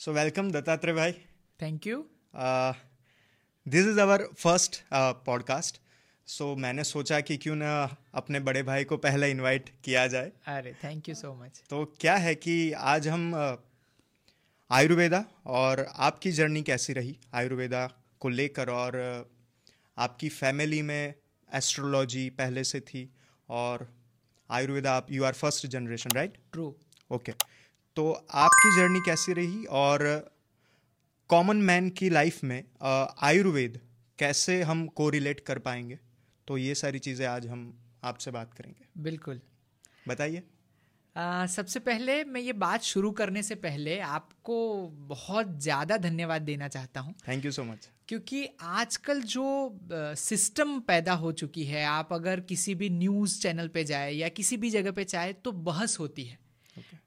So welcome Dattatreya bhai. Thank you Uh, this is our first uh, podcast. मैंने सोचा कि क्यों ना अपने बड़े भाई को पहले इनवाइट किया जाए। अरे थैंक यू सो मच तो क्या है कि आज हम uh, आयुर्वेदा और आपकी जर्नी कैसी रही? आयुर्वेदा को लेकर और uh, आपकी फैमिली में एस्ट्रोलॉजी पहले से थी और आयुर्वेदा आप you are first generation right true okay तो आपकी जर्नी कैसी रही और कॉमन मैन की लाइफ में आयुर्वेद कैसे हम कोरिलेट कर पाएँगे? तो ये सारी चीज़ें आज हम आपसे बात करेंगे। बिल्कुल। बताइए। सबसे पहले मैं ये बात शुरू करने से पहले आपको बहुत ज़्यादा धन्यवाद देना चाहता हूँ। थैंक यू सो मच क्योंकि आजकल जो सिस्टम पैदा हो चुकी है आप अगर किसी भी न्यूज़ चैनल पे जाए या किसी भी जगह पे जाए तो बहस होती है।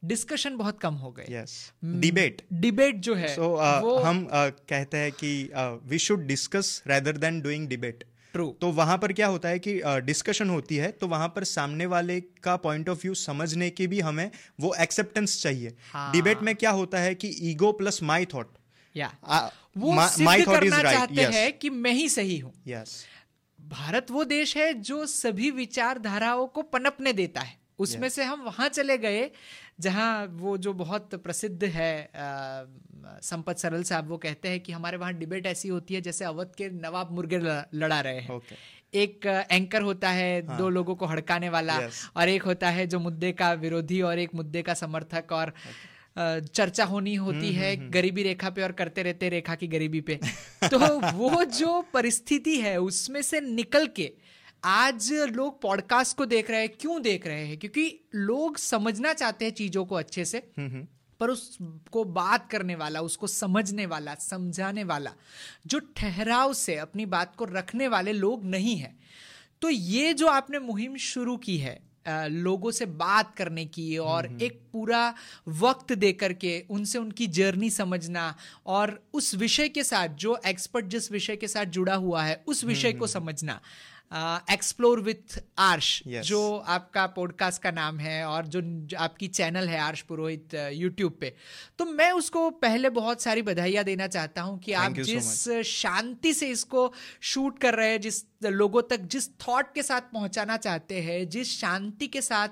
डिस्कशन बहुत कम हो गए। यस डिबेट डिबेट जो है सो वो हम uh, कहते हैं कि we should discuss rather than doing debate true तो वहाँ पर क्या होता है कि डिस्कशन uh, होती है तो वहाँ पर सामने वाले का पॉइंट ऑफ़ व्यू समझने की भी हमें वो एक्सेप्टेंस चाहिए। डिबेट हाँ। डिबेट में क्या होता है कि ईगो प्लस माई थॉट वो करना right, चाहते yes. हैं कि मैं ही सही हूँ। यस भारत वो देश है जो सभी विचारधाराओं को पनपने देता है। उसमें से हम वहाँ चले गए जहाँ वो जो बहुत प्रसिद्ध है संपत सरल साहब वो कहते हैं कि हमारे वहाँ डिबेट ऐसी होती है जैसे अवध के नवाब मुर्गे लड़ा रहे हैं। ओके। एक एंकर होता है हाँ, दो लोगों को हड़काने वाला Yes. और एक होता है जो मुद्दे का विरोधी और एक मुद्दे का समर्थक और अ, चर्चा होनी होती है गरीबी रेखा पे और करते रहते रेखा की गरीबी पे। तो वो जो परिस्थिति है उसमें से निकल के आज लोग पॉडकास्ट को देख रहे हैं क्यों देख रहे हैं? क्योंकि लोग समझना चाहते हैं चीज़ों को अच्छे से पर उसको बात करने वाला उसको समझने वाला समझाने वाला जो ठहराव से अपनी बात को रखने वाले लोग नहीं है। तो ये जो आपने मुहिम शुरू की है लोगों से बात करने की और एक पूरा वक्त दे करके उनसे उनकी जर्नी समझना और उस विषय के साथ जो एक्सपर्ट जिस विषय के साथ जुड़ा हुआ है उस विषय को समझना एक्सप्लोर विथ आर्श जो आपका पॉडकास्ट का नाम है और जो जो आपकी चैनल है आर्श पुरोहित यूट्यूब पे। तो मैं उसको पहले बहुत सारी बधाइयाँ देना चाहता हूँ कि Thank आप you so जिस शांति से इसको शूट कर रहे हैं जिस लोगों तक जिस थॉट के साथ पहुंचाना चाहते हैं जिस शांति के साथ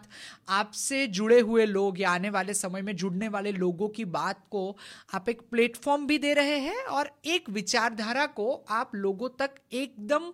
आपसे जुड़े हुए लोग या आने वाले समय में जुड़ने वाले लोगों की बात को आप एक प्लेटफॉर्म भी दे रहे हैं और एक विचारधारा को आप लोगों तक एकदम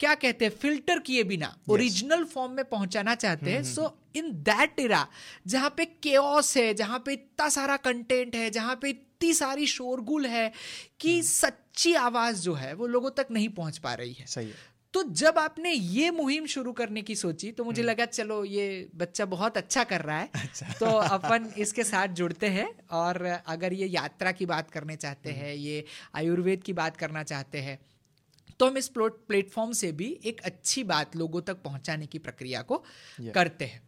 क्या कहते हैं फ़िल्टर किए बिना ओरिजिनल yes. फॉर्म में पहुंचाना चाहते हैं। सो इन दैट इरा जहाँ पे केओस है जहाँ पे इतना सारा कंटेंट है जहाँ पे इतनी सारी शोरगुल है कि सच्ची आवाज़ जो है वो लोगों तक नहीं पहुँच पा रही है। सही है। तो जब आपने ये मुहिम शुरू करने की सोची तो मुझे लगा चलो ये बच्चा बहुत अच्छा कर रहा है। अच्छा। तो अपन इसके साथ जुड़ते हैं और अगर ये यात्रा की बात करने चाहते हैं ये आयुर्वेद की बात करना चाहते हैं तो हम इस प्लेटफॉर्म से भी एक अच्छी बात लोगों तक पहुँचाने की प्रक्रिया को करते हैं।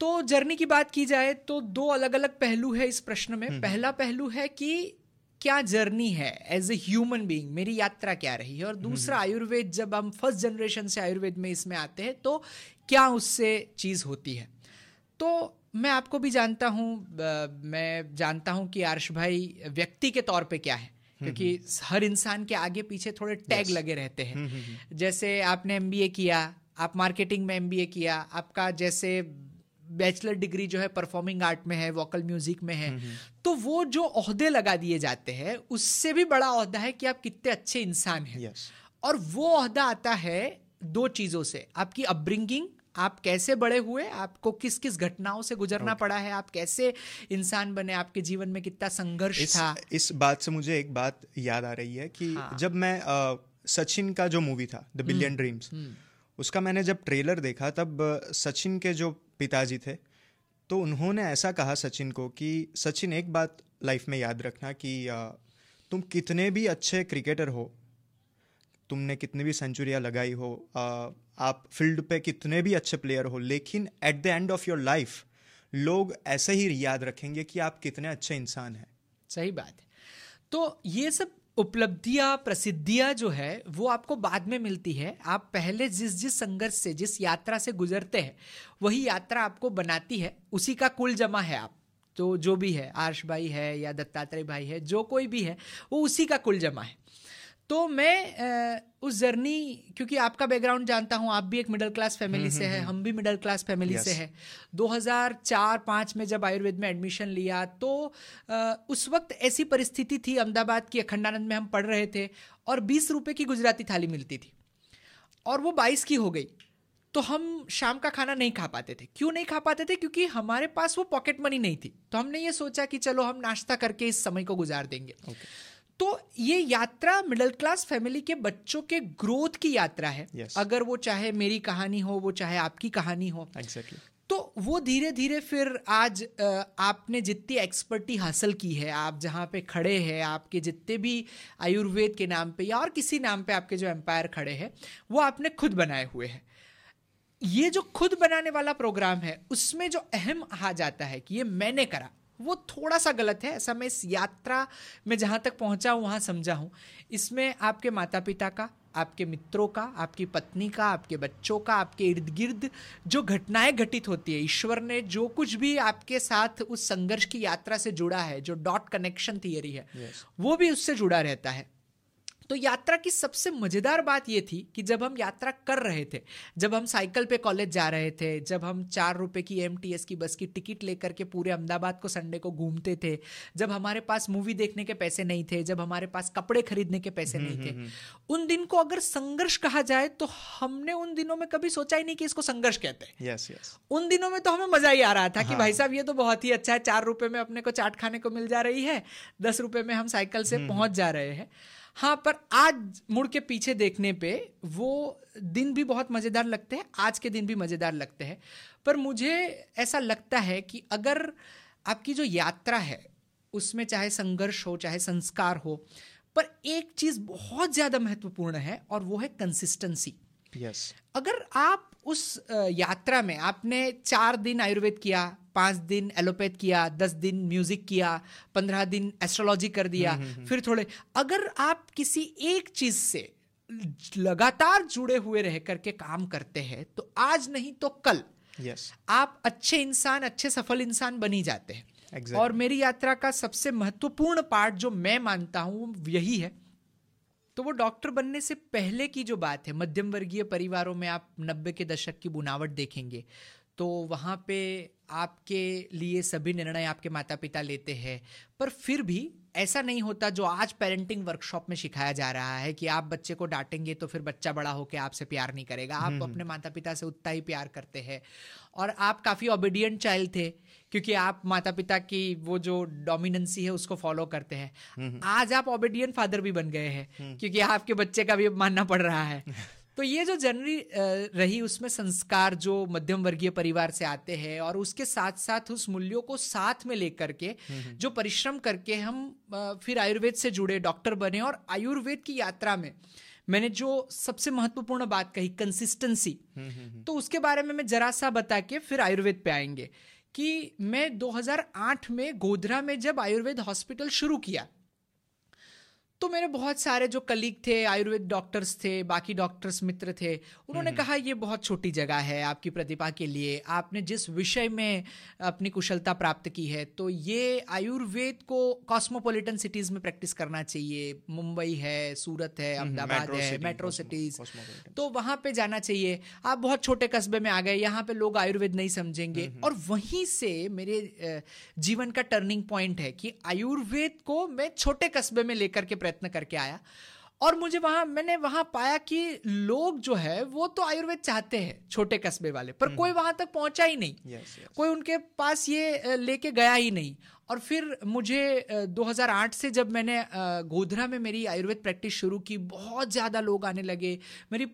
तो जर्नी की बात की जाए तो दो अलग अलग पहलू है इस प्रश्न में। पहला पहलू है कि क्या जर्नी है एज ए ह्यूमन बीइंग मेरी यात्रा क्या रही है? और दूसरा आयुर्वेद जब हम फ़र्स्ट जनरेशन से आयुर्वेद में इसमें आते हैं तो क्या उससे चीज़ होती है? तो मैं आपको भी जानता हूँ मैं जानता हूँ कि आर्श भाई व्यक्ति के तौर पे क्या है। क्योंकि हर इंसान के आगे पीछे थोड़े टैग yes. लगे रहते हैं। जैसे आपने एमबीए किया आप मार्केटिंग में एमबीए किया आपका जैसे बैचलर डिग्री जो है परफॉर्मिंग आर्ट में है वोकल म्यूज़िक में है तो वो जो अहदे लगा दिए जाते हैं उससे भी बड़ा ओहदा है कि आप कितने अच्छे इंसान हैं। यस और वो ओहदा आता है दो चीज़ों से आपकी अपब्रिंगिंग आप कैसे बड़े हुए आपको किस किस घटनाओं से गुजरना okay. पड़ा है आप कैसे इंसान बने आपके जीवन में कितना संघर्ष इस था इस बात से मुझे एक बात याद आ रही है कि हाँ। जब मैं सचिन का जो मूवी था द बिलियन ड्रीम्स उसका मैंने जब ट्रेलर देखा तब सचिन के जो पिताजी थे तो उन्होंने ऐसा कहा सचिन को कि सचिन एक बात लाइफ में याद रखना कि तुम कितने भी अच्छे क्रिकेटर हो तुमने कितनी भी सेंचुरियाँ लगाई हो आप फ़ील्ड पे कितने भी अच्छे प्लेयर हो, लेकिन at the end of your life लोग ऐसे ही याद रखेंगे कि आप कितने अच्छे इंसान हैं। सही बात है। तो ये सब उपलब्धियाँ, प्रसिद्धियाँ जो है, वो आपको बाद में मिलती है। आप पहले जिस जिस संघर्ष से, जिस यात्रा से गुजरते हैं, वही यात्रा आपको बनाती है। उसी का कुल जमा है आप। तो जो भी है आर्श भाई है या दत्तात्रेय भाई है, जो कोई भी है, वो उसी का कुल जमा है। तो मैं उस जर्नी क्योंकि आपका बैकग्राउंड जानता हूँ आप भी एक मिडिल क्लास फैमिली से है हम भी मिडिल क्लास फैमिली से है। 2004-5 में जब आयुर्वेद में एडमिशन लिया तो उस वक्त ऐसी परिस्थिति थी अहमदाबाद की अखंडानंद में हम पढ़ रहे थे और बीस रुपए की गुजराती थाली मिलती थी। और वो बाईस की हो गई। तो हम शाम का खाना नहीं खा पाते थे। क्यों नहीं खा पाते थे? क्योंकि हमारे पास वो पॉकेट मनी नहीं थी। तो हमने ये सोचा कि चलो हम नाश्ता करके इस समय को गुजार देंगे। Okay. तो ये यात्रा मिडिल क्लास फैमिली के बच्चों के ग्रोथ की यात्रा है yes. अगर वो चाहे मेरी कहानी हो वो चाहे आपकी कहानी हो exactly. तो वो धीरे धीरे फिर आज आपने जितनी एक्सपर्टी हासिल की है आप जहाँ पे खड़े हैं आपके जितने भी आयुर्वेद के नाम पे या और किसी नाम पे आपके जो एम्पायर खड़े हैं वो आपने खुद बनाए हुए हैं ये जो खुद बनाने वाला प्रोग्राम है उसमें जो अहम आ जाता है कि ये मैंने करा वो थोड़ा सा गलत है। ऐसा मैं इस यात्रा में जहाँ तक पहुँचा हूँ वहाँ समझा हूँ। इसमें आपके माता पिता का आपके मित्रों का आपकी पत्नी का आपके बच्चों का आपके इर्द गिर्द जो घटनाएँ घटित होती है ईश्वर ने जो कुछ भी आपके साथ उस संघर्ष की यात्रा से जुड़ा है जो डॉट कनेक्शन थियरी है yes. वो भी उससे जुड़ा रहता है। तो यात्रा की सबसे मज़ेदार बात ये थी कि जब हम यात्रा कर रहे थे जब हम साइकिल पे कॉलेज जा रहे थे जब हम चार रुपए की एमटीएस की बस की टिकट लेकर के पूरे अहमदाबाद को संडे को घूमते थे जब हमारे पास मूवी देखने के पैसे नहीं थे जब हमारे पास कपड़े खरीदने के पैसे नहीं थे उन दिन को अगर संघर्ष कहा जाए तो हमने उन दिनों में कभी सोचा ही नहीं कि इसको संघर्ष कहते हैं yes, yes. उन दिनों में तो हमें मज़ा ही आ रहा था हाँ. कि भाई साहब ये तो बहुत ही अच्छा है चार रुपए में अपने को चाट खाने को मिल जा रही है दस रुपए में हम साइकिल से पहुँच जा रहे हैं हाँ पर आज मुड़ के पीछे देखने पे वो दिन भी बहुत मज़ेदार लगते हैं आज के दिन भी मज़ेदार लगते हैं पर मुझे ऐसा लगता है कि अगर आपकी जो यात्रा है उसमें चाहे संघर्ष हो चाहे संस्कार हो पर एक चीज़ बहुत ज़्यादा महत्वपूर्ण है और वो है कंसिस्टेंसी यस yes. अगर आप उस यात्रा में आपने चार दिन आयुर्वेद किया पाँच दिन एलोपैथ किया दस दिन म्यूज़िक किया पंद्रह दिन एस्ट्रोलॉजी कर दिया हम्म, हम्म, हम्म। फिर थोड़े अगर आप किसी एक चीज़ से लगातार जुड़े हुए रह करके काम करते हैं तो आज नहीं तो कल yes. आप अच्छे इंसान अच्छे सफल इंसान बनी जाते हैं exactly. और मेरी यात्रा का सबसे महत्वपूर्ण पार्ट जो मैं मानता हूँ यही है तो वो डॉक्टर बनने से पहले की जो बात है मध्यम वर्गीय परिवारों में आप नब्बे के दशक की बुनावट देखेंगे तो वहाँ पे आपके लिए सभी निर्णय आपके माता पिता लेते हैं। पर फिर भी ऐसा नहीं होता जो आज पेरेंटिंग वर्कशॉप में सिखाया जा रहा है कि आप बच्चे को डांटेंगे तो फिर बच्चा बड़ा होकर आपसे प्यार नहीं करेगा। आप हम्म, हम्म। अपने माता पिता से उतना ही प्यार करते हैं। और आप काफ़ी ओबीडियंट चाइल्ड थे क्योंकि आप माता पिता की वो जो डोमिनेंसी है उसको फॉलो करते हैं। हम्म, आज आप ओबीडियंट फादर भी बन गए हैं क्योंकि आपके बच्चे का भी मानना पड़ रहा है। तो ये जो जनरी रही उसमें संस्कार जो मध्यम वर्गीय परिवार से आते हैं और उसके साथ साथ उस मूल्यों को साथ में लेकर के जो परिश्रम करके हम फिर आयुर्वेद से जुड़े डॉक्टर बने और आयुर्वेद की यात्रा में मैंने जो सबसे महत्वपूर्ण बात कही कंसिस्टेंसी तो उसके बारे में मैं जरा सा बता के फिर आयुर्वेद पे आएँगे कि मैं 2008 में गोधरा में जब आयुर्वेद हॉस्पिटल शुरू किया तो मेरे बहुत सारे जो कलीग थे आयुर्वेद डॉक्टर्स थे बाकी डॉक्टर्स मित्र थे उन्होंने कहा ये बहुत छोटी जगह है आपकी प्रतिभा के लिए। आपने जिस विषय में अपनी कुशलता प्राप्त की है तो ये आयुर्वेद को कॉस्मोपोलिटन सिटीज़ में प्रैक्टिस करना चाहिए। मुंबई है सूरत है अहमदाबाद है मेट्रो सिटीज़ तो वहाँ पे जाना चाहिए। आप बहुत छोटे कस्बे में आ गए यहाँ पे लोग आयुर्वेद नहीं समझेंगे। और वहीं से मेरे जीवन का टर्निंग पॉइंट है कि आयुर्वेद को मैं छोटे कस्बे में लेकर के प्रयत्न करके आया। और मुझे वहाँ मैंने वहाँ पाया कि लोग जो है वो तो आयुर्वेद चाहते हैं छोटे कस्बे वाले पर कोई वहाँ तक पहुँचा ही नहीं। Yes, yes. कोई उनके पास ये लेके गया ही नहीं। और फिर मुझे 2008 से जब मैंने गोधरा में मेरी आयुर्वेद प्रैक्टिस शुरू की बहुत ज़्यादा लोग आने लगे मेरी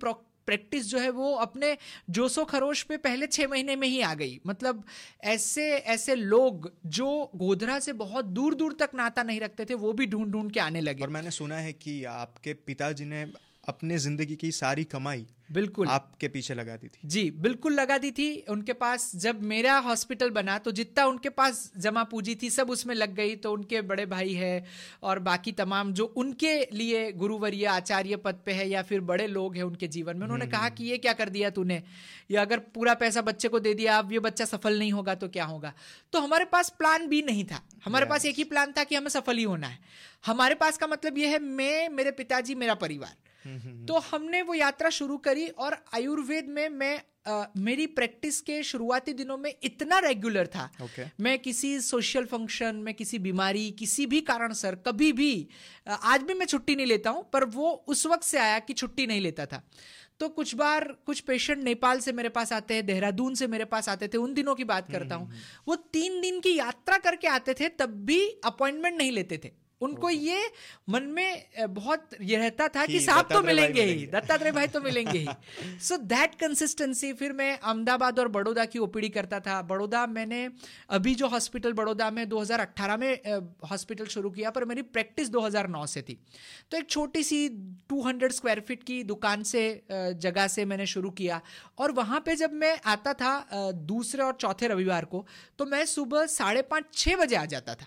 प्रैक्टिस जो है वो अपने जोशो खरोश पे पहले छः महीने में ही आ गई। मतलब ऐसे ऐसे लोग जो गोधरा से बहुत दूर दूर तक नाता नहीं रखते थे, वो भी ढूंढ ढूंढ के आने लगे। और मैंने सुना है कि आपके पिताजी ने अपने ज़िंदगी की सारी कमाई बिल्कुल। आपके पीछे लगा दी थी। जी बिल्कुल लगा दी थी। उनके पास जब मेरा हॉस्पिटल बना तो जितना उनके पास जमा पूंजी थी सब उसमें लग गई। तो उनके बड़े भाई है और बाकी तमाम जो उनके लिए गुरुवरीय आचार्य पद पे है या फिर बड़े लोग हैं उनके जीवन में उन्होंने कहा हम्म। कि ये क्या कर दिया तूने? या अगर पूरा पैसा बच्चे को दे दिया अब ये बच्चा सफल नहीं होगा तो क्या होगा? तो हमारे पास प्लान भी नहीं था। हमारे पास एक ही प्लान था कि हमें सफल ही होना है। हमारे पास का मतलब ये है मैं मेरे पिताजी मेरा परिवार। तो हमने वो यात्रा शुरू करी और आयुर्वेद में मैं आ, मेरी प्रैक्टिस के शुरुआती दिनों में इतना रेगुलर था। Okay. मैं किसी सोशल फ़ंक्शन में किसी बीमारी किसी भी कारण सर कभी भी आज भी मैं छुट्टी नहीं लेता हूँ पर वो उस वक्त से आया कि छुट्टी नहीं लेता था। तो कुछ बार कुछ पेशेंट नेपाल से मेरे पास आते हैं देहरादून से मेरे पास आते थे उन दिनों की बात करता हूँ। वो तीन दिन की यात्रा करके आते थे तब भी अपॉइंटमेंट नहीं लेते थे। उनको ये मन में बहुत ये रहता था कि साहब तो मिलेंगे ही दत्तात्रेय भाई तो मिलेंगे ही। सो दैट कंसिस्टेंसी फिर मैं अहमदाबाद और बड़ौदा की ओपीडी करता था। बड़ौदा मैंने अभी जो हॉस्पिटल बड़ौदा में 2018 में हॉस्पिटल शुरू किया पर मेरी प्रैक्टिस 2009 से थी। तो एक छोटी सी 200 स्क्वायर फीट की दुकान से जगह से मैंने शुरू किया। और वहाँ पर जब मैं आता था दूसरे और चौथे रविवार को तो मैं सुबह साढ़े पाँच छः बजे आ जाता था।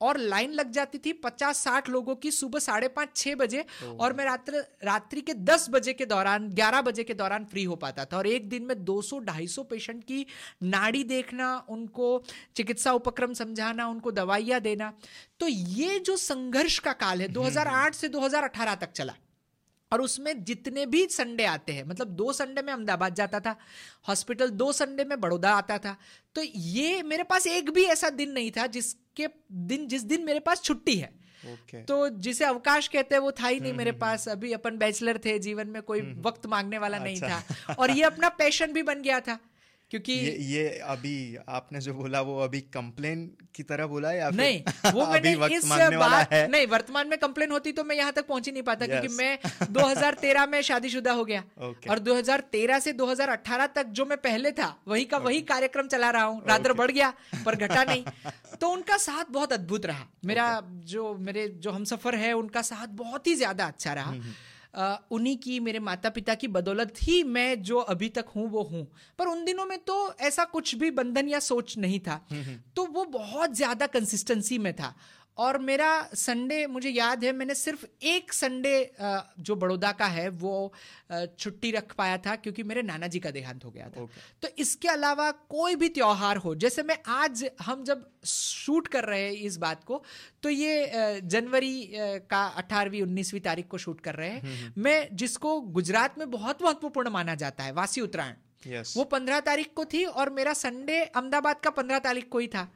और लाइन लग जाती थी पचास साठ लोगों की सुबह साढ़े पाँच छह बजे और मैं रात्र रात्रि के दस बजे के दौरान ग्यारह बजे के दौरान फ्री हो पाता था। और एक दिन में दो सौ ढाई सौ पेशेंट की नाड़ी देखना उनको चिकित्सा उपक्रम समझाना उनको दवाइयाँ देना। तो ये जो संघर्ष का काल है 2008 से 2018 तक चला। और उसमें जितने भी संडे आते हैं मतलब दो संडे में अहमदाबाद जाता था हॉस्पिटल दो संडे में बड़ौदा आता था तो ये मेरे पास एक भी ऐसा दिन नहीं था जिसके दिन जिस दिन मेरे पास छुट्टी है okay. तो जिसे अवकाश कहते हैं वो था ही नहीं मेरे हम्म, हम्म, पास अभी अपन बैचलर थे जीवन में कोई हम्म, वक्त मांगने वाला अच्छा। नहीं था और ये अपना पैशन भी बन गया था क्योंकि ये ये अभी आपने जो बोला वो अभी कंप्लेन की तरह बोला या नहीं वो मैंने इस बात है नहीं वर्तमान में कंप्लेन होती तो मैं यहाँ तक पहुँच ही नहीं पाता yes. क्योंकि मैं 2013 में शादीशुदा हो गया okay. और 2013 से 2018 तक जो मैं पहले था वही का okay. वही कार्यक्रम चला रहा हूँ रात्र okay. बढ़ गया पर घटा नहीं तो उनका साथ बहुत अद्भुत रहा मेरा जो मेरे जो हम सफ़र है उनका साथ बहुत ही ज़्यादा अच्छा रहा हम्म, हम्म। उन्हीं की मेरे माता पिता की बदौलत ही मैं जो अभी तक हूँ वो हूँ। पर उन दिनों में तो ऐसा कुछ भी बंधन या सोच नहीं था। हम्म, हम्म। तो वो बहुत ज़्यादा कंसिस्टेंसी में था। और मेरा संडे मुझे याद है मैंने सिर्फ़ एक संडे जो बड़ौदा का है वो छुट्टी रख पाया था क्योंकि मेरे नाना जी का देहांत हो गया था okay. तो इसके अलावा कोई भी त्योहार हो जैसे मैं आज हम जब शूट कर रहे हैं इस बात को तो ये जनवरी का अठारहवीं उन्नीसवीं तारीख को शूट कर रहे हैं हम्म, हम्म। मैं जिसको गुजरात में बहुत महत्वपूर्ण माना जाता है वासी उत्तरायण yes. वो पंद्रह तारीख को थी और मेरा संडे अहमदाबाद का पंद्रह तारीख को ही था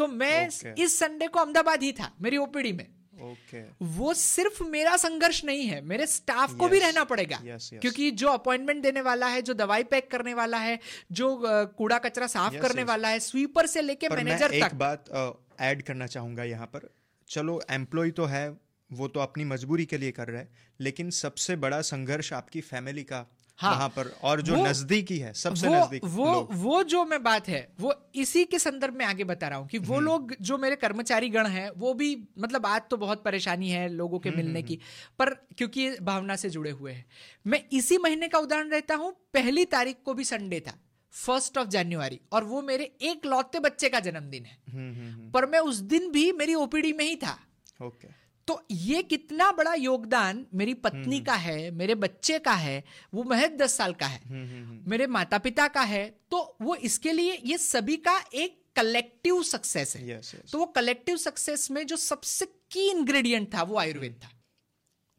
तो मैं okay. इस संडे को अहमदाबाद ही था मेरी ओपीडी में Okay. वो सिर्फ़ मेरा संघर्ष नहीं है मेरे स्टाफ को yes, भी रहना पड़ेगा yes, yes. क्योंकि जो अपॉइंटमेंट देने वाला है जो दवाई पैक करने वाला है जो कूड़ा कचरा साफ़ yes, करने yes. वाला है स्वीपर से लेके मैनेजर तक एक बात ऐड करना चाहूँगा यहाँ पर चलो एम्प्लॉय तो है वो तो अपनी मजबूरी के लिए कर रहा है लेकिन सबसे बड़ा संघर्ष आपकी फैमिली का हाँ, वहाँ पर और जो नजदीकी है सबसे वो, नज़दीक वो वो जो मैं बात है वो इसी के संदर्भ में आगे बता रहा हूँ कि वो हम्म। लोग जो मेरे कर्मचारी गण हैं वो भी मतलब आज तो बहुत परेशानी है लोगों के हम्म, मिलने हम्म, की पर क्योंकि भावना से जुड़े हुए हैं। मैं इसी महीने का उदाहरण रहता हूँ पहली तारीख को भी संडे था फ़र्स्ट ऑफ़ जनवरी और वो मेरे एक लौते बच्चे का जन्मदिन है। पर मैं उस दिन भी मेरी ओपीडी में ही था। ओके। तो ये कितना बड़ा योगदान मेरी पत्नी हम्म। का है मेरे बच्चे का है वो महज दस साल का है। हम्म, हम्म, मेरे माता पिता का है तो वो इसके लिए ये सभी का एक कलेक्टिव सक्सेस है। Yes, yes. तो वो कलेक्टिव सक्सेस में जो सबसे की इंग्रेडिएंट था वो आयुर्वेद था।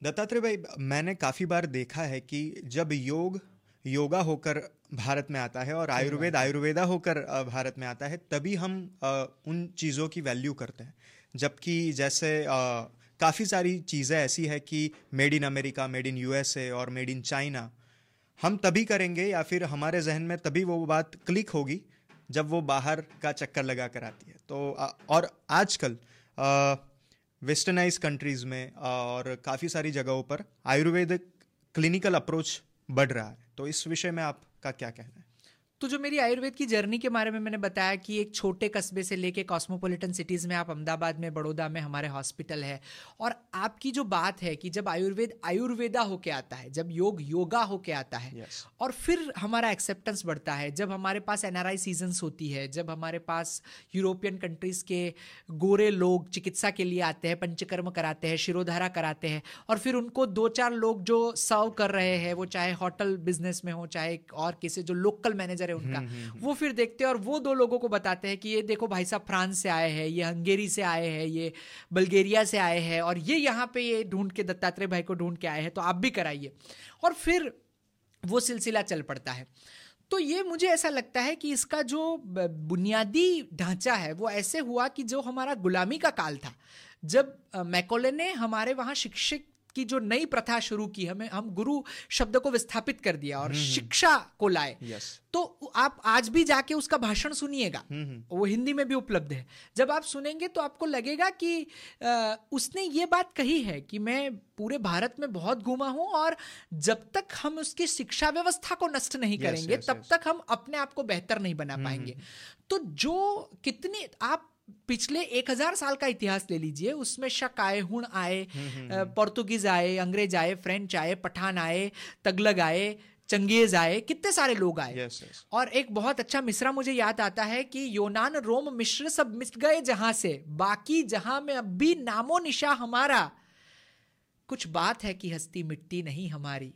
दत्तात्रेय भाई मैंने काफ़ी बार देखा है कि जब योग योगा होकर भारत में आता है और आयुर्वेद आयुर्वेदा होकर भारत में आता है तभी हम उन चीज़ों की वैल्यू करते हैं। जबकि जैसे काफ़ी सारी चीज़ें ऐसी है कि made in America made in USA और मेड इन चाइना हम तभी करेंगे या फिर हमारे जहन में तभी वो बात क्लिक होगी जब वो बाहर का चक्कर लगा कर आती है। तो और आजकल वेस्टर्नाइज कंट्रीज़ में और काफ़ी सारी जगहों पर आयुर्वेदिक क्लिनिकल अप्रोच बढ़ रहा है। तो इस विषय में आपका क्या कहना है? तो जो मेरी आयुर्वेद की जर्नी के बारे में मैंने बताया कि एक छोटे कस्बे से लेके कॉस्मोपॉलिटन सिटीज़ में आप अहमदाबाद में बड़ौदा में हमारे हॉस्पिटल है और आपकी जो बात है कि जब आयुर्वेद आयुर्वेदा होके आता है जब योग योगा होके आता है yes. और फिर हमारा एक्सेप्टेंस बढ़ता है जब हमारे पास एन आर सीजन्स होती है जब हमारे पास यूरोपियन कंट्रीज़ के गोरे लोग चिकित्सा के लिए आते हैं पंचकर्म कराते हैं शिरोधारा कराते हैं और फिर उनको दो चार लोग जो सर्व कर रहे हैं वो चाहे होटल बिज़नेस में हो चाहे और किसी जो लोकल मैनेजर है उनका। हम्म, हम्म, हम्म। वो फिर देखते हैं और वो दो लोगों को बताते हैं कि ये देखो भाई साहब फ्रांस से आए हैं ये हंगेरी से आए हैं ये बल्गेरिया से आए हैं और ये यहाँ पे ये ढूंढ के दत्तात्रेय भाई को ढूंढ के आए हैं तो आप भी कराइए। और फिर वो सिलसिला चल पड़ता है। तो ये मुझे ऐसा लगता है कि इसका जो बुनियादी ढांचा है वो ऐसे हुआ कि जो हमारा गुलामी का काल था जब मैकोले ने हमारे वहाँ शिक्षक की जो नई प्रथा शुरू की हमें हम गुरु शब्द को विस्थापित कर दिया और। शिक्षा को लाए yes. तो आप आज भी जाके उसका भाषण सुनिएगा वो हिंदी में भी उपलब्ध है जब आप सुनेंगे तो आपको लगेगा कि आ, उसने ये बात कही है कि मैं पूरे भारत में बहुत घूमा हूँ और जब तक हम उसकी शिक्षा व्यवस्था को नष्ट नहीं करेंगे yes, तब. तक हम अपने आप को बेहतर नहीं बना पाएँगे तो जो कितने आप पिछले एक हज़ार साल का इतिहास ले लीजिए उसमें शक आए हुण आए पोर्तुगीज आए अंग्रेज़ आए फ्रेंच आए पठान आए तगलग आए चंगेज आए कितने सारे लोग आए। Yes, yes. और एक बहुत अच्छा मिश्रा मुझे याद आता है कि योनान रोम मिश्र सब मिट गए जहाँ से। बाकी जहाँ में अब भी नामो निशा हमारा। कुछ बात है कि हस्ती मिट्टी नहीं हमारी।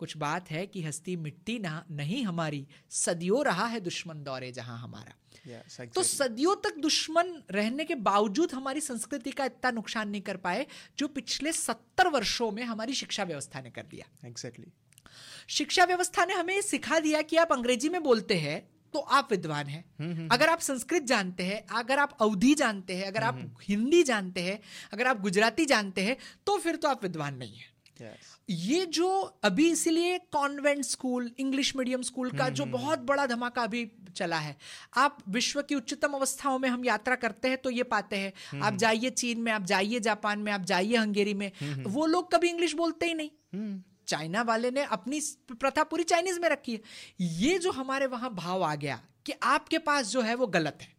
कुछ बात है कि हस्ती मिट्टी ना नहीं हमारी सदियों रहा है दुश्मन दौरे जहाँ हमारा। Yes, exactly. तो सदियों तक दुश्मन रहने के बावजूद हमारी संस्कृति का इतना नुकसान नहीं कर पाए जो पिछले सत्तर वर्षों में हमारी शिक्षा व्यवस्था ने कर दिया। Exactly exactly. शिक्षा व्यवस्था ने हमें सिखा दिया कि आप अंग्रेज़ी में बोलते हैं तो आप विद्वान हैं। हम्म, हम्म, अगर आप संस्कृत जानते हैं अगर आप अवधि जानते हैं अगर आप हम्म, हिंदी जानते हैं अगर आप गुजराती जानते हैं तो फिर तो आप विद्वान नहीं है। Yes. ये जो अभी इसीलिए convent school English medium school का जो बहुत बड़ा धमाका अभी चला है। आप विश्व की उच्चतम अवस्थाओं में हम यात्रा करते हैं तो ये पाते हैं। आप जाइए चीन में आप जाइए जापान में आप जाइए हंगेरी में। वो लोग कभी इंग्लिश बोलते ही नहीं। चाइना वाले ने अपनी प्रथा पूरी चाइनीज़ में रखी है। ये जो हमारे वहाँ भाव आ गया कि आपके पास जो है वो गलत है।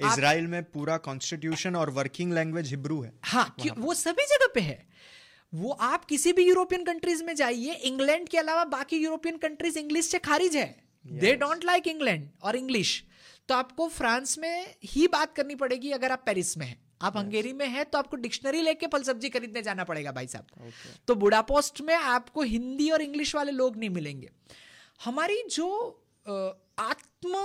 इसराइल में पूरा कॉन्स्टिट्यूशन और वर्किंग लैंग्वेज हिब्रू है हाँ वो सभी जगह पे है। वो आप किसी भी यूरोपियन कंट्रीज़ में जाइए इंग्लैंड के अलावा बाकी यूरोपियन कंट्रीज़ इंग्लिश से खारिज है। दे डोंट लाइक इंग्लैंड और इंग्लिश तो आपको फ्रांस में ही बात करनी पड़ेगी अगर आप पेरिस में हैं। आप हंगेरी में हैं तो आपको डिक्शनरी लेके फल सब्ज़ी खरीदने जाना पड़ेगा भाई साहब। Okay. तो बुडापोस्ट में आपको हिंदी और इंग्लिश वाले लोग नहीं मिलेंगे। हमारी जो आत्म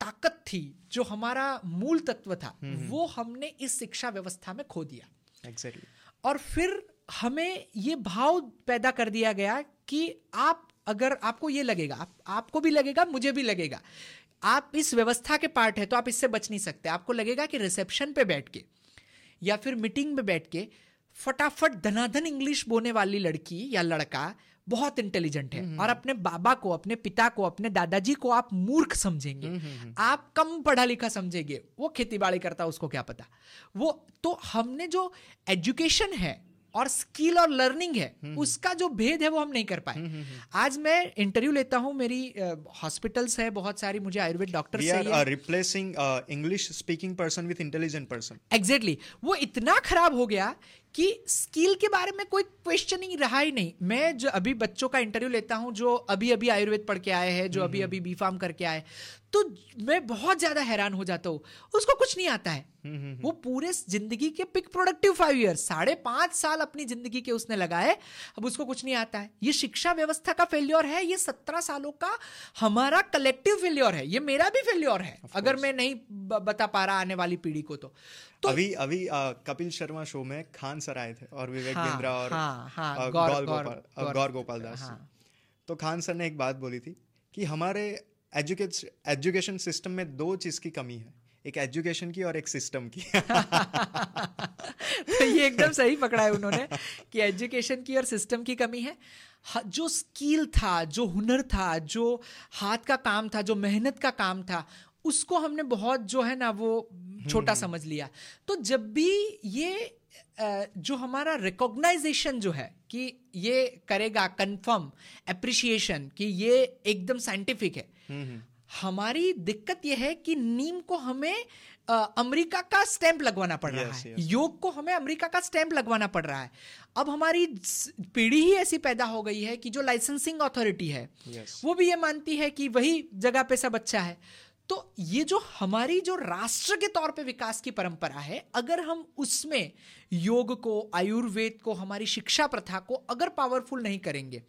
ताकत थी जो हमारा मूल तत्व था हम्म, हम्म। वो हमने इस शिक्षा व्यवस्था में खो दिया। Exactly. और फिर हमें ये भाव पैदा कर दिया गया कि आप अगर आपको ये लगेगा आप, आपको भी लगेगा मुझे भी लगेगा। आप इस व्यवस्था के पार्ट है तो आप इससे बच नहीं सकते। आपको लगेगा कि रिसेप्शन पे बैठ के या फिर मीटिंग में बैठ के फटाफट धनाधन इंग्लिश बोलने वाली लड़की या लड़का बहुत इंटेलिजेंट है हम्म, और अपने बाबा को अपने पिता को अपने दादाजी को आप मूर्ख समझेंगे। हम्म, हम्म, आप कम पढ़ा लिखा समझेंगे। वो खेती बाड़ी करता उसको क्या पता? वो तो हमने जो एजुकेशन है और स्किल और लर्निंग है हम्म, हम्म। उसका जो भेद है वो हम नहीं कर पाए। हम्म, आज मैं इंटरव्यू लेता हूँ मेरी हॉस्पिटल्स है बहुत सारी मुझे Ayurveda doctor replacing English speaking person with intelligent person exactly वो इतना खराब हो गया कि स्किल के बारे में कोई क्वेश्चन ही रहा ही नहीं। मैं जो अभी बच्चों का इंटरव्यू लेता हूँ जो अभी अभी आयुर्वेद पढ़ के आए हैं जो अभी अभी बी फार्म करके आए तो मैं बहुत ज़्यादा हैरान हो जाता हूँ। उसको कुछ नहीं आता है। हम्म, हम्म, हम्म। वो पूरे ज़िंदगी के पिक प्रोडक्टिव फाइव ईयर साढ़े पाँच साल अपनी ज़िंदगी के उसने लगाए अब उसको कुछ नहीं आता है। ये शिक्षा व्यवस्था का फेल्योर है ये सत्रह सालों का हमारा कलेक्टिव फेल्योर है ये मेरा भी फेल्योर है अगर मैं नहीं बता पा रहा आने वाली पीढ़ी को तो। तो अभी अभी कपिल शर्मा शो में खान सर आए थे और विवेक हाँ, और हाँ, हाँ, गौर गोपाल गौर गौर गोपाल दास। हाँ, तो खान सर ने एक बात बोली थी कि हमारे एजुकेशन सिस्टम में दो चीज़ की कमी है एक एजुकेशन की और एक सिस्टम की। तो ये एकदम सही पकड़ा है उन्होंने कि एजुकेशन की और सिस्टम की कमी है जो स्किल था जो हुनर था जो हाथ का काम था जो मेहनत का काम था उसको हमने बहुत जो है ना वो छोटा हम्म। समझ लिया तो जब भी ये जो हमारा रिकॉग्नाइजेशन जो है कि ये करेगा कंफर्म अप्रिशिएशन कि ये एकदम साइंटिफिक है हम्म, हम्म। हमारी दिक्कत यह है कि नीम को हमें अमेरिका का स्टैंप लगवाना पड़ रहा है yes. योग को हमें अमेरिका का स्टैंप लगवाना पड़ रहा है अब हमारी पीढ़ी ही ऐसी पैदा हो गई है कि जो लाइसेंसिंग अथॉरिटी है yes. वो भी ये मानती है कि वही जगह पे सब अच्छा है तो ये जो हमारी जो राष्ट्र के तौर पे विकास की परंपरा है अगर हम उसमें योग को आयुर्वेद को हमारी शिक्षा प्रथा को अगर पावरफुल नहीं करेंगे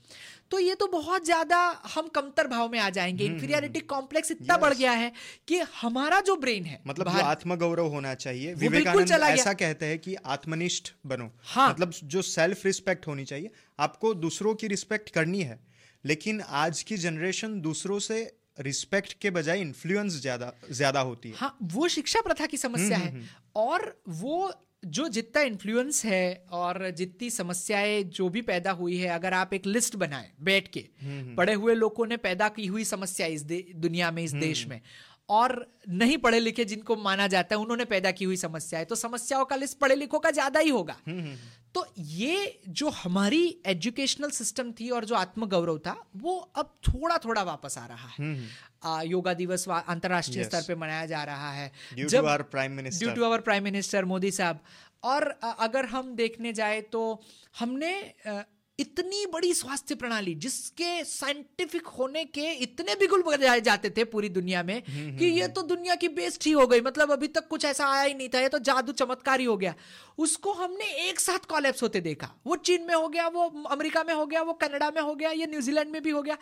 तो ये तो बहुत ज़्यादा हम कमतर भाव में आ जाएँगे। Inferiority hmm, complex hmm, hmm. इतना बढ़ गया है कि हमारा जो ब्रेन है मतलब जो आत्मगौरव होना चाहिए। विवेकानंद ऐसा कहते हैं कि आत्मनिष्ठ बनो। हाँ। मतलब जो सेल्फ रिस्पेक्ट होनी चाहिए। आपको दूसरों की रिस्पेक्ट करनी है लेकिन आज की जनरेशन दूसरों से रिस्पेक्ट के बजाय इन्फ्लुएंस ज़्यादा ज़्यादा होती है। हाँ वो शिक्षा प्रथा की समस्या हम्म, है। हम्म, हम्म। और वो जो जितना इन्फ्लुएंस है और जितनी समस्याएँ जो भी पैदा हुई है अगर आप एक लिस्ट बनाए बैठ के पढ़े हुए लोगों ने पैदा की हुई समस्या इस दुनिया में इस देश में और नहीं पढ़े लिखे जिनको माना जाता है उन्होंने पैदा की हुई समस्या है तो समस्याओं का लिस्ट पढ़े लिखों का ज़्यादा ही होगा। तो ये जो हमारी एजुकेशनल सिस्टम थी और जो आत्मगौरव था वो अब थोड़ा थोड़ा वापस आ रहा है। आ, योगा दिवस अंतरराष्ट्रीय yes. स्तर पे मनाया जा रहा है। जब prime minister due to our prime minister Modi साहब। और अगर हम देखने जाए तो हमने इतनी बड़ी स्वास्थ्य प्रणाली जिसके साइंटिफिक होने के इतने बिगुल बजाए जाते थे पूरी दुनिया में हम्म, हम्म, कि ये हम्म। तो दुनिया की बेस्ट ही हो गई। मतलब अभी तक कुछ ऐसा आया ही नहीं था ये तो जादू चमत्कार ही हो गया। उसको हमने एक साथ कॉलेप्स होते देखा। वो चीन में हो गया वो अमेरिका में हो गया वो कनाडा में हो गया ये न्यूजीलैंड में भी हो गया।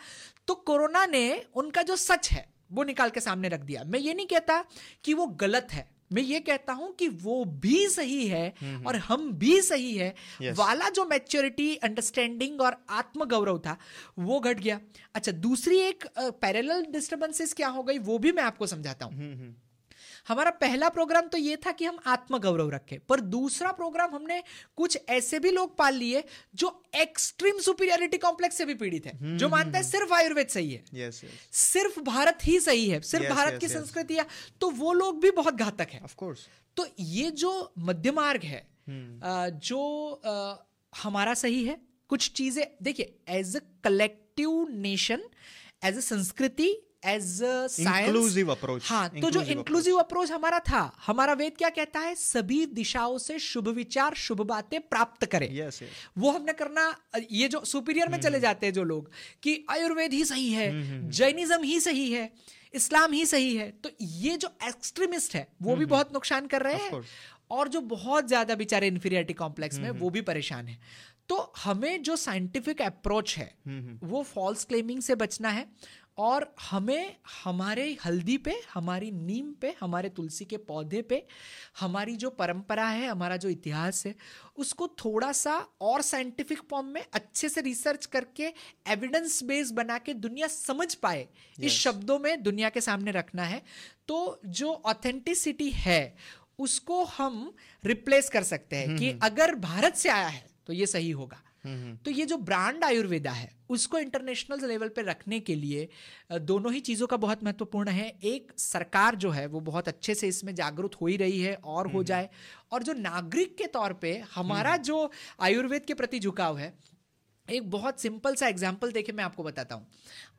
तो कोरोना ने उनका जो सच है वो निकाल के सामने रख दिया। मैं ये नहीं कहता कि वो गलत है। मैं ये कहता हूँ कि वो भी सही है हम्म, और हम भी सही है yes. वाला जो मैच्योरिटी अंडरस्टैंडिंग और आत्मगौरव था वो घट गया अच्छा दूसरी एक पैरेलल uh, डिस्टर्बेंसेस क्या हो गई वो भी मैं आपको समझाता हूँ हम्म, हम्म। हमारा पहला प्रोग्राम तो ये था कि हम आत्मगौरव रखें पर दूसरा प्रोग्राम हमने कुछ ऐसे भी लोग पाल लिए जो एक्सट्रीम सुपीरियरिटी कॉम्प्लेक्स से भी पीड़ित है हम्म, जो मानता है हम्म, सिर्फ़ आयुर्वेद सही है yes, yes. सिर्फ़ भारत ही सही है सिर्फ़ yes, भारत की. संस्कृति है तो वो लोग भी बहुत घातक है ऑफकोर्स तो ये जो मध्य मार्ग है हम्म। जो हमारा सही है कुछ चीज़ें देखिए as a collective nation as a संस्कृति एज इंक्लूसिव अप्रोच हाँ तो जो इंक्लूसिव अप्रोच हमारा था हमारा वेद क्या कहता है? सभी दिशाओं से शुभ विचार शुभ बातें प्राप्त करें। Yes, yes. वो हमने करना ये जो सुपीरियर में चले हम्म। जाते हैं जो लोग कि आयुर्वेद ही सही है हम्म, हम्म, जैनिज्म ही सही है इस्लाम ही सही है तो ये जो एक्सट्रीमिस्ट है वो भी बहुत नुकसान कर रहे हैं और जो बहुत ज़्यादा बेचारे इंफीरियरिटी कॉम्प्लेक्स में वो भी परेशान है। तो हमें जो साइंटिफिक अप्रोच है वो फॉल्स क्लेमिंग से बचना है और हमें हमारे हल्दी पे हमारी नीम पे हमारे तुलसी के पौधे पे हमारी जो परंपरा है हमारा जो इतिहास है उसको थोड़ा सा और साइंटिफिक फॉर्म में अच्छे से रिसर्च करके एविडेंस बेस बना के दुनिया समझ पाए। yes. इस शब्दों में दुनिया के सामने रखना है। तो जो ऑथेंटिसिटी है उसको हम रिप्लेस कर सकते हैं कि अगर भारत से आया है तो ये सही होगा। तो ये जो ब्रांड आयुर्वेदा है उसको इंटरनेशनल लेवल पे रखने के लिए दोनों ही चीज़ों का बहुत महत्वपूर्ण है। एक सरकार जो है वो बहुत अच्छे से इसमें जागरूक हो ही रही है और हो जाए। और जो नागरिक के तौर पे हमारा जो आयुर्वेद के प्रति झुकाव है एक बहुत सिंपल सा एग्ज़ाम्पल देखे मैं आपको बताता हूँ।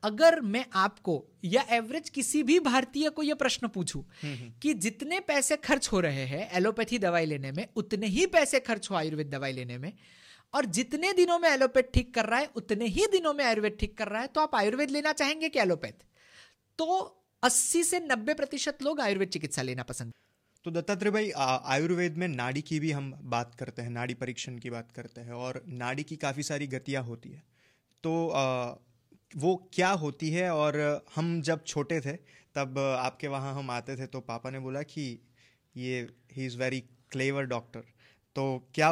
अगर मैं आपको या एवरेज किसी भी भारतीय को यह प्रश्न पूछूँ कि जितने पैसे खर्च हो रहे हैं एलोपैथी दवाई लेने में उतने ही पैसे खर्च हो आयुर्वेद दवाई लेने में और जितने दिनों में एलोपैथ ठीक कर रहा है उतने ही दिनों में आयुर्वेद ठीक कर रहा है। तो आप आयुर्वेद लेना चाहेंगे कि एलोपैथ? तो 80 से 90 प्रतिशत लोग आयुर्वेद चिकित्सा लेना पसंद तो दत्तात्रेय भाई आयुर्वेद में नाड़ी की भी हम बात करते हैं नाड़ी परीक्षण की बात करते हैं और नाड़ी की काफ़ी सारी गतियाँ होती है। तो आ, वो क्या होती है? और हम जब छोटे थे तब आपके वहाँ हम आते थे तो पापा ने बोला कि ये he is very clever doctor तो क्या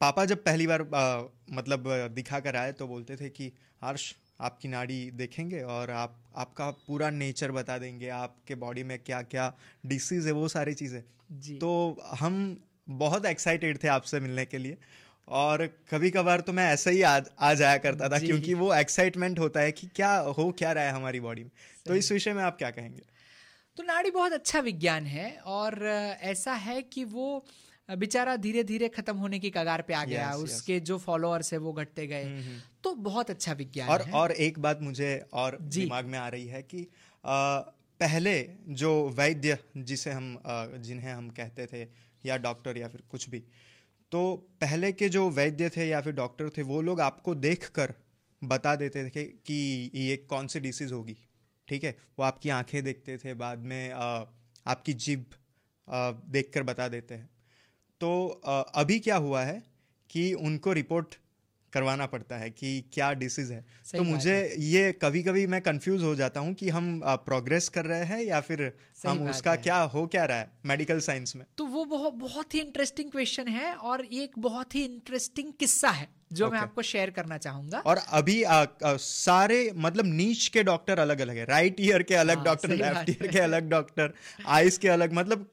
पापा जब पहली बार आ, मतलब दिखा कर आए तो बोलते थे कि हर्ष आपकी नाड़ी देखेंगे और आप आपका पूरा नेचर बता देंगे आपके बॉडी में क्या क्या डिसीज़ है वो सारी चीज़ें। तो हम बहुत एक्साइटेड थे आपसे मिलने के लिए और कभी कभार तो मैं ऐसा ही आ, आ जाया करता था क्योंकि वो एक्साइटमेंट होता है कि क्या हो क्या रहा है हमारी बॉडी में। तो इस विषय में आप क्या कहेंगे? तो नाड़ी बहुत अच्छा विज्ञान है और ऐसा है कि वो बेचारा धीरे धीरे खत्म होने की कगार पे आ गया Yes, उसके yes. जो फॉलोअर्स है वो घटते गए। तो बहुत अच्छा विज्ञान और है। और एक बात मुझे और दिमाग में आ रही है कि आ, पहले जो वैद्य जिसे हम जिन्हें हम कहते थे या डॉक्टर या फिर कुछ भी तो पहले के जो वैद्य थे या फिर डॉक्टर थे वो लोग आपको देखकर बता देते थे कि ये कौन सी डिसीज होगी ठीक है? वो आपकी आँखें देखते थे बाद में आ, आपकी जीभ आ, देखकर बता देते हैं। तो अभी क्या हुआ है कि उनको रिपोर्ट करवाना पड़ता है कि क्या डिसीज है। तो मुझे ये कभी कभी मैं कंफ्यूज हो जाता हूँ कि हम प्रोग्रेस कर रहे हैं या फिर हम उसका क्या हो क्या रहा है मेडिकल साइंस में। तो वो बहुत बहुत ही इंटरेस्टिंग क्वेश्चन है और ये एक बहुत ही इंटरेस्टिंग किस्सा है जो okay. मैं आपको शेयर करना चाहूँगा। और अभी आ, आ, सारे मतलब नीच के डॉक्टर अलग अलग है। राइट ईयर के अलग हाँ, डॉक्टर लेफ़्ट ईयर के अलग डॉक्टर आइस के अलग मतलब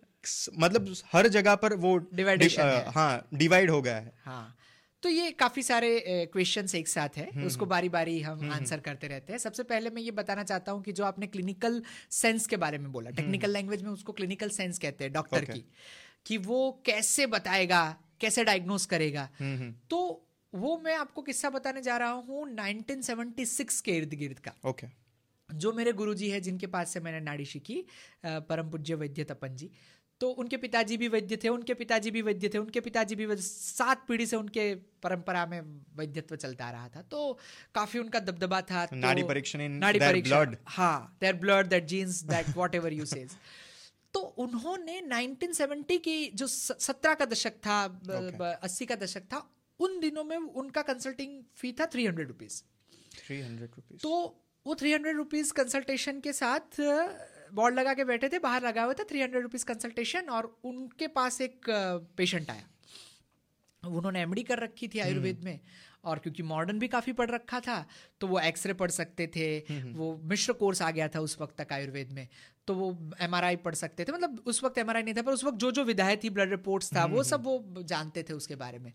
मतलब हर जगह पर वो Dividation डि- हाँ। डिवाइड हो गया है। हाँ तो ये काफ़ी सारे क्वेश्चंस एक साथ है। हम्म, उसको बारी बारी हम आंसर करते रहते हैं। सबसे पहले मैं ये बताना चाहता हूँ कि जो आपने क्लिनिकल सेंस के बारे में बोला टेक्निकल लैंग्वेज में उसको क्लिनिकल सेंस कहते हैं डॉक्टर Okay. की कि वो कैसे बताएगा कैसे डायग्नोस करेगा। हम्म, तो वो मैं आपको किस्सा बताने जा रहा हूँ 1976 के इर्द गिर्द का। ओके जो मेरे गुरुजी है जिनके पास से मैंने नाड़ी सीखी परम पूज्य वैद्य तपन जी। तो उनके पिताजी भी वैद्य थे उनके पिताजी भी वैद्य थे उनके पिताजी भी सात पीढ़ी से उनके परंपरा में वैद्यत्व चलता आ रहा था। तो काफ़ी उनका दबदबा था तो नाड़ी परीक्षण in नाड़ी परीक्षण हाँ there blood that genes that whatever you says तो उन्होंने 1970 की जो सत्रह का दशक था Okay. अस्सी का दशक था उन दिनों में उनका कंसल्टिंग फ़ी था three hundred rupees three hundred rupees तो वो थ्री हंड्रेड रुपीज़ कंसल्टेशन के साथ बोर्ड लगा के बैठे थे बाहर लगा हुआ था थ्री हंड्रेड रुपीज़ कंसल्टेशन और उनके पास एक पेशेंट आया। उन्होंने एमडी कर रखी थी आयुर्वेद में और क्योंकि मॉडर्न भी काफ़ी पढ़ रखा था तो वो एक्सरे पढ़ सकते थे वो मिश्र कोर्स आ गया था उस वक्त तक आयुर्वेद में तो वो एमआरआई पढ़ सकते थे मतलब उस वक्त एमआरआई नहीं था पर उस वक्त जो जो विधाएँ थी ब्लड रिपोर्ट्स था वो सब वो जानते थे उसके बारे में।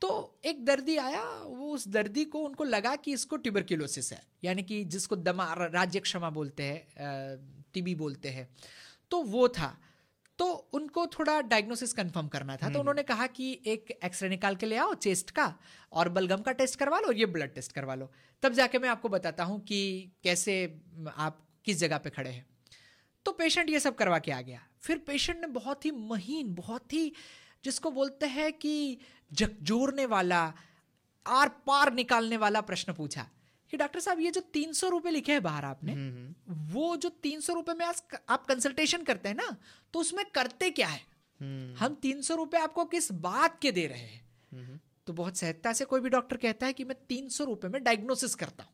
तो एक दर्दी आया वो उस दर्दी को उनको लगा कि इसको ट्यूबरक्यूलोसिस है यानी कि जिसको दमा राज्य क्षमा बोलते हैं टीबी बोलते हैं। तो वो था। तो उनको थोड़ा डायग्नोसिस कंफर्म करना था। तो उन्होंने कहा कि एक एक्सरे निकाल के ले आओ चेस्ट का और बलगम का टेस्ट करवा लो और ये ब्लड टेस्ट करवा लो। तब जाके मैं आपको बताता हूँ कि कैसे आप किस जगह पे खड़े हैं। तो पेशेंट ये सब करवा के आ गया। फिर पेशेंट ने बहुत ही महीन बहुत ही जिसको बोलते हैं कि झकझोरने वाला आर पार निकालने वाला प्रश्न पूछा। कि डॉक्टर साहब ये जो तीन सौ रुपये लिखे हैं बाहर आपने वो जो तीन सौ रुपये में आप कंसल्टेशन करते हैं ना तो उसमें करते क्या है? हम तीन सौ रुपये आपको किस बात के दे रहे हैं? तो बहुत सहजता से कोई भी डॉक्टर कहता है कि मैं तीन सौ रुपये में डायग्नोसिस करता हूँ।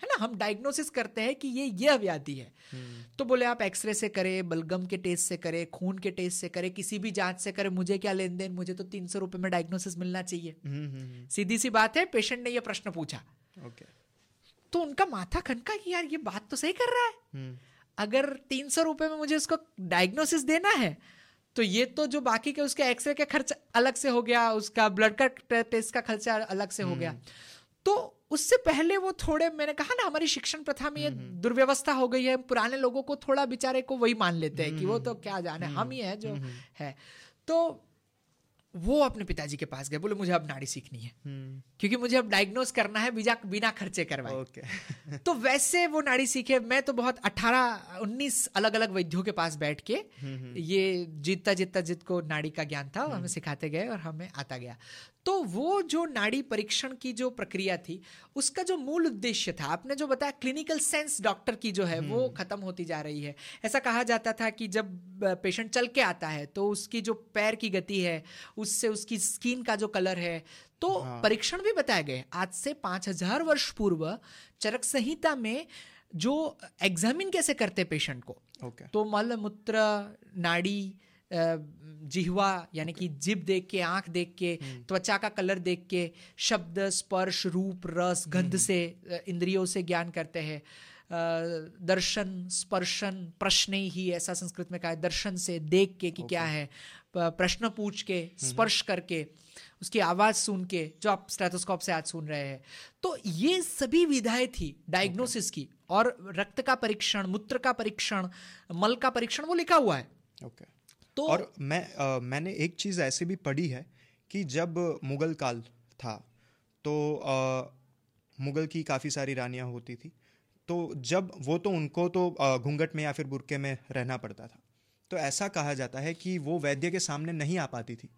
है ना? हम डायग्नोसिस करते हैं कि ये यह व्याधि है। तो बोले आप एक्सरे से करें बलगम के टेस्ट से करें खून के टेस्ट से करें किसी भी जाँच से करें मुझे क्या लेन देन मुझे तो तीन सौ रुपये में डायग्नोसिस मिलना चाहिए। सीधी सी बात है पेशेंट ने यह प्रश्न पूछा। ओके तो उनका माथा खनका कि यार ये बात तो सही कर रहा है। अगर तीन सौ रुपये में मुझे उसको डायग्नोसिस देना है तो ये तो जो बाकी के उसके एक्सरे का खर्च अलग से हो गया उसका ब्लड का टेस्ट का खर्चा अलग से हो गया। तो उससे पहले वो थोड़े मैंने कहा ना हमारी शिक्षण प्रथा में ये दुर्व्यवस्था हो गई है पुराने लोगों को थोड़ा बेचारे को वही मान लेते हैं कि वो तो क्या जाने हम ही है जो है। तो वो अपने पिताजी के पास गए बोले मुझे अब नाड़ी सीखनी है। क्योंकि मुझे अब डायग्नोस करना है बिना बिना खर्चे करवाए। okay. तो वैसे वो नाड़ी सीखे। मैं तो बहुत 18 19 अलग अलग वैद्यों के पास बैठ के ये जीतता जीतता जीत को नाड़ी का ज्ञान था वो हमें सिखाते गए और हमें आता गया। तो वो जो नाड़ी परीक्षण की जो प्रक्रिया थी उसका जो मूल उद्देश्य था आपने जो बताया क्लिनिकल सेंस डॉक्टर की जो है वो खत्म होती जा रही है। ऐसा कहा जाता था कि जब पेशेंट चल के आता है तो उसकी जो पैर की गति है उससे उसकी स्किन का जो कलर है तो हाँ। परीक्षण भी बताए गए। आज से पाँच हज़ार वर्ष पूर्व चरक संहिता में जो एग्जामिन कैसे करते पेशेंट को ओके तो मल मूत्र नाड़ी जिहवा यानी कि जिब देख के आँख देख के त्वचा का कलर देख के शब्द स्पर्श रूप रस गंध से इंद्रियों से ज्ञान करते हैं। दर्शन स्पर्शन प्रश्न ही ऐसा संस्कृत में कहा है दर्शन से देख के कि okay. क्या है प्रश्न पूछ के स्पर्श करके उसकी आवाज़ सुन के जो आप स्टेथोस्कोप से आज सुन रहे हैं। तो ये सभी विधाएँ थी डायग्नोसिस okay. की। और रक्त का परीक्षण मूत्र का परीक्षण मल का परीक्षण वो लिखा हुआ है। ओके तो और मैं आ, मैंने एक चीज़ ऐसी भी पढ़ी है कि जब मुगल काल था तो आ, मुगल की काफ़ी सारी रानियाँ होती थी तो जब वो तो उनको तो घूंघट में या फिर बुरके में रहना पड़ता था। तो ऐसा कहा जाता है कि वो वैद्य के सामने नहीं आ पाती थी।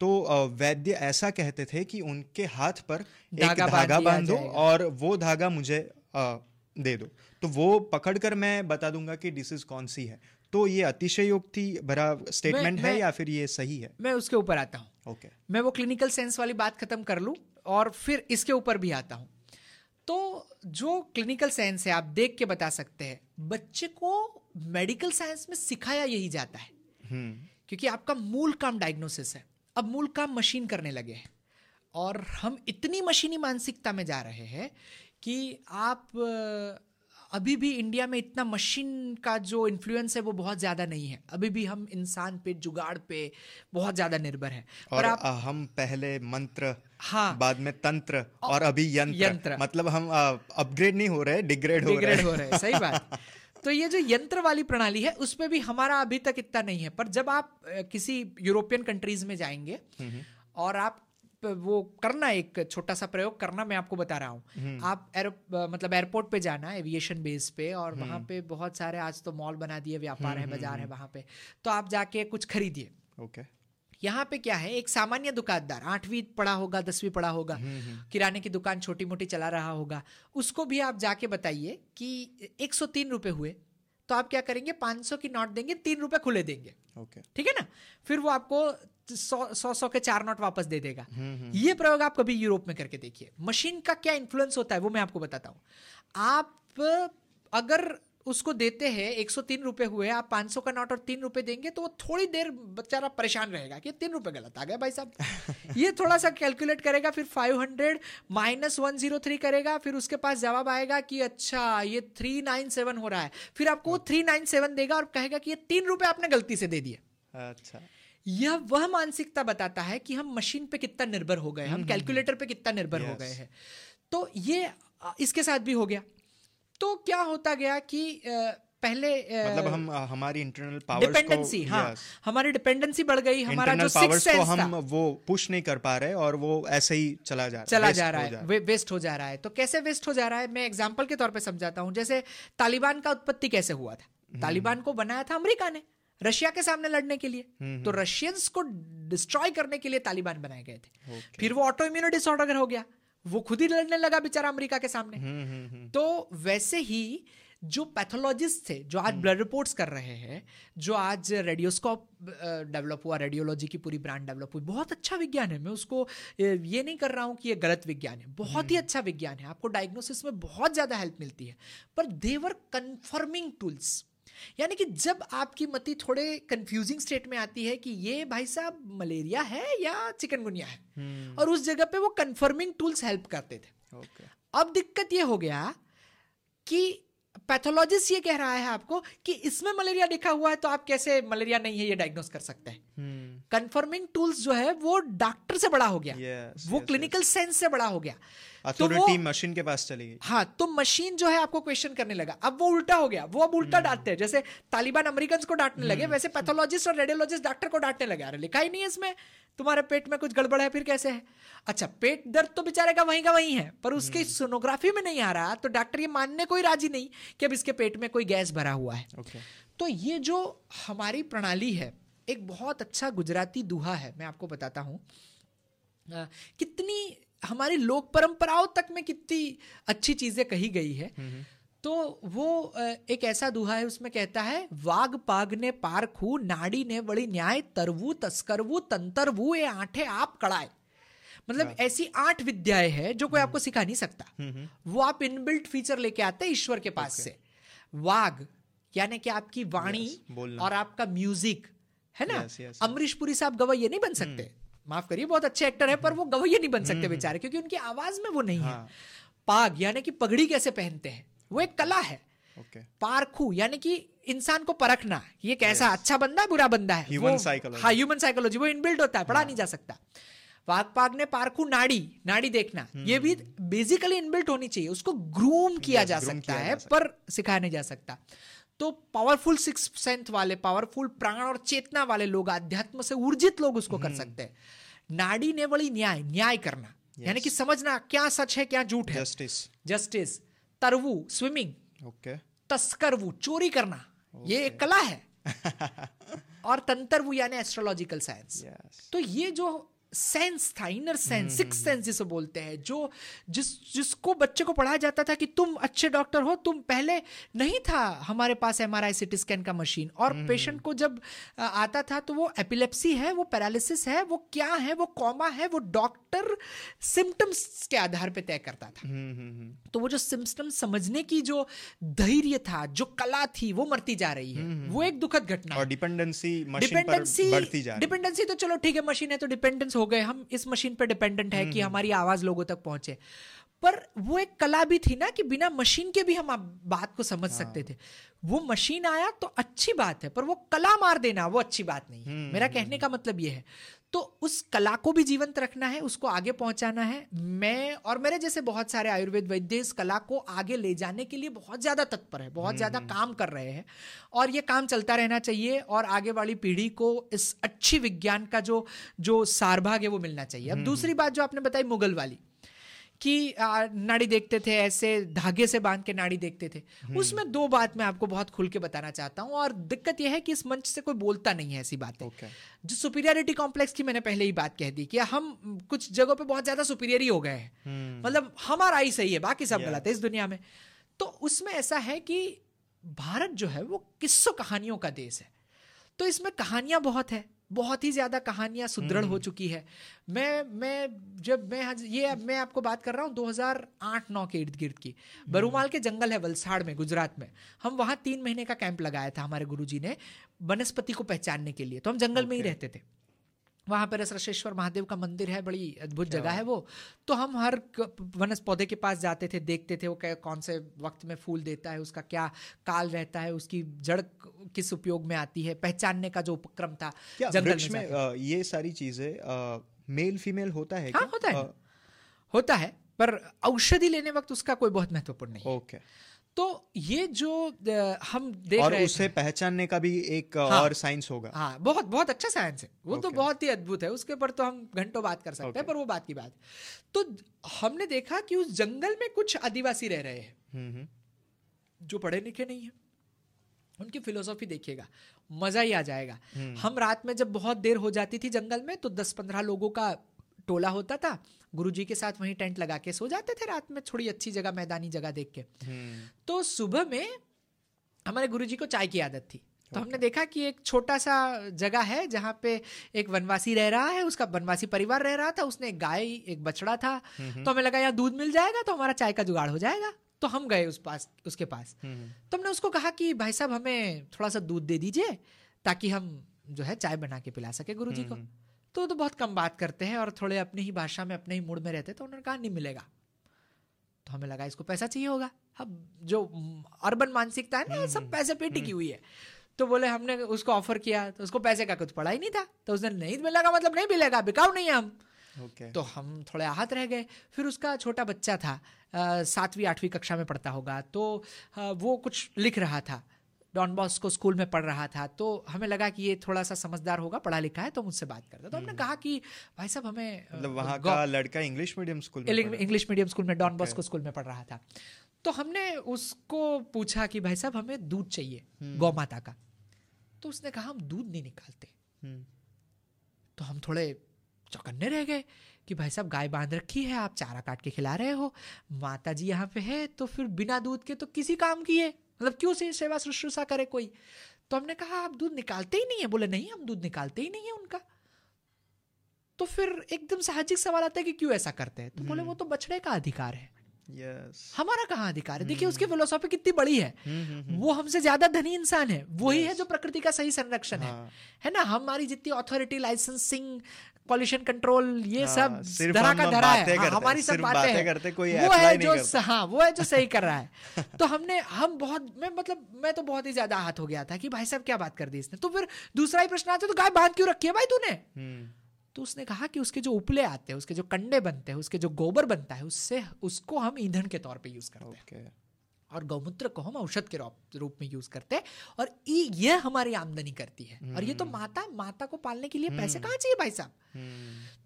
तो वैद्य ऐसा कहते थे कि उनके हाथ पर एक धागा बांधो और वो धागा मुझे दे दो। तो वो पकड़ कर मैं बता दूँगा कि डिसीज कौन सी है। तो ये अतिशयोक्ति भरा स्टेटमेंट है या फिर ये सही है? मैं उसके ऊपर आता हूँ। Okay okay. मैं वो क्लिनिकल सेंस वाली बात खत्म कर लूँ और फिर इसके ऊपर भी आता हूँ। तो जो क्लिनिकल साइंस है आप देख के बता सकते हैं बच्चे को मेडिकल साइंस में सिखाया यही जाता है। हम्म। क्योंकि आपका मूल काम डायग्नोसिस है। अब मूल काम मशीन करने लगे हैं। और हम इतनी मशीनी मानसिकता में जा रहे हैं कि आप अभी भी इंडिया में इतना मशीन का जो इन्फ्लुएंस है वो बहुत ज़्यादा नहीं है। अभी भी हम इंसान पे जुगाड़ पे बहुत ज़्यादा निर्भर है। और आप हम पहले मंत्र हाँ। बाद में तंत्र और अभी यंत्र। यंत्र। मतलब हम अपग्रेड नहीं हो रहे डिग्रेड हो रहे। हो रहे सही बात। तो ये जो यंत्र वाली प्रणाली है उसमें भी हमारा अभी तक इतना नहीं है। पर जब आप किसी यूरोपियन कंट्रीज़ में जाएँगे हम्म, हम्म। और आप वो करना एक छोटा सा प्रयोग करना मैं आपको बता रहा हूँ। हम्म। आप एर मतलब एयरपोर्ट पे जाना एविएशन बेस पे और वहाँ हम्म। पे बहुत सारे आज तो मॉल बना दिए व्यापार है हम्म, बाज़ार है वहाँ पे। तो आप जाके कुछ खरीदिए। ओके। यहाँ पे क्या है एक सामान्य दुकानदार आठवीं पढ़ा होगा दसवीं पढ़ा होगा किराने की दुकान छोटी मोटी चला रहा होगा उसको भी आप जाके बताइए कि एक सौ तीन रुपए हुए तो आप क्या करेंगे पाँच सौ की नोट देंगे तीन रुपए खुले देंगे। ओके। ठीक है ना? फिर वो आपको सौ सौ सौ के चार नोट वापस दे देगा। हम्म, हम्म। ये प्रयोग आप कभी यूरोप में करके देखिए। मशीन का क्या इन्फ्लुएंस होता है वो मैं आपको बताता हूँ। आप अगर उसको देते हैं एक सौ तीन रुपए हुए आप पाँच सौ का नोट और तीन रुपए देंगे तो वो थोड़ी देर बेचारा परेशान रहेगा कि तीन रुपए गलत आ गया भाई साहब। ये थोड़ा सा कैलकुलेट करेगा फिर five hundred minus one zero three करेगा फिर उसके पास जवाब आएगा कि अच्छा ये थ्री नाइन सेवन हो रहा है। फिर आपको थ्री नाइन सेवन देगा और कहेगा कि ये तीन रुपए आपने गलती से दे दिए। अच्छा। यह वह मानसिकता बताता है कि हम मशीन पे कितना निर्भर हो गए हम कैलकुलेटर हम्म, हम्म, पे कितना निर्भर हो गए हैं। तो ये इसके साथ भी हो गया। तो क्या होता गया कि पहले मतलब हम हमारी इंटरनल पावर्स डिपेंडेंसी हाँ yes. हमारी डिपेंडेंसी बढ़ गई हमारा जो सिक्स को हम वो पुश नहीं कर पा रहे और वो ऐसे ही चला जा रहा चला है जा रहा है। वे, वेस्ट हो जा रहा है। तो कैसे वेस्ट हो जा रहा है? मैं एग्जांपल के तौर पे समझाता हूँ। जैसे तालिबान का उत्पत्ति कैसे हुआ था? हम्म। तालिबान को बनाया था अमेरिका ने। रशिया के सामने लड़ने के लिए। हम्म, तो रशियंस हम्म। को डिस्ट्रॉय करने के लिए तालिबान बनाए गए थे। फिर वो ऑटो इम्यूनो डिसऑर्डर हो गया। वो खुद ही लड़ने लगा बेचारा अमेरिका के सामने। हम्म, तो वैसे ही जो पैथोलॉजिस्ट थे जो आज ब्लड रिपोर्ट्स कर रहे हैं जो आज रेडियोस्कोप डेवलप हुआ रेडियोलॉजी की पूरी ब्रांड डेवलप हुई बहुत अच्छा विज्ञान है। मैं उसको ये नहीं कर रहा हूँ कि ये गलत विज्ञान है। बहुत ही अच्छा विज्ञान है। आपको डायग्नोसिस में बहुत ज़्यादा हेल्प मिलती है। पर देवर कन्फर्मिंग टूल्स यानी कि जब आपकी मती थोड़े कंफ्यूजिंग स्टेट में आती है कि ये भाई साहब मलेरिया है या चिकनगुनिया है hmm. और उस जगह पे वो कंफर्मिंग टूल्स हेल्प करते थे okay. अब दिक्कत ये हो गया कि पैथोलॉजिस्ट ये कह रहा है आपको कि इसमें मलेरिया लिखा हुआ है तो आप कैसे मलेरिया नहीं है ये डायग्नोस कर सकते हैं कंफर्मिंग hmm. टूल्स जो है वो डॉक्टर से बड़ा हो गया yes, वो क्लिनिकल yes. Sense yes. से बड़ा हो गया अथॉरिटी तो मशीन के पास चली गई हाँ तो मशीन जो है आपको क्वेश्चन करने लगा अब वो उल्टा हो गया वो अब उल्टा hmm. डांटते हैं जैसे तालिबान अमेरिकन को डांटने लगे hmm. वैसे पैथोलॉजिस्ट और रेडियोलॉजिस्ट डॉक्टर को डांटने लगे अरे लिखा ही नहीं है इसमें तुम्हारे पेट में कुछ गड़बड़ है फिर कैसे है अच्छा पेट दर्द तो बेचारे का वहीं का वहीं है पर उसके सोनोग्राफी में नहीं आ रहा तो डॉक्टर ये मानने कोई राज़ी नहीं कि अब इसके पेट में कोई गैस भरा हुआ है तो ये जो हमारी प्रणाली है एक बहुत अच्छा गुजराती दुहा है मैं आपको बताता हूँ। कितनी हमारी लोक परंपराओं तक में कितनी अच्छी चीज़ें कही गई है। तो वो एक ऐसा दुहा है उसमें कहता है वाग पाग ने पारखू नाड़ी ने बड़ी न्याय तरवू तस्करवू तंतरवू ये आठे आप कड़ाए। मतलब हाँ। ऐसी आठ विद्याएँ हैं जो कोई हम्म। आपको सिखा नहीं सकता। हम्म, हम्म। वो आप इनबिल्ट फीचर लेके आते हैं ईश्वर के पास से। वाग यानी कि आपकी वाणी और आपका म्यूज़िक है ना? अमरीश पुरी साहब गवैये नहीं बन सकते। माफ़ करिए बहुत अच्छे एक्टर है पर वो गवैये नहीं बन सकते बेचारे क्योंकि उनकी आवाज़ में वो नहीं है। हाँ। पाग यानी कि पगड़ी कैसे पहनते हैं? वो एक कला है। Okay. पारखू यानी कि इंसान को परखना। ये कैसा yes. अच्छा बंदा है बुरा बंदा है। ह्यूमन साइकोलॉजी हाँ ह्यूमन साइकोलॉजी वो इनबिल्ट होता है पढ़ा हाँ। नहीं जा सकता। वाक पाग ने पारखू नाड़ी नाड़ी देखना। हम्म, ये भी बेसिकली हम्म। इनबिल्ट होनी चाहिए उसको ग्रूम किया जा सकता है। पर सिखाया नहीं जा सकता। तो पावरफुल सिक्स सेंथ वाले पावरफुल प्राण और चेतना वाले लोग अध्यात्म से ऊर्जित लोग उसको कर हम्म। सकते हैं। नाड़ी ने बड़ी न्याय न्याय करना। Yes. यानी कि समझना क्या सच है क्या झूठ है। जस्टिस जस्टिस तरवू स्विमिंग ओके तस्करवू चोरी करना। okay. ये एक कला है। और तंत्रवू यानी एस्ट्रोलॉजिकल साइंस यस तो ये जो सेंस था इनर सेंस सिक्स सेंस जिसे बोलते हैं जो जिस जिसको बच्चे को पढ़ाया जाता था कि तुम अच्छे डॉक्टर हो तुम पहले नहीं था हमारे पास M R I CT scan का मशीन और पेशेंट को जब आता था तो वो एपिलेप्सी है वो पैरालिसिस है वो क्या है वो कॉमा है वो डॉक्टर सिम्टम्स के आधार पर तय करता था। हम्म तो वो जो सिम्टम्स समझने की जो धैर्य था जो कला थी वो मरती जा रही है। वो एक दुखद घटना और डिपेंडेंसी डिपेंडेंसी डिपेंडेंसी तो चलो ठीक है मशीन है तो डिपेंडेंस हो गए हम इस मशीन पर डिपेंडेंट है कि हमारी आवाज़ लोगों तक पहुँचे। पर वो एक कला भी थी ना कि बिना मशीन के भी हम आप बात को समझ सकते हाँ। थे। वो मशीन आया तो अच्छी बात है पर वो कला मार देना वो अच्छी बात नहीं है। मेरा कहने का मतलब ये है। तो उस कला को भी जीवंत रखना है उसको आगे पहुंचाना है। मैं और मेरे जैसे बहुत सारे आयुर्वेद वैद्य इस कला को आगे ले जाने के लिए बहुत ज़्यादा तत्पर है बहुत ज़्यादा काम कर रहे हैं और ये काम चलता रहना चाहिए और आगे वाली पीढ़ी को इस अच्छी विज्ञान का जो जो सारभाग है वो मिलना चाहिए। अब दूसरी बात जो आपने बताई मुगल वाली। कि नाड़ी देखते थे ऐसे धागे से बाँध के नाड़ी देखते थे। उसमें दो बात मैं आपको बहुत खुल के बताना चाहता हूँ और दिक्कत यह है कि इस मंच से कोई बोलता नहीं है ऐसी बातें। ओके। जो सुपीरियरिटी कॉम्प्लेक्स की मैंने पहले ही बात कह दी कि हम कुछ जगहों पे बहुत ज़्यादा सुपीरियर ही हो गए हैं। हम्म। मतलब हमारा ही सही है बाकी सब गलत है इस दुनिया में। तो उसमें ऐसा है कि भारत जो है वो किस्सों कहानियों का देश है। तो इसमें कहानियाँ बहुत है। बहुत ही ज़्यादा कहानियाँ सुदृढ़ हो चुकी है। मैं मैं जब मैं ये मैं आपको बात कर रहा हूँ 2008-9 के इर्द गिर्द की। बरूमाल के जंगल है वलसाड़ में गुजरात में। हम वहाँ तीन महीने का कैंप लगाया था हमारे गुरुजी ने वनस्पति को पहचानने के लिए। तो हम जंगल में ही रहते थे। वहाँ पर रसरेश्वर महादेव का मंदिर है बड़ी अद्भुत जगह है वो। तो हम हर वनस पौधे के पास जाते थे देखते थे वो कौन से वक्त में फूल देता है उसका क्या काल रहता है उसकी जड़ किस उपयोग में आती है पहचानने का जो उपक्रम था जंगल में जाके। ये सारी चीज़ें मेल फीमेल होता है हाँ क्या? होता है। अ, होता है पर औषधि लेने वक्त उसका कोई बहुत महत्वपूर्ण नहीं है। ओके। तो ये जो हम देख और रहे उसे पहचानने का भी एक हाँ। और साइंस होगा। हाँ बहुत बहुत अच्छा साइंस है। वो okay. तो बहुत ही अद्भुत है। उसके ऊपर तो हम घंटों बात कर सकते okay. हैं पर वो बात की बात। तो हमने देखा कि उस जंगल में कुछ आदिवासी रह रहे हैं। हम्म हम्म। जो पढ़े लिखे नहीं है। उनकी फिलोसॉफी देखिएगा मज़ा ही आ जाएगा। हम्म। हम रात में जब बहुत देर हो जाती थी जंगल में तो दस पंद्रह लोगों का टोला होता था गुरुजी के साथ वहीं टेंट लगा के सो जाते थे रात में थोड़ी अच्छी जगह मैदानी जगह देख के। हम्म। तो सुबह में हमारे गुरुजी को चाय की आदत थी। तो हमने देखा कि एक छोटा सा जगह है जहाँ पे एक वनवासी रह रहा है उसका वनवासी परिवार रह रहा था उसने एक गाय एक बछड़ा था। तो हमें लगा यहाँ दूध मिल जाएगा तो हमारा चाय का जुगाड़ हो जाएगा। तो हम गए उस पास उसके पास। तो हमने उसको कहा कि भाई साहब हमें थोड़ा सा दूध दे दीजिए ताकि हम जो है चाय बना के पिला सके गुरुजी को। तो तो बहुत कम बात करते हैं और थोड़े अपनी ही भाषा में अपने ही मूड में रहते हैं, तो उन्होंने कहा नहीं मिलेगा। तो हमें लगा इसको पैसा चाहिए होगा। अब जो अर्बन मानसिकता है ना सब पैसे पे टिकी हुई है। तो बोले हमने उसको ऑफ़र किया तो उसको पैसे का कुछ पड़ा ही नहीं था। तो उसने नहीं मिलेगा मतलब नहीं मिलेगा बिकाऊ नहीं है हम। ओके तो हम थोड़े आहत रह गए। फिर उसका छोटा बच्चा था सातवीं आठवीं कक्षा में पढ़ता होगा तो अ, वो कुछ लिख रहा था। डॉन बॉस्को स्कूल में पढ़ रहा था। तो हमें लगा कि ये थोड़ा सा समझदार होगा पढ़ा लिखा है तो मुझसे बात करता तो हमने कहा कि भाई साहब हमें मतलब वहाँ का लड़का इंग्लिश मीडियम स्कूल में इंग्लिश मीडियम स्कूल में डॉन बॉस्को स्कूल में पढ़ रहा था। तो हमने उसको पूछा कि भाई साहब हमें दूध चाहिए गौ माता का। तो उसने कहा हम दूध नहीं निकालते। हम्म। तो हम थोड़े चौकन्ने रह गए कि भाई साहब गाय बाँध रखी है आप चारा काट के खिला रहे हो। माता जी यहाँ पे है तो फिर बिना दूध के तो किसी काम की है मतलब क्यों से सेवा शुश्रूषा करे कोई? तो हमने कहा आप दूध निकालते ही नहीं है। बोले नहीं हम दूध निकालते ही नहीं है उनका। तो फिर एकदम साहजिक सवाल आता है कि क्यों ऐसा करते हैं? तो बोले वो तो बछड़े का अधिकार है। यस हमारा कहाँ अधिकार है? देखिए उसकी फिलोसॉफी कितनी बड़ी है। हम्म वो हमसे ज़्यादा धनी इंसान है। वही yes. है जो प्रकृति का सही संरक्षण है। हाँ। है ना? हमारी जितनी अथॉरिटी लाइसेंसिंग पॉल्यूशन कंट्रोल ये हाँ, सब धरा का धरा है। हाँ, हमारी सब बातें हैं। करते, कोई वो है जो हाँ वो है जो सही कर रहा है। तो हमने हम बहुत मैं मतलब मैं तो बहुत ही ज़्यादा आहत हो गया था कि भाई साहब क्या बात कर दी इसने। तो फिर दूसरा ही प्रश्न आता तो गाय बाँध क्यों रखी है भाई तूने? हम्म। तो उसने कहा कि उसके जो उपले आते हैं उसके जो कंडे बनते हैं उसके जो गोबर बनता है उससे उसको हम ईंधन के तौर पे यूज़ करते हैं। और गौमूत्र को हम औषध के रूप में यूज़ करते हैं और ये हमारी आमदनी करती है। और ये तो हम्म। माता माता को पालने के लिए पैसे कहाँ चाहिए भाई साहब?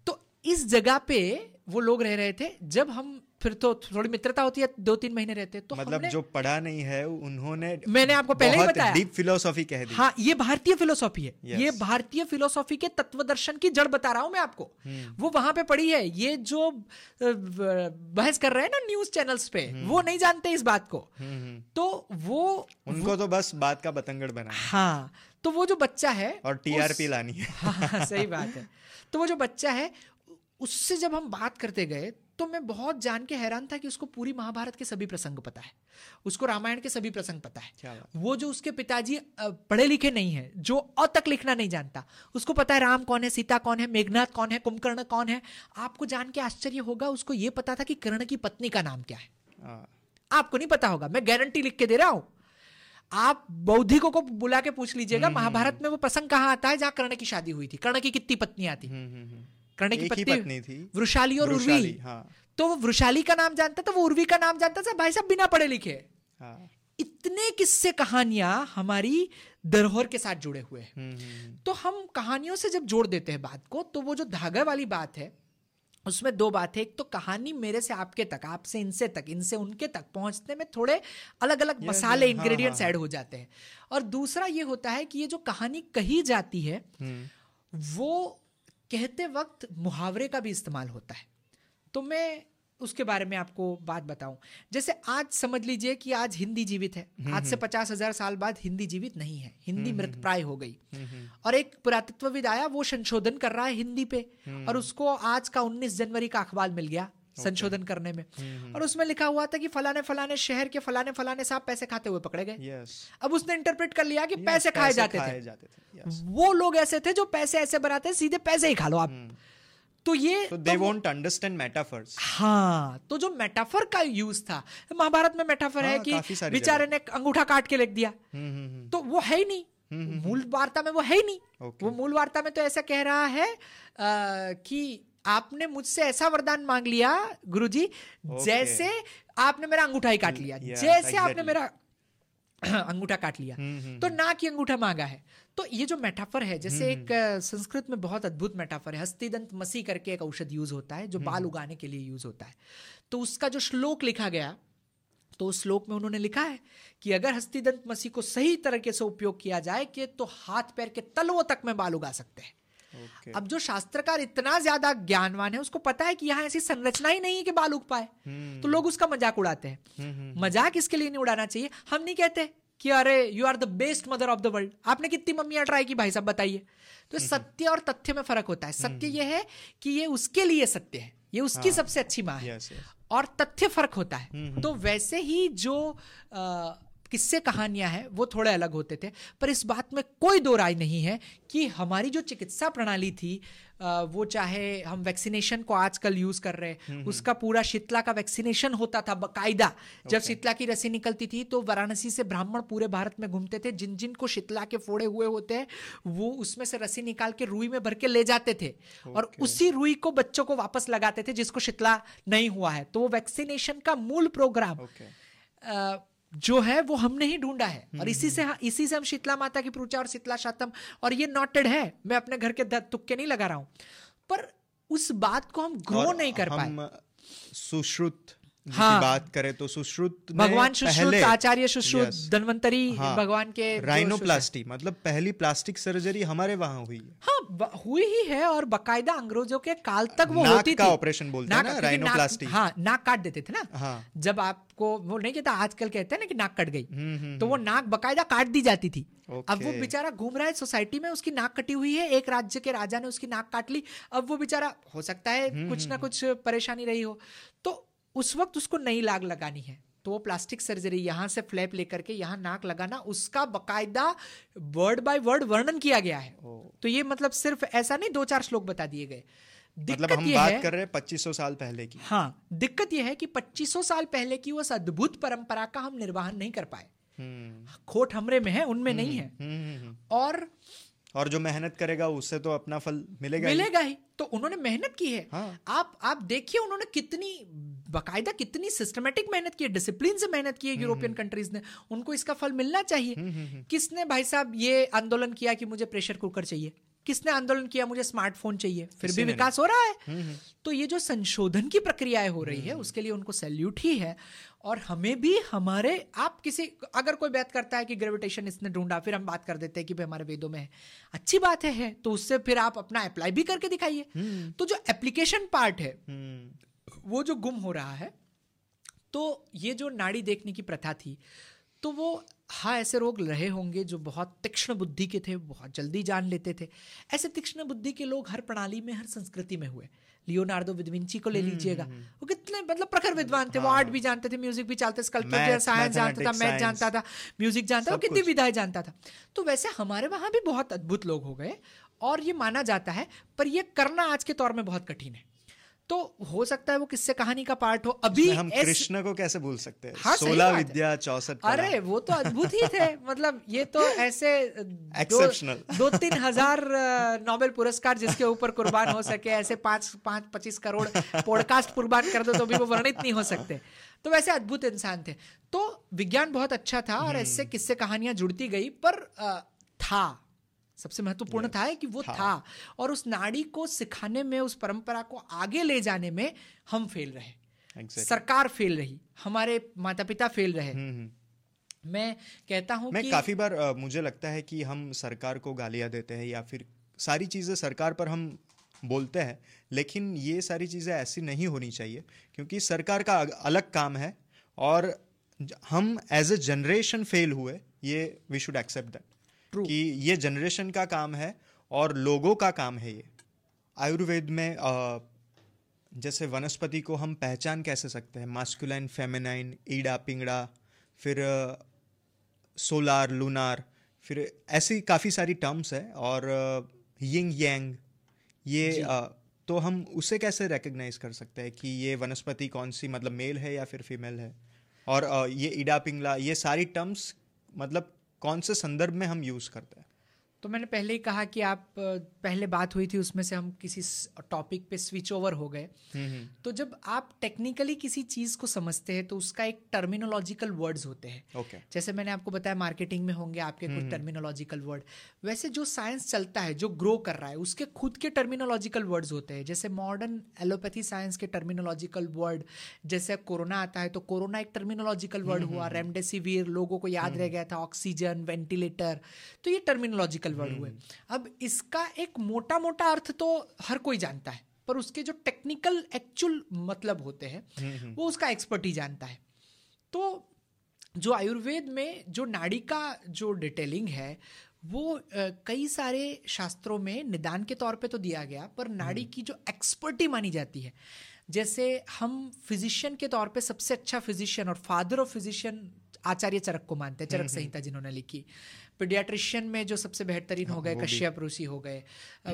तो इस जगह पे वो लोग रह रहे थे जब हम फिर तो थोड़ी मित्रता होती है दो तीन महीने रहते तो मतलब जो पढ़ा नहीं है उन्होंने मैंने आपको पहले ही बताया। डीप फिलोसॉफी कह दी। हाँ ये भारतीय फिलोसॉफी है। Yes. ये भारतीय फिलोसॉफी के तत्व दर्शन की जड़ बता रहा हूँ मैं आपको। hmm. वो वहाँ पे पड़ी है। ये जो बहस कर रहे हैं ना न्यूज़ चैनल्स पे hmm. वो नहीं जानते इस बात को। hmm. तो वो उनको तो बस बात का बतंगड़ बना हाँ। तो वो जो बच्चा है और टीआरपी लानी है। हाँ, सही बात है। तो वो जो बच्चा है उससे जब हम बात करते गए तो मैं बहुत जान के हैरान था कि उसको पूरी महाभारत के सभी प्रसंग पता है। उसको रामायण के सभी प्रसंग पता है। वो जो उसके पिताजी पढ़े लिखे नहीं है जो अ तक लिखना नहीं जानता उसको पता है राम कौन है सीता कौन है मेघनाथ कौन है कुंभकर्ण कौन है। आपको जान के आश्चर्य होगा उसको ये पता था कि कर्ण की पत्नी का नाम क्या है। हाँ। आपको नहीं पता होगा मैं गारंटी लिख के दे रहा हूँ। आप बौद्धिकों को बुला के पूछ लीजिएगा हम्म, हम्म, महाभारत हम्म। में वो प्रसंग कहाँ आता है जहाँ कर्ण की शादी हुई थी कर्ण की कितनी पत्नियाँ थी कर्ण की पत्नी थी। वृशाली और उर्वी। हाँ। तो वो वृशाली का नाम जानता था वो उर्वी का नाम जानता था भाई साहब बिना पढ़े लिखे। हाँ। इतने किस्से कहानियाँ हमारी धरोहर के साथ जुड़े हुए हैं। हम्म, हम्म, हम्म। तो हम कहानियों से जब जोड़ देते हैं बात को तो वो जो धागा वाली बात है उसमें दो बात है। एक तो कहानी मेरे से आपके तक आपसे इनसे तक इनसे उनके तक पहुँचने में थोड़े अलग अलग मसाले इंग्रेडिएंट्स हाँ, ऐड हो जाते हैं। और दूसरा ये होता है कि ये जो कहानी कही जाती है वो कहते वक्त मुहावरे का भी इस्तेमाल होता है। तो मैं उसके बारे में आपको बात बताऊँ। जैसे आज समझ लीजिए कि आज हिंदी जीवित है। हम्म, आज से हम्म। पचास हज़ार साल बाद हिंदी जीवित नहीं है। हिंदी हम्म, मृत प्राय हो गई। और एक पुरातत्वविद आया वो संशोधन कर रहा है हिंदी पे। और उसको आज का 19 जनवरी का अखबार मिल गया। संशोधन करने में। और उसमें लिखा हुआ था कि फलाने फलाने शहर के फलाने फलाने साहब पैसे खाते हुए पकड़े गए। अब उसने इंटरप्रेट कर लिया कि पैसे खाए जाते थे। वो लोग ऐसे थे जो पैसे ऐसे बनाते सीधे पैसे ही खा लो आप। तो ये तो दे वोंट अंडरस्टैंड मेटाफर्स हाँ तो जो मेटाफर का यूज़ था महाभारत में मेटाफर हाँ, है कि बेचारे ने अंगूठा काट के लिख दिया। हम्म, हम्म, हम्म। तो वो है ही नहीं। मूल वार्ता में वो है ही नहीं। Okay. वो मूल वार्ता में तो ऐसा कह रहा है आ, कि आपने मुझसे ऐसा वरदान मांग लिया गुरु गुरुजी जैसे आपने मेरा अंगूठा ही काट लिया जैसे आपने मेरा अंगूठा काट लिया हम्म, तो हम्म। ना की अंगूठा मांगा है। तो ये जो मेटाफर है जैसे एक संस्कृत में बहुत अद्भुत मेटाफर है हस्तिदंत मसी करके एक औषध यूज़ होता है जो बाल उगाने के लिए यूज़ होता है। तो उसका जो श्लोक लिखा गया तो उस श्लोक में उन्होंने लिखा है कि अगर हस्तिदंत मसी को सही तरीके से उपयोग किया जाए कि तो हाथ पैर के तलवों तक में बाल उगा सकते हैं। Okay. अब जो शास्त्रकार इतना ज़्यादा ज्ञानवान है उसको पता है कि यहाँ ऐसी संरचना ही नहीं है कि बाल उग पाए। hmm. तो लोग उसका मज़ाक उड़ाते हैं। hmm. मज़ाक इसके लिए नहीं उड़ाना चाहिए। हम नहीं कहते कि अरे you are the best mother of the world आपने कितनी मम्मियाँ ट्राई की भाई साहब बताइए। तो सत्य और तथ्य में फ़र्क होता है। सत्य ये है कि ये उसके लिए सत्य है। ये उसकी हाँ, सबसे अच्छी माँ है. और तथ्य फ़र्क होता है। तो वैसे ही जो किस्से कहानियाँ हैं वो थोड़े अलग होते थे। पर इस बात में कोई दो राय नहीं है कि हमारी जो चिकित्सा प्रणाली थी वो चाहे हम वैक्सीनेशन को आजकल यूज़ कर रहे हैं हम्म, हम्म। उसका पूरा शीतला का वैक्सीनेशन होता था बकायदा जब शीतला की रसी निकलती थी तो वाराणसी से ब्राह्मण पूरे भारत में घूमते थे। जिन जिन को शीतला के फोड़े हुए होते हैं वो उसमें से रसी निकाल के रुई में भर के ले जाते थे। और उसी रुई को बच्चों को वापस लगाते थे जिसको शीतला नहीं हुआ है। तो वो वैक्सीनेशन का मूल प्रोग्राम जो है वो हमने ही ढूंढा है। और इसी से हम्म। इसी से हम शीतला माता की पूजा और शीतला शातम और ये नॉटेड है मैं अपने घर के तुक्के नहीं लगा रहा हूँ। पर उस बात को हम ग्रो नहीं कर पाए। सुश्रुत हाँ, बात करें तो सुश्रुत भगवान सुश्रुत आचार्य सुश्रुत धनवंतरी हाँ, भगवान के राइनोप्लास्टी मतलब पहली प्लास्टिक सर्जरी हमारे वहाँ हुई है। हाँ हुई ही है और बकायदा अंग्रेज़ों के काल तक वो होती का ऑपरेशन बोलते हैं ना राइनोप्लास्टी हाँ नाक काट देते थे ना। हाँ, जब आपको वो नहीं कहता आजकल कहते हैं ना कि नाक कट गई। हम्म, हम्म, तो वो हम्म। नाक बकायदा काट दी जाती थी। अब वो बेचारा घूम रहा है सोसाइटी में उसकी नाक कटी हुई है एक राज्य के राजा ने उसकी नाक काट ली। अब वो बेचारा हो सकता है कुछ ना कुछ परेशानी रही हो। तो उस वक्त उसको नई लाग लगानी है। तो वो प्लास्टिक सर्जरी यहाँ से फ्लैप लेकर के यहाँ नाक लगाना उसका बकायदा वर्ड बाय वर्ड वर्णन किया गया है। तो ये मतलब सिर्फ़ ऐसा नहीं दो चार श्लोक बता दिए गए। मतलब हम बात कर रहे हैं 2500 साल पहले की। हाँ दिक्कत यह है कि 2500 साल पहले की उस अद्भुत परंपरा का हम निर्वाहन नहीं कर पाए। हम्म। खोट हमरे में है उनमें हम्म, नहीं है। हम्म, और और जो मेहनत करेगा उससे तो अपना फल मिलेगा मिलेगा ही, ही। तो उन्होंने मेहनत की है। हाँ। आप आप देखिए उन्होंने कितनी बाकायदा कितनी सिस्टमेटिक मेहनत की है डिसिप्लिन से मेहनत की है यूरोपियन कंट्रीज़ ने। उनको इसका फल मिलना चाहिए। किसने भाई साहब ये आंदोलन किया कि मुझे प्रेशर कुकर चाहिए? किसने आंदोलन किया मुझे स्मार्टफ़ोन चाहिए। फिर भी विकास हो रहा है। तो ये जो संशोधन की प्रक्रियाएँ हो रही है उसके लिए उनको सैल्यूट ही है। और हमें भी हमारे आप किसी अगर कोई बात करता है कि ग्रेविटेशन इसने ढूंढा फिर हम बात कर देते हैं कि भाई हमारे वेदों में है। अच्छी बात है, है तो उससे फिर आप अपना अप्लाई भी करके दिखाइए। हम्म। तो जो एप्लीकेशन पार्ट है हम्म। वो जो गुम हो रहा है तो ये जो नाड़ी देखने की प्रथा थी तो वो हाँ ऐसे रोग रहे होंगे जो बहुत तीक्ष्ण बुद्धि के थे बहुत जल्दी जान लेते थे। ऐसे तीक्ष्ण बुद्धि के लोग हर प्रणाली में हर संस्कृति में हुए। लियोनार्डो विदविंची को ले हम्म, लीजिएगा। हम्म, हम्म। वो कितने मतलब प्रखर विद्वान थे। वो आर्ट हाँ। भी जानते थे म्यूज़िक भी चलते स्कल्पचर साइंस जानता था मैथ जानता था म्यूज़िक जानता था कितनी विधाएँ जानता था। तो वैसे हमारे वहाँ भी बहुत अद्भुत लोग हो गए और ये माना जाता है पर ये करना आज के तौर में बहुत कठिन है। तो हो सकता है वो किससे कहानी का पार्ट हो। अभी हम एस... कृष्ण को कैसे भूल सकते हैं? हाँ, सोलह विद्या चौसठ अरे वो तो अद्भुत ही थे। मतलब ये तो ऐसे दो, दो तीन हज़ार नोबेल पुरस्कार जिसके ऊपर कुर्बान हो सके ऐसे पाँच पाँच पच्चीस करोड़ पॉडकास्ट कुर्बान कर दो तो भी वो वर्णित नहीं हो सकते। तो वैसे अद्भुत इंसान थे। तो विज्ञान बहुत अच्छा था और ऐसे हम्म। किससे कहानियाँ जुड़ती गई पर था। सबसे महत्वपूर्ण था कि वो था।, था और उस नाड़ी को सिखाने में उस परंपरा को आगे ले जाने में हम फेल रहे exactly. सरकार फेल रही हमारे माता पिता फेल रहे हम्म, हम्म। मैं कहता हूँ मैं कि... काफ़ी बार आ, मुझे लगता है कि हम सरकार को गालियाँ देते हैं या फिर सारी चीज़ें सरकार पर हम बोलते हैं लेकिन ये सारी चीज़ें ऐसी नहीं होनी चाहिए क्योंकि सरकार का अलग काम है और हम एज ए जनरेशन फेल हुए ये we should accept that True. कि ये जनरेशन का काम है और लोगों का काम है ये। आयुर्वेद में आ, जैसे वनस्पति को हम पहचान कैसे सकते हैं? मास्कुलाइन फेमिनाइन ईडा पिंगड़ा फिर सोलार लूनार फिर ऐसी काफ़ी सारी टर्म्स है और यिंग यांग ये आ, तो हम उसे कैसे रिकग्नाइज कर सकते हैं कि ये वनस्पति कौन सी मतलब मेल है या फिर फीमेल है? और आ, ये ईडा पिंगला ये सारी टर्म्स मतलब कौन से संदर्भ में हम यूज़ करते हैं। तो मैंने पहले ही कहा कि आप पहले बात हुई थी उसमें से हम किसी टॉपिक पे स्विच ओवर हो गए। हम्म, हम्म। तो जब आप टेक्निकली किसी चीज़ को समझते हैं तो उसका एक टर्मिनोलॉजिकल वर्ड्स होते हैं। Okay. जैसे मैंने आपको बताया मार्केटिंग में होंगे आपके कुछ टर्मिनोलॉजिकल हम्म, वर्ड वैसे जो साइंस चलता है जो ग्रो कर रहा है उसके खुद के टर्मिनोलॉजिकल वर्ड्स होते हैं। जैसे मॉडर्न एलोपैथी साइंस के टर्मिनोलॉजिकल वर्ड जैसे कोरोना आता है तो कोरोना एक टर्मिनोलॉजिकल वर्ड हुआ। रेमडेसिविर लोगों को याद रह गया था ऑक्सीजन वेंटिलेटर तो ये टर्मिनोलॉजिकल वर्ड हुए। हम्म। अब इसका एक मोटा मोटा अर्थ तो हर कोई जानता है पर उसके जो टेक्निकल एक्चुअल मतलब होते हैं हम्म, हम्म। वो उसका एक्सपर्ट ही जानता है। तो जो आयुर्वेद में जो नाड़ी का जो डिटेलिंग है वो कई सारे शास्त्रों में निदान के तौर पे तो दिया गया पर नाड़ी की जो एक्सपर्टी मानी जाती है जैसे हम फिजिशियन के तौर पे सबसे अच्छा फिजिशियन और father of physician Acharya Charak को मानते हैं चरक संहिता जिन्होंने लिखी। पीडियाट्रिशियन में जो सबसे बेहतरीन हो हाँ, गए कश्यप रूसी हो गए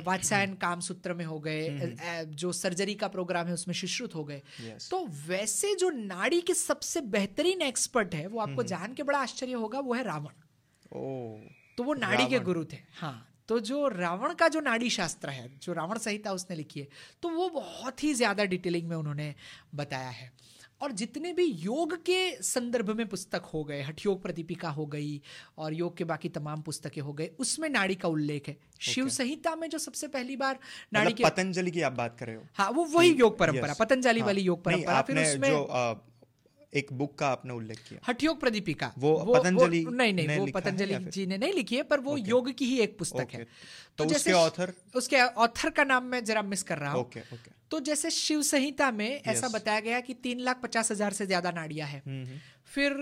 वात्सायन काम सूत्र में हो गए हम्म। जो सर्जरी का प्रोग्राम है उसमें सुश्रुत हो गए। तो वैसे जो नाड़ी के सबसे बेहतरीन एक्सपर्ट है वो आपको जान के बड़ा आश्चर्य होगा वो है रावण। तो वो नाड़ी के गुरु थे हाँ। तो जो रावण का जो नाड़ी शास्त्र है जो रावण संहिता उसने लिखी है तो वो बहुत ही ज़्यादा डिटेलिंग में उन्होंने बताया है। और जितने भी योग के संदर्भ में पुस्तक हो गए हठयोग प्रदीपिका हो गई और योग के बाकी तमाम पुस्तकें हो गए उसमें नाड़ी का उल्लेख है। Okay. शिव संहिता में जो सबसे पहली बार नाड़ी मतलब के पतंजलि की आप बात कर रहे हो? हाँ वो वही योग परंपरा पतंजलि हाँ, वाली योग परंपरा। फिर उसमें जो आ, एक बुक का आपने उल्लेख किया। हठयोग प्रदीपिका। वो, वो पतंजलि नहीं नहीं वो पतंजलि जी ने नहीं लिखी है पर वो योग की ही एक पुस्तक है। तो, तो उसके ऑथर उसके ऑथर का नाम मैं जरा मिस कर रहा हूँ। तो जैसे शिव संहिता में yes. ऐसा बताया गया कि तीन लाख पचास हज़ार से ज़्यादा नाड़ियाँ हैं। हम्म, हम्म। फिर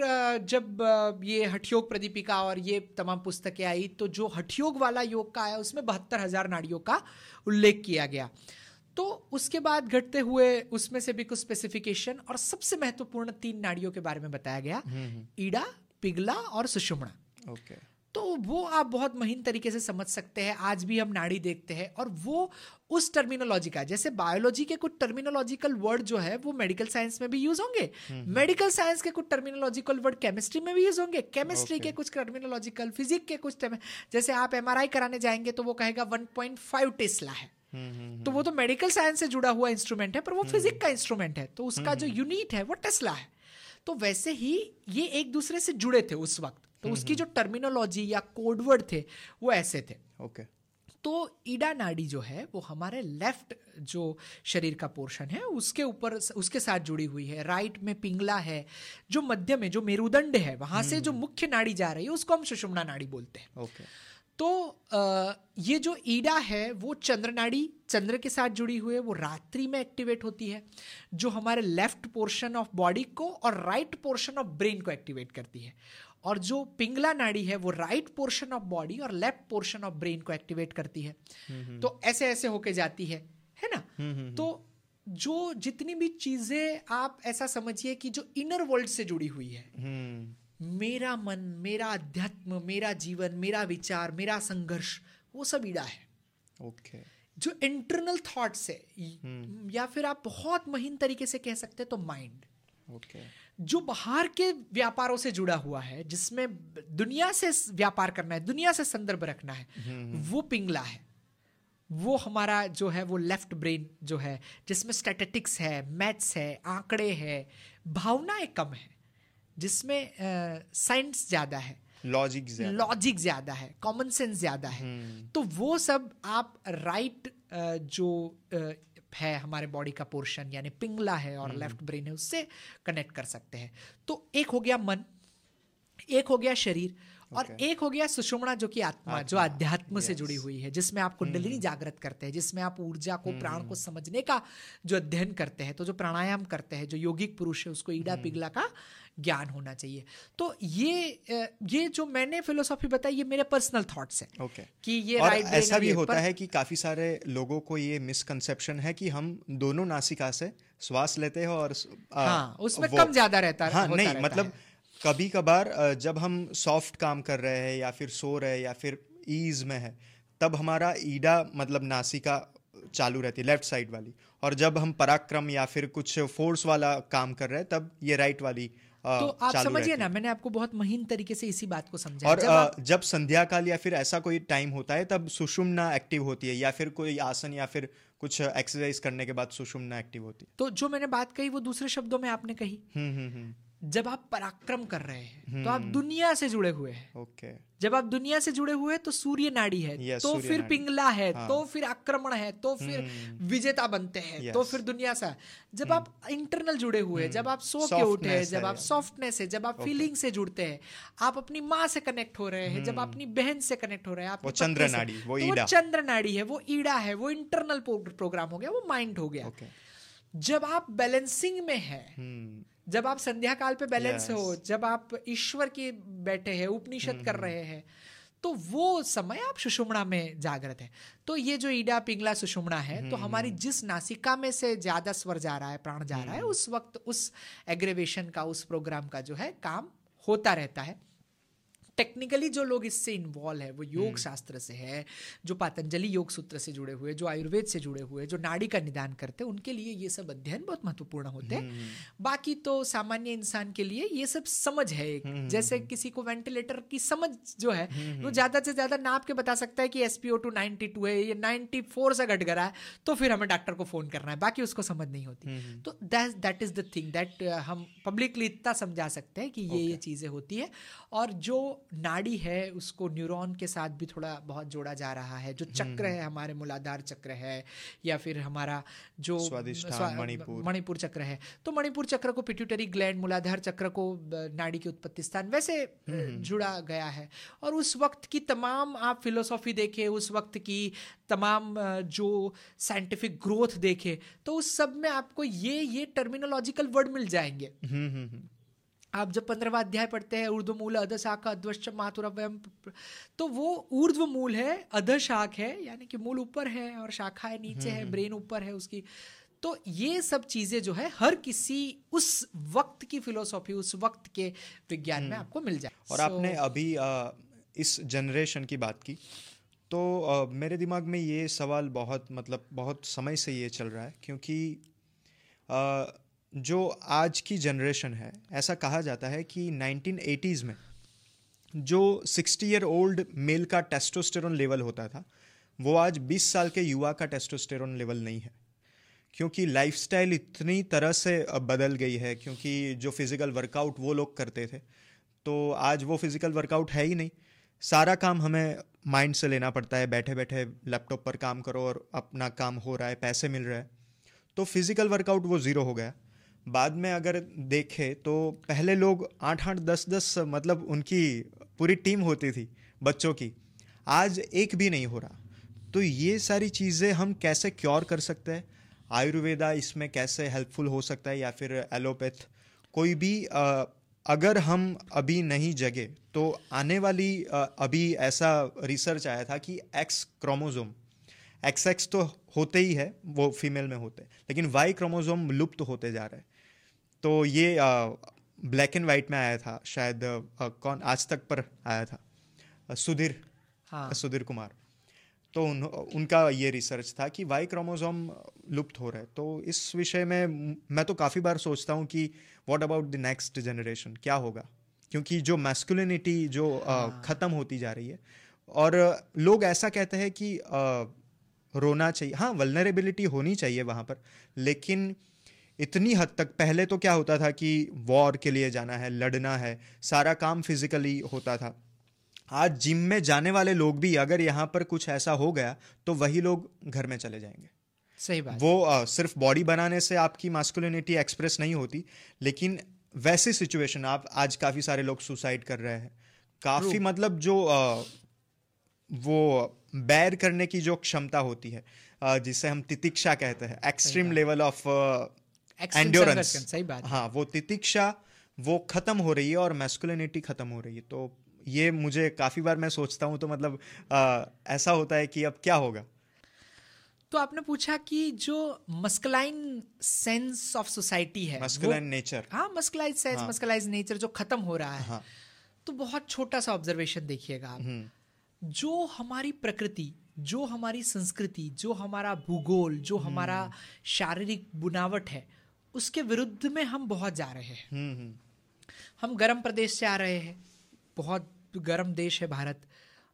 जब ये हठयोग प्रदीपिका और ये तमाम पुस्तकें आई तो जो हठयोग वाला योग का आया उसमें बहत्तर हज़ार नाड़ियों का उल्लेख किया गया। तो उसके बाद घटते हुए उसमें से भी कुछ स्पेसिफिकेशन और सबसे महत्वपूर्ण तीन नाड़ियों के बारे में बताया गया। हम्म, ईडा पिघला और सुषुम्ना ओके तो वो आप बहुत महीन तरीके से समझ सकते हैं। आज भी हम नाड़ी देखते हैं और वो उस टर्मिनोलॉजी का जैसे बायोलॉजी के कुछ टर्मिनोलॉजिकल वर्ड जो है वो मेडिकल साइंस में भी यूज़ होंगे। Medical hmm, science hmm. के कुछ टर्मिनोलॉजिकल वर्ड केमिस्ट्री में भी यूज़ होंगे। Chemistry okay. के कुछ टर्मिनोलॉजिकल फिजिक्स के कुछ जैसे आप एमआरआई कराने जाएँगे तो वो कहेगा वन टेस्ला है। तो वो तो मेडिकल साइंस से जुड़ा हुआ इंस्ट्रूमेंट है पर वो फिजिक का इंस्ट्रूमेंट है। तो उसका जो यूनिट है वो टेस्ला है। तो वैसे ही ये एक दूसरे से जुड़े थे उस वक्त। तो उसकी जो टर्मिनोलॉजी या कोडवर्ड थे वो ऐसे थे। ओके तो ईडा नाड़ी जो है वो हमारे लेफ़्ट जो शरीर का पोर्शन है उसके ऊपर उसके साथ जुड़ी हुई है। राइट में पिंगला है जो मध्य में जो मेरुदंड है वहाँ से जो मुख्य नाड़ी जा रही है उसको हम सुषुम्ना नाड़ी बोलते हैं। ओके तो आ, ये जो ईडा है वो चंद्र नाड़ी चंद्र के साथ जुड़ी हुई है वो रात्रि में एक्टिवेट होती है जो हमारे लेफ़्ट पोर्शन ऑफ़ बॉडी को और राइट पोर्शन ऑफ़ ब्रेन को एक्टिवेट करती है। और जो पिंगला नाड़ी है वो राइट पोर्शन ऑफ़ बॉडी और लेफ़्ट पोर्शन ऑफ़ ब्रेन को एक्टिवेट करती है। तो ऐसे ऐसे होके जाती है है ना? तो जो जितनी भी चीज़ें आप ऐसा समझिए कि जो इनर वर्ल्ड से जुड़ी हुई है मेरा मन मेरा अध्यात्म मेरा जीवन मेरा विचार मेरा संघर्ष वो सब ईड़ा है। ओके। okay. जो इंटरनल थॉट्स है या फिर आप बहुत महीन तरीके से कह सकते हैं तो माइंड ओके। okay. जो बाहर के व्यापारों से जुड़ा हुआ है जिसमें दुनिया से व्यापार करना है दुनिया से संदर्भ रखना है हम्म। वो पिंगला है वो हमारा जो है वो लेफ़्ट ब्रेन जो है जिसमें स्टैटिस्टिक्स है मैथ्स है आंकड़े है भावनाएँ कम है जिसमें साइंस ज़्यादा है लॉजिक लॉजिक ज़्यादा है कॉमन सेंस ज़्यादा है हम्म। तो वो सब आप राइट right, जो है हमारे बॉडी का पोर्शन यानी पिंगला है और लेफ़्ट हम्म। ब्रेन है उससे कनेक्ट कर सकते हैं तो एक हो गया मन एक हो गया शरीर और okay. एक हो गया सुषुम्ना जो कि आत्मा, आत्मा जो अध्यात्म yes. से जुड़ी हुई है जिसमें आप कुंडलिनी hmm. जागृत करते हैं जिसमें आप ऊर्जा को hmm. प्राण को समझने का जो अध्ययन करते हैं तो जो प्राणायाम करते हैं जो योगिक पुरुष है उसको ईडा hmm. पिघला का ज्ञान होना चाहिए तो ये ये जो मैंने फिलोसॉफी बताई ये मेरे पर्सनल थॉट्स हैं okay. कि ये और ऐसा भी होता पर... है कि काफ़ी सारे लोगों को ये मिसकंसेप्शन है कि हम दोनों नासिका से श्वास लेते हैं और आ, हाँ उसमें कम ज़्यादा रहता है हाँ नहीं मतलब है। कभी कभार जब हम सॉफ्ट काम कर रहे हैं या फिर सो रहे हैं या फिर ईज में है तब हमारा ईडा मतलब नासिका चालू रहती है लेफ़्ट साइड वाली और जब हम पराक्रम या फिर कुछ फोर्स वाला काम कर रहे हैं तब ये राइट वाली तो आप समझिए ना मैंने आपको बहुत महीन तरीके से इसी बात को समझा और जब, आ, जब संध्या काल या फिर ऐसा कोई टाइम होता है तब सुषुम्ना एक्टिव होती है या फिर कोई आसन या फिर कुछ एक्सरसाइज करने के बाद सुषुम्ना एक्टिव होती है। तो जो मैंने बात कही वो दूसरे शब्दों में आपने कही। हम्म हम्म हम्म। जब आप पराक्रम कर रहे हैं तो आप हम्म। दुनिया से जुड़े हुए हैं। ओके। जब आप दुनिया से जुड़े हुए हैं तो सूर्य नाड़ी है yes, तो फिर पिंगला है हाँ. तो फिर आक्रमण है तो फिर हम्म। विजेता बनते हैं yes. तो फिर दुनिया से। जब आप इंटरनल हम्म। जुड़े हुए हैं जब आप सो के उठे हैं जब आप सॉफ्टनेस है जब आप फीलिंग से जुड़ते हैं आप अपनी माँ से कनेक्ट हो रहे हैं जब अपनी बहन से कनेक्ट हो रहे हैं आप चंद्र नाड़ी वो तो चंद्र नाड़ी है वो ईड़ा है वो इंटरनल प्रोग्राम हो गया वो माइंड हो गया। जब आप बैलेंसिंग में है जब आप संध्या काल पे बैलेंस yes. हो जब आप ईश्वर के बैठे हैं उपनिषद mm-hmm. कर रहे हैं तो वो समय आप सुषुमणा में जागृत है तो ये जो ईडा पिंगला सुषुमणा है mm-hmm. तो हमारी जिस नासिका में से ज़्यादा स्वर जा रहा है प्राण जा रहा है mm-hmm. उस वक्त उस एग्रेवेशन का उस प्रोग्राम का जो है काम होता रहता है टेक्निकली जो लोग इससे इन्वॉल्व है वो योग हम्म। शास्त्र से है जो पातंजलि योग सूत्र से जुड़े हुए जो आयुर्वेद से जुड़े हुए जो नाड़ी का निदान करते हैं उनके लिए ये सब अध्ययन बहुत महत्वपूर्ण होते हैं। हम्म। बाकी तो सामान्य इंसान के लिए ये सब समझ है एक हम्म, जैसे किसी को वेंटिलेटर की समझ जो है वो ज़्यादा से ज़्यादा नाप के बता सकता है कि S P O two ninety two है ये नाइनटी फोर से घट गया है तो फिर हमें डॉक्टर को फ़ोन करना है बाकी उसको समझ नहीं होती। तो that is the thing that हम पब्लिकली इतना समझा सकते हैं कि ये ये चीज़ें होती है। और जो नाड़ी है उसको न्यूरॉन के साथ भी थोड़ा बहुत जोड़ा जा रहा है। जो चक्र हम्म। है हमारे मूलाधार चक्र है या फिर हमारा जो मणिपुर। मणिपुर चक्र है। तो मणिपुर चक्र को पिट्यूटरी ग्लैंड मूलाधार चक्र को नाड़ी के उत्पत्ति स्थान वैसे हम्म। जुड़ा गया है। और उस वक्त की तमाम आप फिलोसॉफी देखे उस वक्त की तमाम जो साइंटिफिक ग्रोथ देखे तो उस सब में आपको ये ये टर्मिनोलॉजिकल वर्ड मिल जाएँगे। हम्म, आप जब पंद्रहवा अध्याय पढ़ते हैं ऊर्ध्व मूल अध शाखा अध्वश्च मातुरव्यम तो वो ऊर्ध्व मूल है अध शाख है यानी कि मूल ऊपर है और शाखा है नीचे है ब्रेन। ऊपर है उसकी तो ये सब चीज़ें जो है हर किसी उस वक्त की फिलोसॉफी उस वक्त के विज्ञान में हम्म। आपको मिल जाए और so, आपने अभी आ, इस जनरेशन की बात की तो आ, मेरे दिमाग में ये सवाल बहुत मतलब बहुत समय से ये चल रहा है क्योंकि आ, जो आज की जनरेशन है, ऐसा कहा जाता है कि 1980s में जो 60 ईयर ओल्ड मेल का टेस्टोस्टेरोन लेवल होता था, वो आज 20 साल के युवा का टेस्टोस्टेरोन लेवल नहीं है। क्योंकि लाइफस्टाइल इतनी तरह से बदल गई है, क्योंकि जो फ़िज़िकल वर्कआउट वो लोग करते थे तो आज वो फ़िज़िकल वर्कआउट है ही नहीं। सारा काम हमें माइंड से लेना पड़ता है बैठे बैठे लैपटॉप पर काम करो और अपना काम हो रहा है, पैसे मिल रहे हैं। तो फ़िज़िकल वर्कआउट वो ज़ीरो हो गया। बाद में अगर देखें तो पहले लोग आठ आठ दस दस मतलब उनकी पूरी टीम होती थी बच्चों की। आज एक भी नहीं हो रहा। तो ये सारी चीज़ें हम कैसे क्योर कर सकते हैं? आयुर्वेदा इसमें कैसे हेल्पफुल हो सकता है या फिर एलोपैथ? कोई भी आ, अगर हम अभी नहीं जगे तो आने वाली आ, अभी ऐसा रिसर्च आया था कि एक्स क्रोमोजोम एक्स एक्स तो होते ही है वो फीमेल में होते हैं लेकिन वाई क्रोमोजोम लुप्त होते जा रहे हैं। तो ये ब्लैक एंड वाइट में आया था शायद आ, कौन आज तक पर आया था सुधीर हाँ। सुधीर कुमार। तो उन, उनका ये रिसर्च था कि वाई क्रोमोजोम लुप्त हो रहा है। तो इस विषय में मैं तो काफ़ी बार सोचता हूँ कि what about the next generation क्या होगा? क्योंकि जो मैस्कुलिनिटी जो हाँ. ख़त्म होती जा रही है। और लोग ऐसा कहते हैं कि आ, रोना चाहिए। हाँ वलनरेबिलिटी होनी चाहिए वहाँ पर लेकिन इतनी हद तक पहले तो क्या होता था कि वॉर के लिए जाना है लड़ना है सारा काम फिजिकली होता था। आज जिम में जाने वाले लोग भी अगर यहाँ पर कुछ ऐसा हो गया तो वही लोग घर में चले जाएँगे। सही बात। वो आ, सिर्फ़ बॉडी बनाने से आपकी मास्कुलिनिटी एक्सप्रेस नहीं होती लेकिन वैसी सिचुएशन आप आज काफ़ी सारे लोग सुसाइड कर रहे हैं। काफ़ी मतलब जो आ, वो बैर करने की जो क्षमता होती है जिसे हम तितिक्षा कहते हैं एक्सट्रीम लेवल ऑफ़ एंड्योरेंस सही बात हाँ वो तितिक्षा वो खत्म हो रही है और मैस्कुलिनिटी खत्म हो रही है। तो ये मुझे काफ़ी बार मैं सोचता हूँ तो मतलब आ, ऐसा होता है कि अब क्या होगा? तो आपने पूछा कि जो मस्कलाइन सेंस ऑफ़ सोसाइटी है मस्कलाइन नेचर हाँ मस्कलाइज सेंस मस्कलाइज नेचर जो खत्म हो रहा है हाँ. तो बहुत छोटा सा ऑब्जर्वेशन देखिएगा आप। हम्म। जो हमारी प्रकृति जो हमारी संस्कृति जो हमारा भूगोल जो हम्म। हमारा शारीरिक बुनावट है उसके विरुद्ध में हम बहुत जा रहे हैं। हम्म, हम गर्म प्रदेश से आ रहे हैं। बहुत गर्म देश है भारत।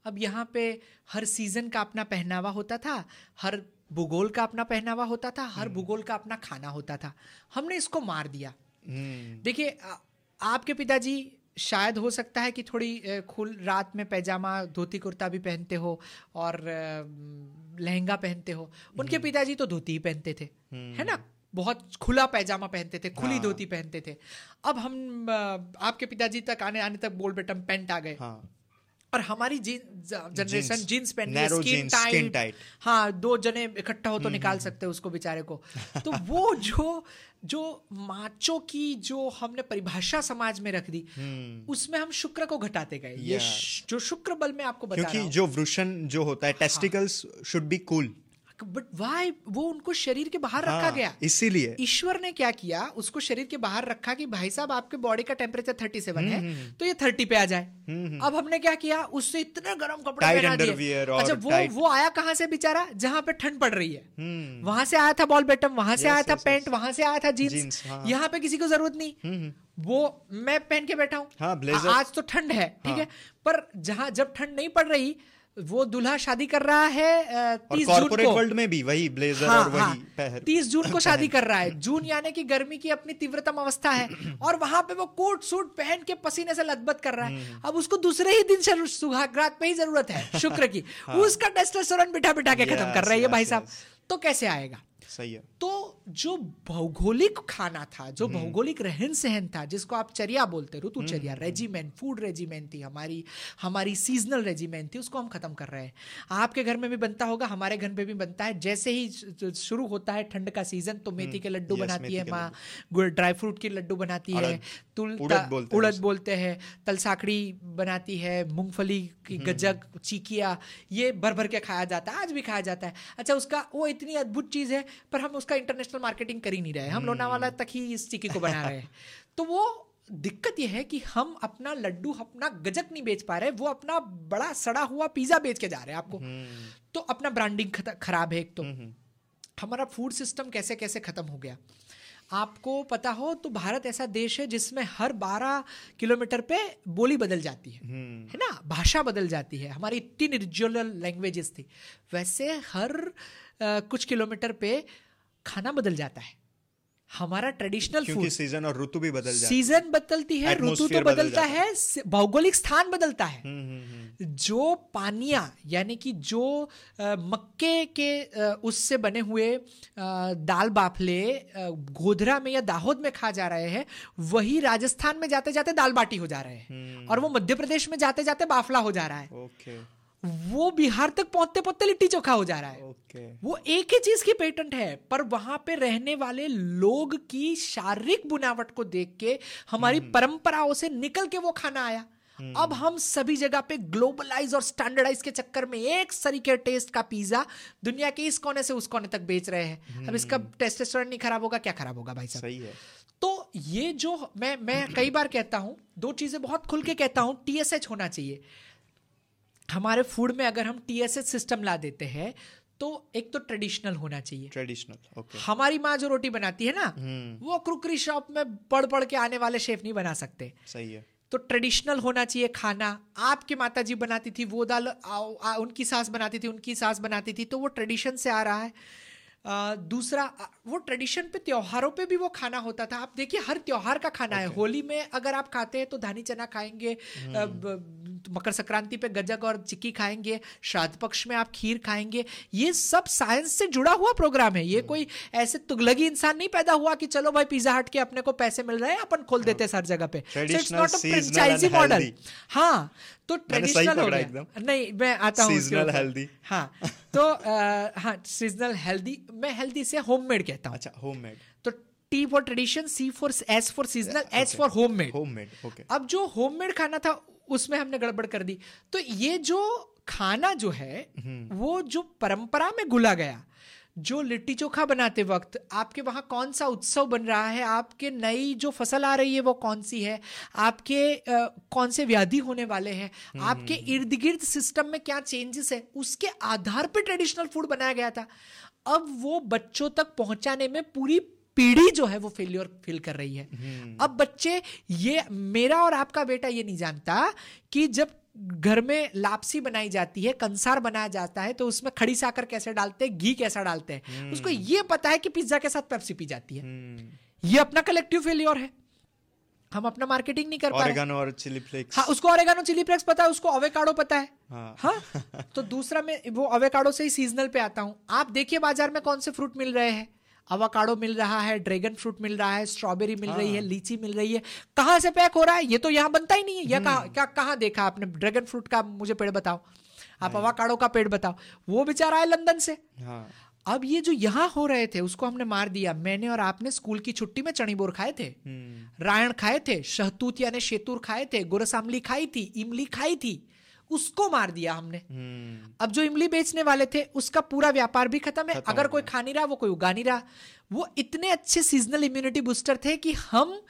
अब यहाँ पे हर सीज़न का अपना पहनावा होता था हर भूगोल का अपना पहनावा होता था हर हम्म। भूगोल का अपना खाना होता था। हमने इसको मार दिया। हम्म। देखिए आपके पिताजी शायद हो सकता है कि थोड़ी खुल रात में पैजामा धोती कुर्ता भी पहनते हो और लहंगा पहनते हो। उनके हम्म। पिताजी तो धोती ही पहनते थे। है ना? बहुत खुला पैजामा पहनते थे खुली हाँ। धोती पहनते थे। अब हम आपके पिताजी तक आने आने तक बोल बेटम पेंट आ गए। हाँ। और हमारी जनरेशन जीन्स पहन स्किन टाइट, हाँ दो जने इकट्ठा हो तो हम्म, निकाल हम्म, सकते हैं उसको बेचारे को। तो वो जो जो माचो की जो हमने परिभाषा समाज में रख दी हम्म। उसमें हम शुक्र को घटाते गए। ये जो शुक्र बल में आपको बता क्योंकि जो वृषण जो होता है testicles should be cool but why वो उनको शरीर के बाहर हाँ, रखा गया? इसीलिए। ईश्वर ने क्या किया? उसको शरीर के बाहर रखा कि भाई साहब आपके बॉडी का टेम्परेचर थर्टी सेवन है हम्म, हम्म, हम्म। तो ये थर्टी पे आ जाए। अब हमने क्या किया? उससे इतने गर्म कपड़े पहना दिए। अच्छा वो वो आया कहाँ से बेचारा? जहाँ पे ठंड पड़ रही है। वहाँ से आया था बॉल बेटम वहाँ से आया था पेंट वहाँ से आया था जीन्स हाँ। यहाँ पे किसी को ज़रूरत नहीं। वो मैं पहन के बैठा हूँ। हाँ, आज तो ठंड है ठीक है? पर जहाँ जब ठंड नहीं पड़ रही वो दूल्हा शादी कर रहा है तीस जून को। वर्ल्ड में भी वही ब्लेजर हाँ, और वही हाँ, पहर तीस जून को शादी कर रहा है। जून यानी कि गर्मी की अपनी तीव्रतम अवस्था है। और वहाँ पे वो कोट सूट पहन के पसीने से लथबथ कर रहा है। हम्म। अब उसको दूसरे ही दिन सुहागरात पे ही ज़रूरत है शुक्र की। हाँ। उसका टेस्टोस्टेरोन बिठा बिठा के खत्म कर रहा है भाई साहब। तो कैसे आएगा? सही है। तो जो भौगोलिक खाना था जो हम्म। भौगोलिक रहन सहन था जिसको आप चर्या बोलते ऋतुचर्या रेजिमेंट फ़ूड रेजिमेंट थी हमारी हमारी सीजनल रेजिमेंट थी उसको हम खत्म कर रहे हैं। आपके घर में भी बनता होगा हमारे घर में भी बनता है। जैसे ही शुरू होता है ठंड का सीज़न तो मेथी के लड्डू हम्म। बनाती है माँ ड्राई फ्रूट के लड्डू बनाती है तुल उड़द बोलते हैं तलसाकड़ी बनाती है मूंगफली की हम्म। गजक चीकिया ये भर भर के खाया जाता है आज भी खाया जाता है। अच्छा उसका वो इतनी अद्भुत चीज़ है पर हम उसका इंटरनेशनल मार्केटिंग कर ही नहीं रहे हम हम्म। लोनावाला तक ही इस चिक्की को बना रहे हैं। तो वो दिक्कत यह है कि हम अपना लड्डू अपना गजक नहीं बेच पा रहे वो अपना बड़ा सड़ा हुआ पिज्जा बेच के जा रहे हैं आपको। हम्म। तो अपना ब्रांडिंग खराब है एक तो। हम्म, हमारा फ़ूड सिस्टम कैसे कैसे खत्म हो गया? आपको पता हो तो भारत ऐसा देश है जिसमें हर 12 किलोमीटर पे बोली बदल जाती है। है ना? भाषा बदल जाती है। हमारी इतनी रीजनल लैंग्वेजेस थी। वैसे हर कुछ किलोमीटर पे खाना बदल जाता है। हमारा ट्रेडिशनल फ़ूड सीज़न और ऋतु भी बदल जाती सीज़न बदलती है ऋतु तो बदलता है। भौगोलिक स्थान बदलता है। हम्म, हम्म, हम्म। जो पानिया यानी कि जो मक्के के उससे बने हुए दाल बाफले गोधरा में या दाहोद में खा जा रहे हैं वही राजस्थान में जाते जाते दाल बाटी हो जा रहे हैं। और वो मध्य प्रदेश में जाते जाते बाफला हो जा रहा है। ओके। वो बिहार तक पहुँचते पहुँचते लिट्टी चोखा हो जा रहा है। ओके। वो एक ही चीज़ की पेटेंट है पर वहाँ पे रहने वाले लोग की शारीरिक बुनावट को देख के हमारी hmm. परंपराओं से निकल के वो खाना आया। Hmm. अब हम सभी जगह पे ग्लोबलाइज और स्टैंडर्डाइज के चक्कर में एक सरीके टेस्ट का पिज्जा दुनिया के इस कोने से उस कोने तक बेच रहे हैं। hmm. अब इसका टेस्टेस्टोरेंट नहीं खराब होगा क्या खराब होगा भाई साहब? सही है। तो ये जो मैं मैं कई बार कहता हूँ दो चीज़ें बहुत खुल के कहता हूँ टीएसएच होना चाहिए। हमारे फ़ूड में अगर हम टीएसएस सिस्टम ला देते हैं तो एक तो ट्रेडिशनल होना चाहिए। ट्रेडिशनल ओके हमारी माँ जो रोटी बनाती है ना हम्म। वो क्रुकरी शॉप में पढ़ पढ़ के आने वाले शेफ नहीं बना सकते। सही है। तो ट्रेडिशनल होना चाहिए खाना। आपके माता जी बनाती थी वो दाल आ, आ, उनकी सास बनाती थी उनकी सास बनाती थी तो वो ट्रेडिशन से आ रहा है। दूसरा वो ट्रेडिशन पे त्योहारों पे भी वो खाना होता था। आप देखिए हर त्योहार का खाना okay. है होली में अगर आप खाते हैं तो धानी चना खाएँगे आ, मकर संक्रांति पे गजक और चिक्की खाएँगे श्राद्ध पक्ष में आप खीर खाएँगे। ये सब साइंस से जुड़ा हुआ प्रोग्राम है। ये hmm. कोई ऐसे तुगलगी इंसान नहीं पैदा हुआ कि चलो भाई पिज्जा हट के अपने को पैसे मिल रहे हैं अपन खोल देते हैं हर जगह पे। Traditional, seasonal फ्रेंचाइजी मॉडल हाँ। तो ट्रेडिशनल हो गया। नहीं मैं आता हूँ ऊपर। healthy। हाँ तो हाँ सीजनल हेल्दी मैं हेल्दी से होममेड कहता हूँ। अच्छा होममेड तो T for tradition C for S for seasonal S for homemade homemade okay अब जो होममेड खाना था उसमें हमने गड़बड़ कर दी। तो ये जो खाना जो है वो जो परंपरा में गुला गया जो लिट्टी चोखा बनाते वक्त आपके वहाँ कौन सा उत्सव बन रहा है? आपके नई जो फ़सल आ रही है वो कौन सी है? आपके अ, कौन से व्याधि होने वाले हैं? आपके इर्द गिर्द सिस्टम में क्या चेंजेस है? उसके आधार पर ट्रेडिशनल फ़ूड बनाया गया था। अब वो बच्चों तक पहुँचाने में पूरी पीढ़ी जो है वो फेलियर फील कर रही है। अब बच्चे ये मेरा और आपका बेटा ये नहीं जानता कि जब घर में लापसी बनाई जाती है कंसार बनाया जाता है तो उसमें खड़ी साकर कैसे डालते हैं घी कैसा डालते हैं। उसको ये पता है कि पिज्जा के साथ पेप्सी पी जाती है। हम्म। ये अपना कलेक्टिव फेलियर है। हम अपना मार्केटिंग नहीं कर पा रहे। और चिली फ्लेक्स हाँ उसको ओरेगानो चिली फ्लेक्स पता है उसको अवेकाडो पता है। हाँ। हाँ? तो दूसरा मैं वो अवेकाडो से ही सीजनल पे आता हूँ। आप देखिए बाज़ार में कौन से फ्रूट मिल रहे हैं। अवाकाडो मिल रहा है ड्रैगन फ्रूट मिल रहा है स्ट्रॉबेरी मिल रही है लीची मिल रही है। कहाँ से पैक हो रहा है? ये तो यहाँ बनता ही नहीं है। यह कहाँ क्या कहाँ देखा आपने? ड्रैगन फ्रूट का मुझे पेड़ बताओ। आप अवाकाडो का पेड़ बताओ। वो बेचारा है लंदन से। हाँ। अब ये जो यहाँ हो रहे थे उसको हमने मार दिया। मैंने और आपने स्कूल की छुट्टी में चणी बोर खाए थे। हम्म। रायण खाए थे शहतूत यानी शेतूर खाए थे गुरसामली खाई थी इमली खाई थी। उसको मार दिया हमने। हम्म। अब जो इमली बेचने वाले थे उसका पूरा व्यापार भी खत्म है। अगर कोई खा नहीं रहा वो कोई उगा नहीं रहा। वो इतने अच्छे सीजनल इम्यूनिटी बूस्टर थे कि हम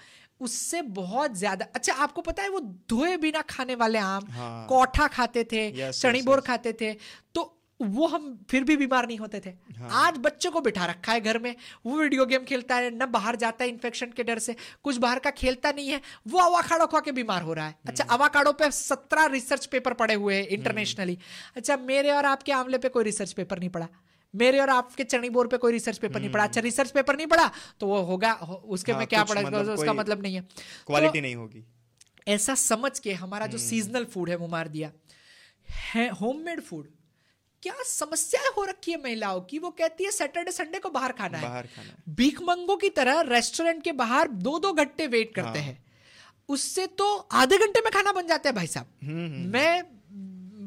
उससे बहुत ज़्यादा अच्छा आपको पता है वो धोए बिना खाने वाले आम हाँ। कोठा खाते थे Yes, चणी yes, बोर yes. खाते थे। तो वो हम फिर भी बीमार नहीं होते थे। हाँ। आज बच्चों को बिठा रखा है घर में। वो वीडियो गेम खेलता है न बाहर जाता है इन्फेक्शन के डर से। कुछ बाहर का खेलता नहीं है। वो अवाकाडो खा के बीमार हो रहा है। अच्छा हम्म। अवाकाडो पे सत्रह रिसर्च पेपर पड़े हुए हैं इंटरनेशनली अच्छा मेरे और आपके आंवले पे कोई रिसर्च पेपर नहीं पड़ा। मेरे और आपके चनी बोर पे कोई रिसर्च पेपर नहीं पड़ा। अच्छा रिसर्च पेपर नहीं पड़ा तो वो होगा हो- उसके हम्म। हाँ, में क्या पड़ा? मतलब उसका मतलब नहीं है। क्वालिटी तो नहीं होगी। ऐसा समझ के हमारा जो सीजनल फ़ूड है वो मार दिया। है होममेड फ़ूड क्या समस्याएँ हो रखी है महिलाओं की? वो कहती है सैटरडे संडे को बाहर खाना है. बाहर खाना भीख मंगों की तरह रेस्टोरेंट के बाहर दो दो घंटे वेट करते हाँ। हैं। उससे तो आधे घंटे में खाना बन जाता है भाई साहब। हम्म मैं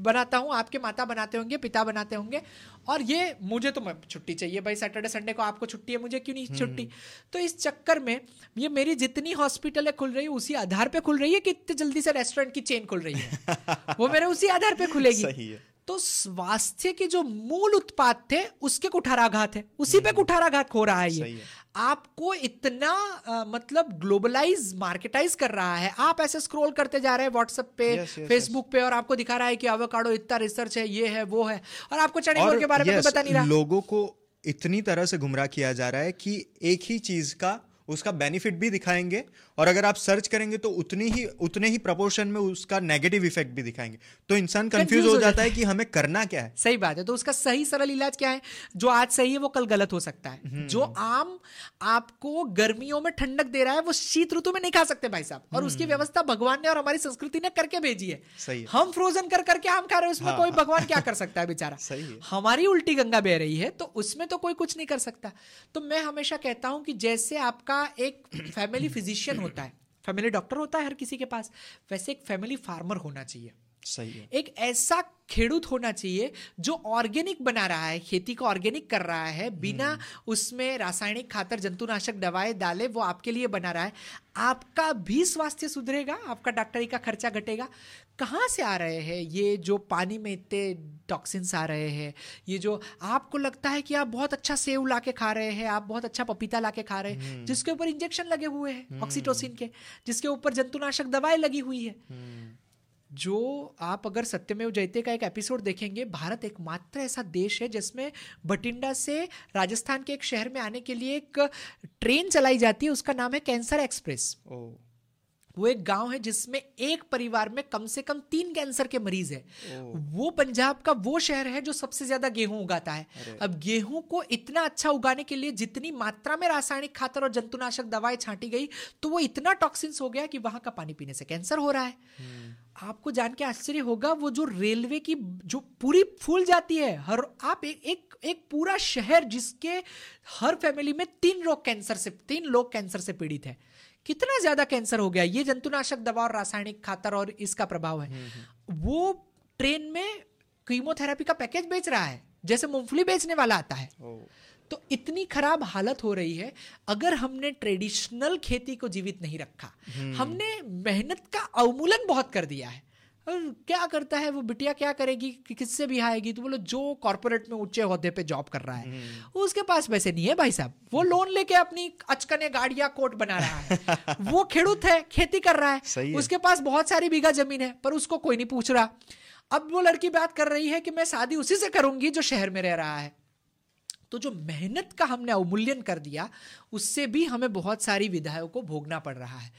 बनाता हूँ आपके माता बनाते होंगे पिता बनाते होंगे और ये मुझे तो छुट्टी चाहिए भाई सैटरडे संडे को आपको छुट्टी है मुझे क्यों नहीं छुट्टी? तो इस चक्कर में ये मेरी जितनी हॉस्पिटलें खुल रही है उसी आधार पे खुल रही है कि इतने जल्दी से रेस्टोरेंट की चेन खुल रही है? वो मेरे उसी आधार पे खुलेगी। सही है। तो स्वास्थ्य के जो मूल उत्पाद थे उसके कुठाराघात है। उसी पे कुठाराघात हो रहा है ये। है। आपको इतना अ, मतलब ग्लोबलाइज मार्केटाइज कर रहा है। आप ऐसे स्क्रॉल करते जा रहे हैं व्हाट्सएप पे फेसबुक पे और आपको दिखा रहा है कि अवोकाडो इतना रिसर्च है ये है वो है। और आपको चणीगोर के बारे में तो पता नहीं रहा। लोगों को इतनी तरह से गुमराह किया जा रहा है कि एक ही चीज़ का उसका बेनिफिट भी दिखाएँगे और अगर आप सर्च करेंगे तो उतनी ही उतने ही प्रपोर्शन में उसका नेगेटिव इफ़ेक्ट भी दिखाएँगे। तो इंसान कंफ्यूज हो जाता है। कि हमें करना क्या है। सही बात है। तो उसका सही सरल इलाज क्या है? जो आज सही है वो कल गलत हो सकता है। हम्म। जो आम आपको गर्मियों में ठंडक दे रहा है वो शीत ऋतु में नहीं खा सकते भाई साहब। और उसकी हम्म। व्यवस्था भगवान ने और हमारी संस्कृति ने करके भेजी है। सही है। हम फ्रोजन कर करके आम खा रहे हैं उसमें हाँ, कोई भगवान क्या कर सकता है बेचारा? सही है। हमारी उल्टी गंगा बह रही है तो उसमें तो कोई कुछ नहीं कर सकता। तो मैं हमेशा कहता हूँ कि जैसे आपका एक फैमिली फिजिशियन होता है। फैमिली डॉक्टर होता है हर किसी के पास। वैसे एक फैमिली फार्मर होना चाहिए। सही है एक ऐसा खेडूत होना चाहिए जो ऑर्गेनिक बना रहा है खेती को ऑर्गेनिक कर रहा है बिना हम्म। उसमें रासायनिक खातर जंतुनाशक दवाएँ डाले वो आपके लिए बना रहा है आपका भी स्वास्थ्य सुधरेगा आपका डॉक्टरी का खर्चा घटेगा कहाँ से आ रहे हैं ये जो पानी में इतने टॉक्सिन्स आ रहे हैं ये जो आपको लगता है कि आप बहुत अच्छा सेव ला के खा रहे हैं आप बहुत अच्छा पपीता ला के खा रहे हैं हम्म। जिसके ऊपर इंजेक्शन लगे हुए हैं ऑक्सीटोसिन हम्म। के जिसके ऊपर जंतुनाशक दवाएँ लगी हुई है जो आप अगर सत्यमेव जयते का एक एपिसोड देखेंगे भारत एकमात्र ऐसा देश है जिसमें बठिंडा से राजस्थान के एक शहर में आने के लिए एक ट्रेन चलाई जाती है उसका नाम है कैंसर एक्सप्रेस। वो एक गाँव है जिसमें एक परिवार में कम से कम तीन कैंसर के मरीज़ है। वो पंजाब का वो शहर है जो सबसे ज़्यादा गेहूँ उगाता है। अब गेहूँ को इतना अच्छा उगाने के लिए जितनी मात्रा में रासायनिक खातर और जंतुनाशक दवाएँ छांटी गई तो वो इतना टॉक्सिन्स हो गया कि वहाँ का पानी पीने से कैंसर हो रहा है। हम्म। आपको जान के आश्चर्य होगा वो जो रेलवे की जो पूरी फूल जाती है हर आप एक एक, एक पूरा शहर जिसके हर फैमिली में तीन लोग कैंसर से तीन लोग कैंसर से पीड़ित है। कितना ज़्यादा कैंसर हो गया ये जंतुनाशक दवा और रासायनिक खातर और इसका प्रभाव है। हम्म, हम्म। वो ट्रेन में कीमोथेरेपी का पैकेज बेच रहा है जैसे मूंगफली बेचने वाला आता है। तो इतनी खराब हालत हो रही है अगर हमने ट्रेडिशनल खेती को जीवित नहीं रखा हम्म। हमने मेहनत का अवमूलन बहुत कर दिया है और क्या करता है वो बिटिया क्या करेगी कि किससे भी आएगी तो बोलो जो कॉर्पोरेट में ऊँचे अहदे पे जॉब कर रहा है। हम्म। उसके पास पैसे नहीं है भाई साहब। वो लोन लेके अपनी अचकने गाड़िया कोट बना रहा है। वो खेडूत है खेती कर रहा है। उसके पास बहुत सारी बीघा ज़मीन है पर उसको कोई नहीं पूछ रहा। अब वो लड़की बात कर रही है कि मैं शादी उसी से करूँगी जो शहर में रह रहा है। तो जो मेहनत का हमने अवमूल्यन कर दिया, उससे भी हमें बहुत सारी विधायों को भोगना पड़ रहा है।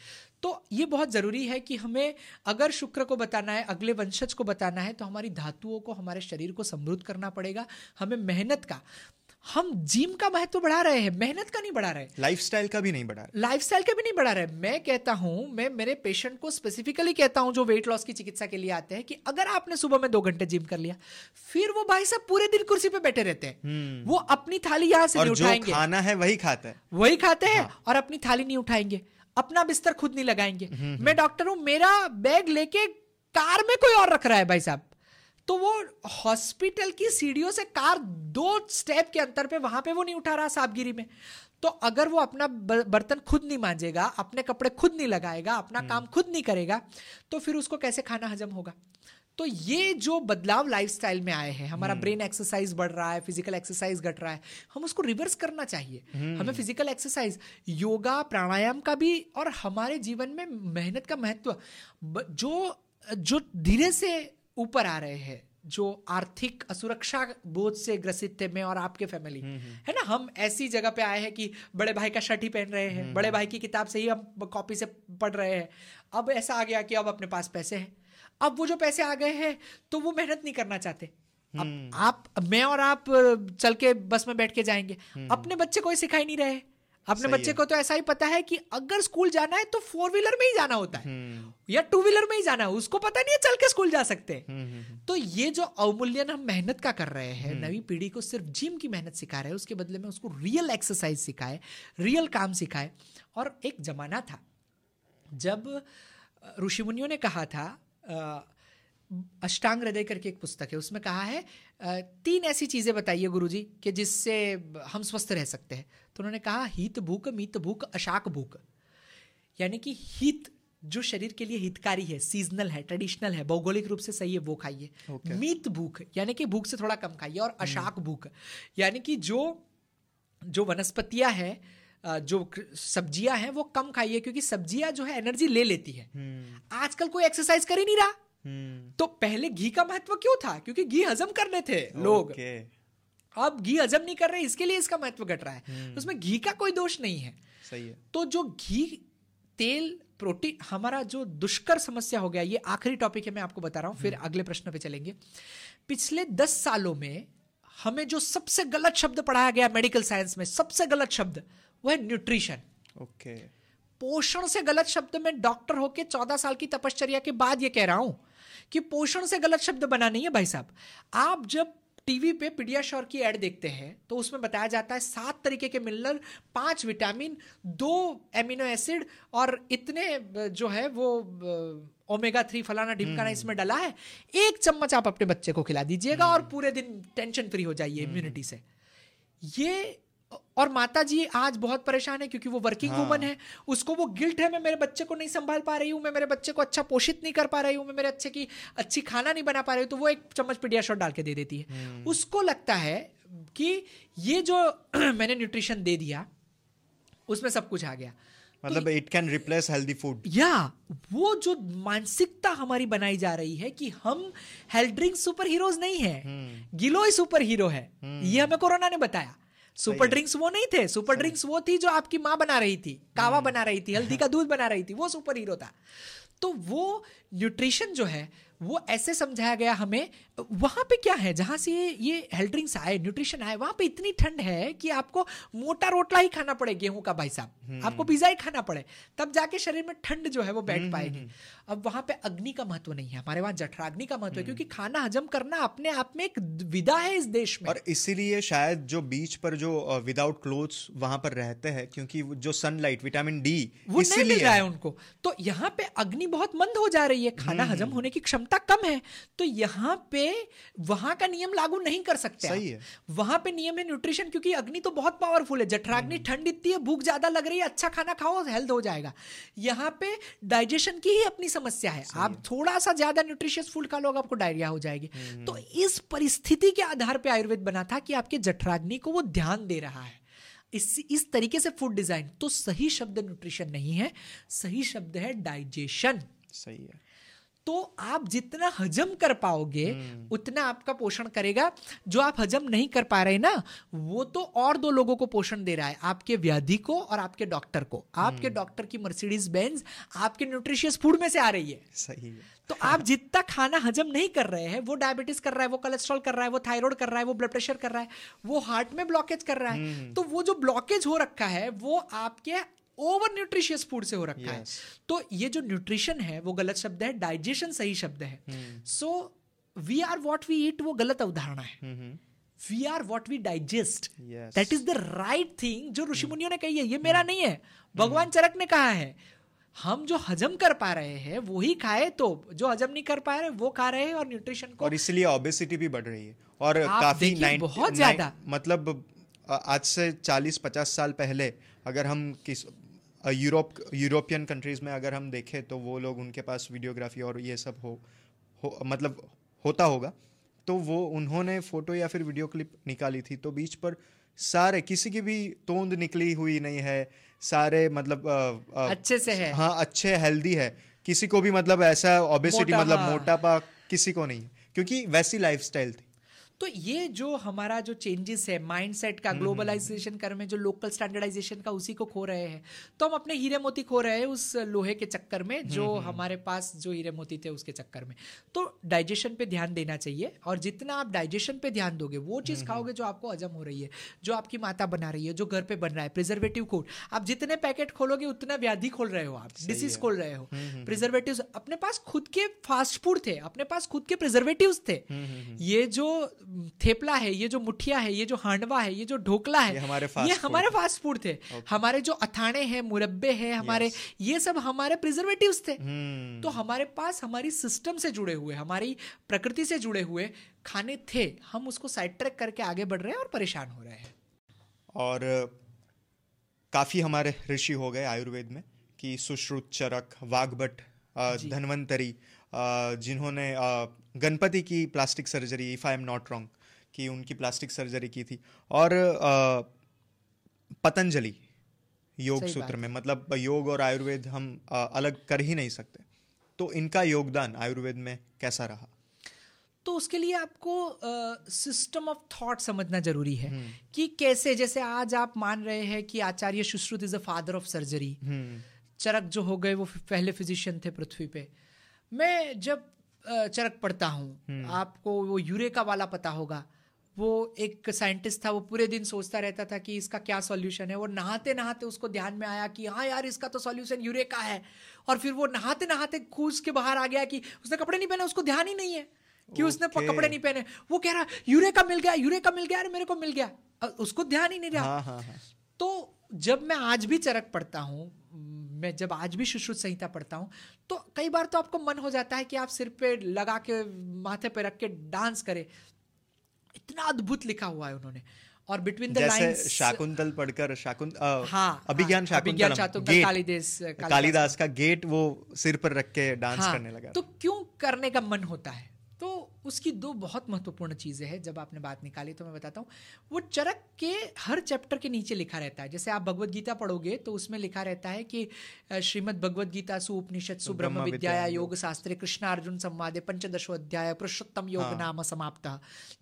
तो ये बहुत ज़रूरी है कि हमें अगर शुक्र को बताना है, अगले वंशज को बताना है तो हमारी धातुओं को, हमारे शरीर को समृद्ध करना पड़ेगा। हमें मेहनत का हम जिम का महत्व तो बढ़ा रहे हैं मेहनत का नहीं बढ़ा रहे। लाइफस्टाइल का भी नहीं बढ़ा रहे। लाइफस्टाइल का भी नहीं बढ़ा रहे। मैं कहता हूँ मैं मेरे पेशेंट को स्पेसिफिकली कहता हूँ जो वेट लॉस की चिकित्सा के लिए आते हैं कि अगर आपने सुबह में दो घंटे जिम कर लिया फिर वो भाई साहब पूरे दिन कुर्सी पे बैठे रहते हैं। हम्म। वो अपनी थाली यहाँ से नहीं उठाएँगे। खाना है वही खाते हैं। वही खाते हैं हाँ। और अपनी थाली नहीं उठाएँगे। अपना बिस्तर खुद नहीं लगाएँगे। हम्म, हम्म। मैं डॉक्टर हूँ मेरा बैग लेके कार में कोई और रख रहा है भाई साहब। तो वो हॉस्पिटल की सीढ़ियों से कार दो स्टेप के अंतर पे वहाँ पे वो नहीं उठा रहा साहबगिरी में तो अगर वो अपना बर्तन खुद नहीं मांजेगा अपने कपड़े खुद नहीं लगाएगा अपना काम हम्म। खुद नहीं करेगा तो फिर उसको कैसे खाना हजम होगा तो ये जो बदलाव लाइफस्टाइल में आए हैं हमारा ब्रेन हम्म। एक्सरसाइज बढ़ रहा है फ़िज़िकल एक्सरसाइज घट रहा है हम उसको रिवर्स करना चाहिए हम्म। हमें फ़िज़िकल एक्सरसाइज योगा प्राणायाम का भी और हमारे जीवन में मेहनत का महत्व जो जो धीरे से ऊपर आ रहे हैं जो आर्थिक असुरक्षा बोझ से ग्रसित थे मैं और आपके फैमिली हम्म, हम्म। है ना? हम ऐसी जगह पे आए हैं कि बड़े भाई का शर्ट ही पहन रहे हैं बड़े भाई की किताब से ही हम कॉपी से पढ़ रहे हैं। अब ऐसा आ गया कि अब अपने पास पैसे हैं। अब वो जो पैसे आ गए हैं तो वो मेहनत नहीं करना चाहते। अब हम्म। आप मैं और आप चल के बस में बैठ के जाएँगे। अपने बच्चे कोई सिखाई नहीं रहे। अपने बच्चे को तो ऐसा ही पता है कि अगर स्कूल जाना है तो फोर व्हीलर में ही जाना होता है। हम्म। या टू व्हीलर में ही जाना है उसको पता नहीं है चल के स्कूल जा सकते हैं। हम्म, हम्म, तो ये जो अवमूल्यन हम मेहनत का कर रहे हैं नवी पीढ़ी को सिर्फ़ जिम की मेहनत सिखा रहे हैं उसके बदले में उसको रियल एक्सरसाइज सिखाए रियल काम सिखाए। और एक जमाना था जब ऋषि मुनियों ने कहा था अष्टांग हृदय करके एक पुस्तक है उसमें कहा है तीन ऐसी चीज़ें बताइए गुरुजी कि जिससे हम स्वस्थ रह सकते हैं तो उन्होंने कहा हित भूख मित भूख अशाक भूख यानी कि हित जो शरीर के लिए हितकारी है सीजनल है ट्रेडिशनल है भौगोलिक रूप से सही है वो खाइए okay. मीत भूख यानी कि भूख से थोड़ा कम खाइए और अशाक हम्म। भूख यानी कि जो जो वनस्पतियाँ हैं जो सब्ज़ियाँ हैं वो कम खाइए क्योंकि सब्ज़ियाँ जो है एनर्जी ले लेती है हम्म। आजकल कोई एक्सरसाइज कर ही नहीं रहा। तो पहले घी का महत्व क्यों था? क्योंकि घी हजम करने थे लोग। अब घी हजम नहीं कर रहे इसके लिए इसका महत्व घट रहा है। हम्म। उसमें घी का कोई दोष नहीं है। सही है। तो जो घी तेल प्रोटीन हमारा जो दुष्कर समस्या हो गया ये आखिरी टॉपिक है मैं आपको बता रहा हूँ फिर अगले प्रश्न पे चलेंगे। पिछले दस सालों में हमें जो सबसे गलत शब्द पढ़ाया गया मेडिकल साइंस में सबसे गलत शब्द वह है न्यूट्रिशन ओके। पोषण से गलत शब्द में डॉक्टर होके चौदह साल की तपश्चर्या के बाद ये कह रहा हूँ कि पोषण से गलत शब्द बना नहीं है भाई साहब आप जब टीवी पे पीडियाश्योर की एड देखते हैं तो उसमें बताया जाता है सात तरीके के मिनरल पाँच विटामिन दो एमिनो एसिड और इतने जो है वो ओमेगा थ्री फलाना ढिमकाना हम्म। इसमें डला है एक चम्मच आप अपने बच्चे को खिला दीजिएगा और हम्म। पूरे दिन टेंशन फ्री हो जाइए इम्यूनिटी से ये और माता जी आज बहुत परेशान है क्योंकि वो वर्किंग हाँ. है उसको वो गिल्ट है मैं मेरे बच्चे को नहीं संभाल पा रही हूँ मैं मेरे बच्चे को अच्छा पोषित नहीं कर पा रही हूँ मैं मेरे अच्छे की अच्छी खाना नहीं बना पा रही हूँ तो वो एक चम्मच पीडिया डाल के दे देती है हम्म। उसको लगता है कि ये जो मैंने न्यूट्रिशन दे दिया उसमें सब कुछ आ गया मतलब it can replace healthy food या वो जो मानसिकता हमारी बनाई जा रही है कि हम हेल्थ ड्रिंक सुपर हीरोज नहीं है हम्म। ही सुपर हीरो है हम्म। ये हमें कोरोना ने बताया सुपर ड्रिंक्स वो नहीं थे। सुपर ड्रिंक्स वो थी जो आपकी माँ बना रही थी कावा हम्म। बना रही थी हल्दी का दूध बना रही थी वो सुपर हीरो था। तो वो न्यूट्रिशन जो है वो ऐसे समझाया गया हमें वहाँ पे क्या है? जहाँ से ये हेल्थ ड्रिंक्स आए न्यूट्रिशन आए वहाँ पे इतनी ठंड है कि आपको मोटा रोटला ही खाना पड़े गेहूँ का भाई साहब। हम्म। आपको पिज्जा ही खाना पड़े तब जाके शरीर में ठंड जो है वो बैठ हम्म, पाएगी। अब वहाँ पे अग्नि का महत्व नहीं है हमारे वहाँ जठराग्नि का महत्व है क्योंकि खाना हजम करना अपने आप में एक विदा है इस देश में। और इसीलिए शायद जो बीच पर जो विदाउट क्लोथ्स वहाँ पर रहते हैं क्योंकि जो सनलाइट विटामिन डी वो नहीं मिल रहा है उनको। तो यहाँ पे अग्नि बहुत मंद हो जा रही है खाना हम्म, हजम होने की क्षमता कम है तो यहाँ पे वहाँ का नियम लागू नहीं कर सकते सही है। वहाँ पे नियम है न्यूट्रिशन क्योंकि अग्नि तो बहुत पावरफुल है। जठराग्नि हम्म। ठंड इतनी है भूख ज़्यादा लग रही है अच्छा खाना खाओ हेल्थ हो जाएगा। यहाँ पे डाइजेशन की ही अपनी समस्या है। आप थोड़ा सा ज़्यादा न्यूट्रिशियस फ़ूड खा लो आपको डायरिया हो जाएगी। हम्म। तो इस परिस्थिति के आधार पर आयुर्वेद बना था कि आपके जठराग्नि को वो ध्यान दे रहा है। इस इस तरीके से फ़ूड डिज़ाइन तो सही शब्द न्यूट्रिशन नहीं है सही शब्द है डाइजेशन सही है। तो आप जितना हजम कर पाओगे हम्म। उतना आपका पोषण करेगा जो आप हजम नहीं कर पा रहे ना वो तो और दो लोगों को पोषण दे रहा है आपके व्याधि को और आपके डॉक्टर को आपके हम्म। डॉक्टर की मर्सिडीज बेंज आपके न्यूट्रिशियस फ़ूड में से आ रही है सही है तो आप जितना खाना हजम नहीं कर रहे हैं वो डायबिटीज़ कर रहा है वो कोलेस्ट्रॉल कर रहा है वो थायराइड कर रहा है वो ब्लड प्रेशर कर रहा है वो हार्ट में ब्लॉकेज कर रहा है हम्म। तो वो जो ब्लॉकेज हो रखा है वो आपके ओवर न्यूट्रिशियस फ़ूड से हो रखा yes. है तो ये जो न्यूट्रिशन है वो गलत शब्द है डाइजेशन सही शब्द है। So we are what we eat वो गलत अवधारणा है। We are what we digest that is the right thing जो ऋषि hmm. मुनियों ने कही है ये मेरा hmm. नहीं है। भगवान hmm. चरक ने कहा है हम जो हजम कर पा रहे हैं वो ही खाए तो जो हजम नहीं कर पा रहे वो खा रहे हैं और न्यूट्रिशन को और इसलिए ओबेसिटी भी बढ़ रही है। और काफ़ी बहुत ज़्यादा। मतलब आज से 40-50 साल पहले अगर हम किस यूरोप यूरोपियन कंट्रीज़ में अगर हम देखें तो वो लोग उनके पास वीडियोग्राफी और ये सब हो, हो मतलब होता होगा। तो वो उन्होंने फ़ोटो या फिर वीडियो क्लिप निकाली थी। तो बीच पर सारे किसी की भी तोंद निकली हुई नहीं है। सारे मतलब आ, आ, अच्छे से है। हाँ अच्छे हेल्दी है। किसी को भी मतलब ऐसा ओबेसिटी मतलब हाँ। मोटापा किसी को नहीं। क्योंकि वैसी लाइफस्टाइल थी। तो ये जो हमारा जो चेंजेस है माइंडसेट का ग्लोबलाइजेशन कर में जो लोकल स्टैंडर्डाइजेशन का उसी को खो रहे हैं। तो हम अपने हीरे मोती खो रहे हैं उस लोहे के चक्कर में जो हम्म, हम्म। हमारे पास जो हीरे मोती थे उसके चक्कर में। तो डाइजेशन पे ध्यान देना चाहिए और जितना आप डाइजेशन पे ध्यान दोगे वो चीज़ हम्म, खाओगे जो आपको हजम हो रही है जो आपकी माता बना रही है जो घर पे बन रहा है प्रिजर्वेटिव खोल आप जितने पैकेट खोलोगे उतना व्याधि खोल रहे हो आप डिसीज खोल रहे हो। प्रिजर्वेटिव अपने पास खुद के फास्ट फ़ूड थे अपने पास खुद के प्रिजर्वेटिव थे। ये जो थेपला है ये जो मुठिया है ये जो हांडवा है ये जो ढोकला है ये हमारे फास्ट ये हमारे फास्ट फ़ूड थे okay. हमारे जो अथाने हैं मुरब्बे हैं हमारे yes. ये सब हमारे प्रिजर्वेटिव थे hmm. तो हमारे पास हमारी सिस्टम से जुड़े हुए हमारी प्रकृति से जुड़े हुए खाने थे हम उसको साइड ट्रैक करके आगे बढ़ रहे हैं और परेशान हो रहे हैं और काफ़ी हमारे ऋषि हो गए आयुर्वेद में कि सुश्रुत चरक वाघभट धनवंतरी जिन्होंने गणपति की plastic surgery if I am not wrong कि उनकी प्लास्टिक सर्जरी की थी। और पतंजलि योग सूत्र में मतलब योग और आयुर्वेद हम अलग कर ही नहीं सकते। तो इनका योगदान आयुर्वेद में कैसा रहा? तो उसके लिए आपको सिस्टम ऑफ़ थॉट समझना ज़रूरी है कि कैसे जैसे आज आप मान रहे हैं कि Acharya Sushruta is a father of surgery Charak जो हो गए वो पहले फिजिशियन थे पृथ्वी पे। मैं जब चरक पढ़ता हूँ आपको वो यूरेका वाला पता होगा। वो एक साइंटिस्ट था वो पूरे दिन सोचता रहता था कि इसका क्या सॉल्यूशन है। वो नहाते नहाते उसको ध्यान में आया कि हाँ यार इसका तो सॉल्यूशन यूरेका है। और फिर वो नहाते नहाते कूद के बाहर आ गया कि उसने कपड़े नहीं पहने उसको ध्यान ही नहीं है कि उसने कपड़े नहीं पहने। वो कह रहा यूरेका मिल गया यूरेका मिल गया अरे मेरे को मिल गया। उसको ध्यान ही नहीं रहा। हाँ, हाँ, हाँ. तो जब मैं आज भी चरक पढ़ता हूँ मैं जब आज भी सुश्रुत संहिता पढ़ता हूँ तो कई बार तो आपको मन हो जाता है कि आप सिर पे लगा के माथे पे रख के डांस करें। इतना अद्भुत लिखा हुआ है उन्होंने। और बिटवीन द लाइंस शाकुंतल पढ़कर शाकुंत हाँ अभिज्ञान हाँ, शाकुंतल कालिदास। कालिदास का गेट वो सिर पर रख के डांस हाँ, करने लगा। तो क्यों करने का मन होता है? उसकी दो बहुत महत्वपूर्ण चीज़ें हैं जब आपने बात निकाली तो मैं बताता हूँ। वो चरक के हर चैप्टर के नीचे लिखा रहता है। जैसे आप भगवत गीता पढ़ोगे तो उसमें लिखा रहता है कि श्रीमद भगवत गीता सु उपनिषद सु ब्रह्म विद्या योग शास्त्र कृष्ण अर्जुन संवादे पंचदशो अध्याय पुरुषोत्तम योग हाँ। नाम समाप्त।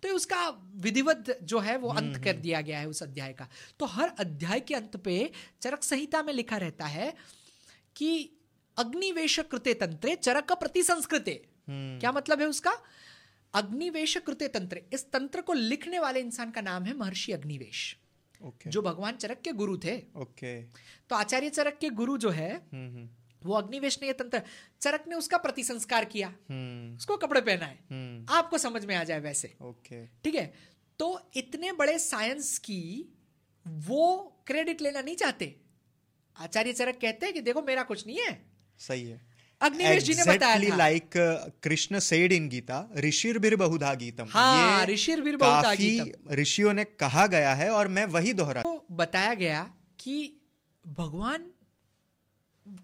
तो उसका विधिवत जो है वो अंत हम्म, कर हम्म। दिया गया है उस अध्याय का। तो हर अध्याय के अंत पे चरक संहिता में लिखा रहता है कि अग्निवेश कृते तंत्रे चरक प्रति संस्कृते हम्म। क्या मतलब है उसका? अग्निवेश कृत्य तंत्र इस तंत्र को लिखने वाले इंसान का नाम है महर्षि अग्निवेश okay. जो भगवान चरक के गुरु थे। Okay. तो आचार्य चरक के गुरु जो है हम्म, हम्म। वो अग्निवेश ने ये तंत्र चरक ने उसका प्रति संस्कार किया उसको कपड़े पहनाए। आपको समझ में आ जाए वैसे। ठीक है? तो इतने बड़े साइंस की वो क्रेडिट लेना नहीं चाहते। आचार्य चरक कहते हैं कि देखो मेरा कुछ नहीं है। सही है। अग्निवेश जी ने बताया like Krishna said in Gita ऋषिर बिर बहुधा गीतम हाँ, ऋषिर बिर बहुधा गीतम ऋषियों ने कहा गया है और मैं वही दोहरा तो बताया गया कि भगवान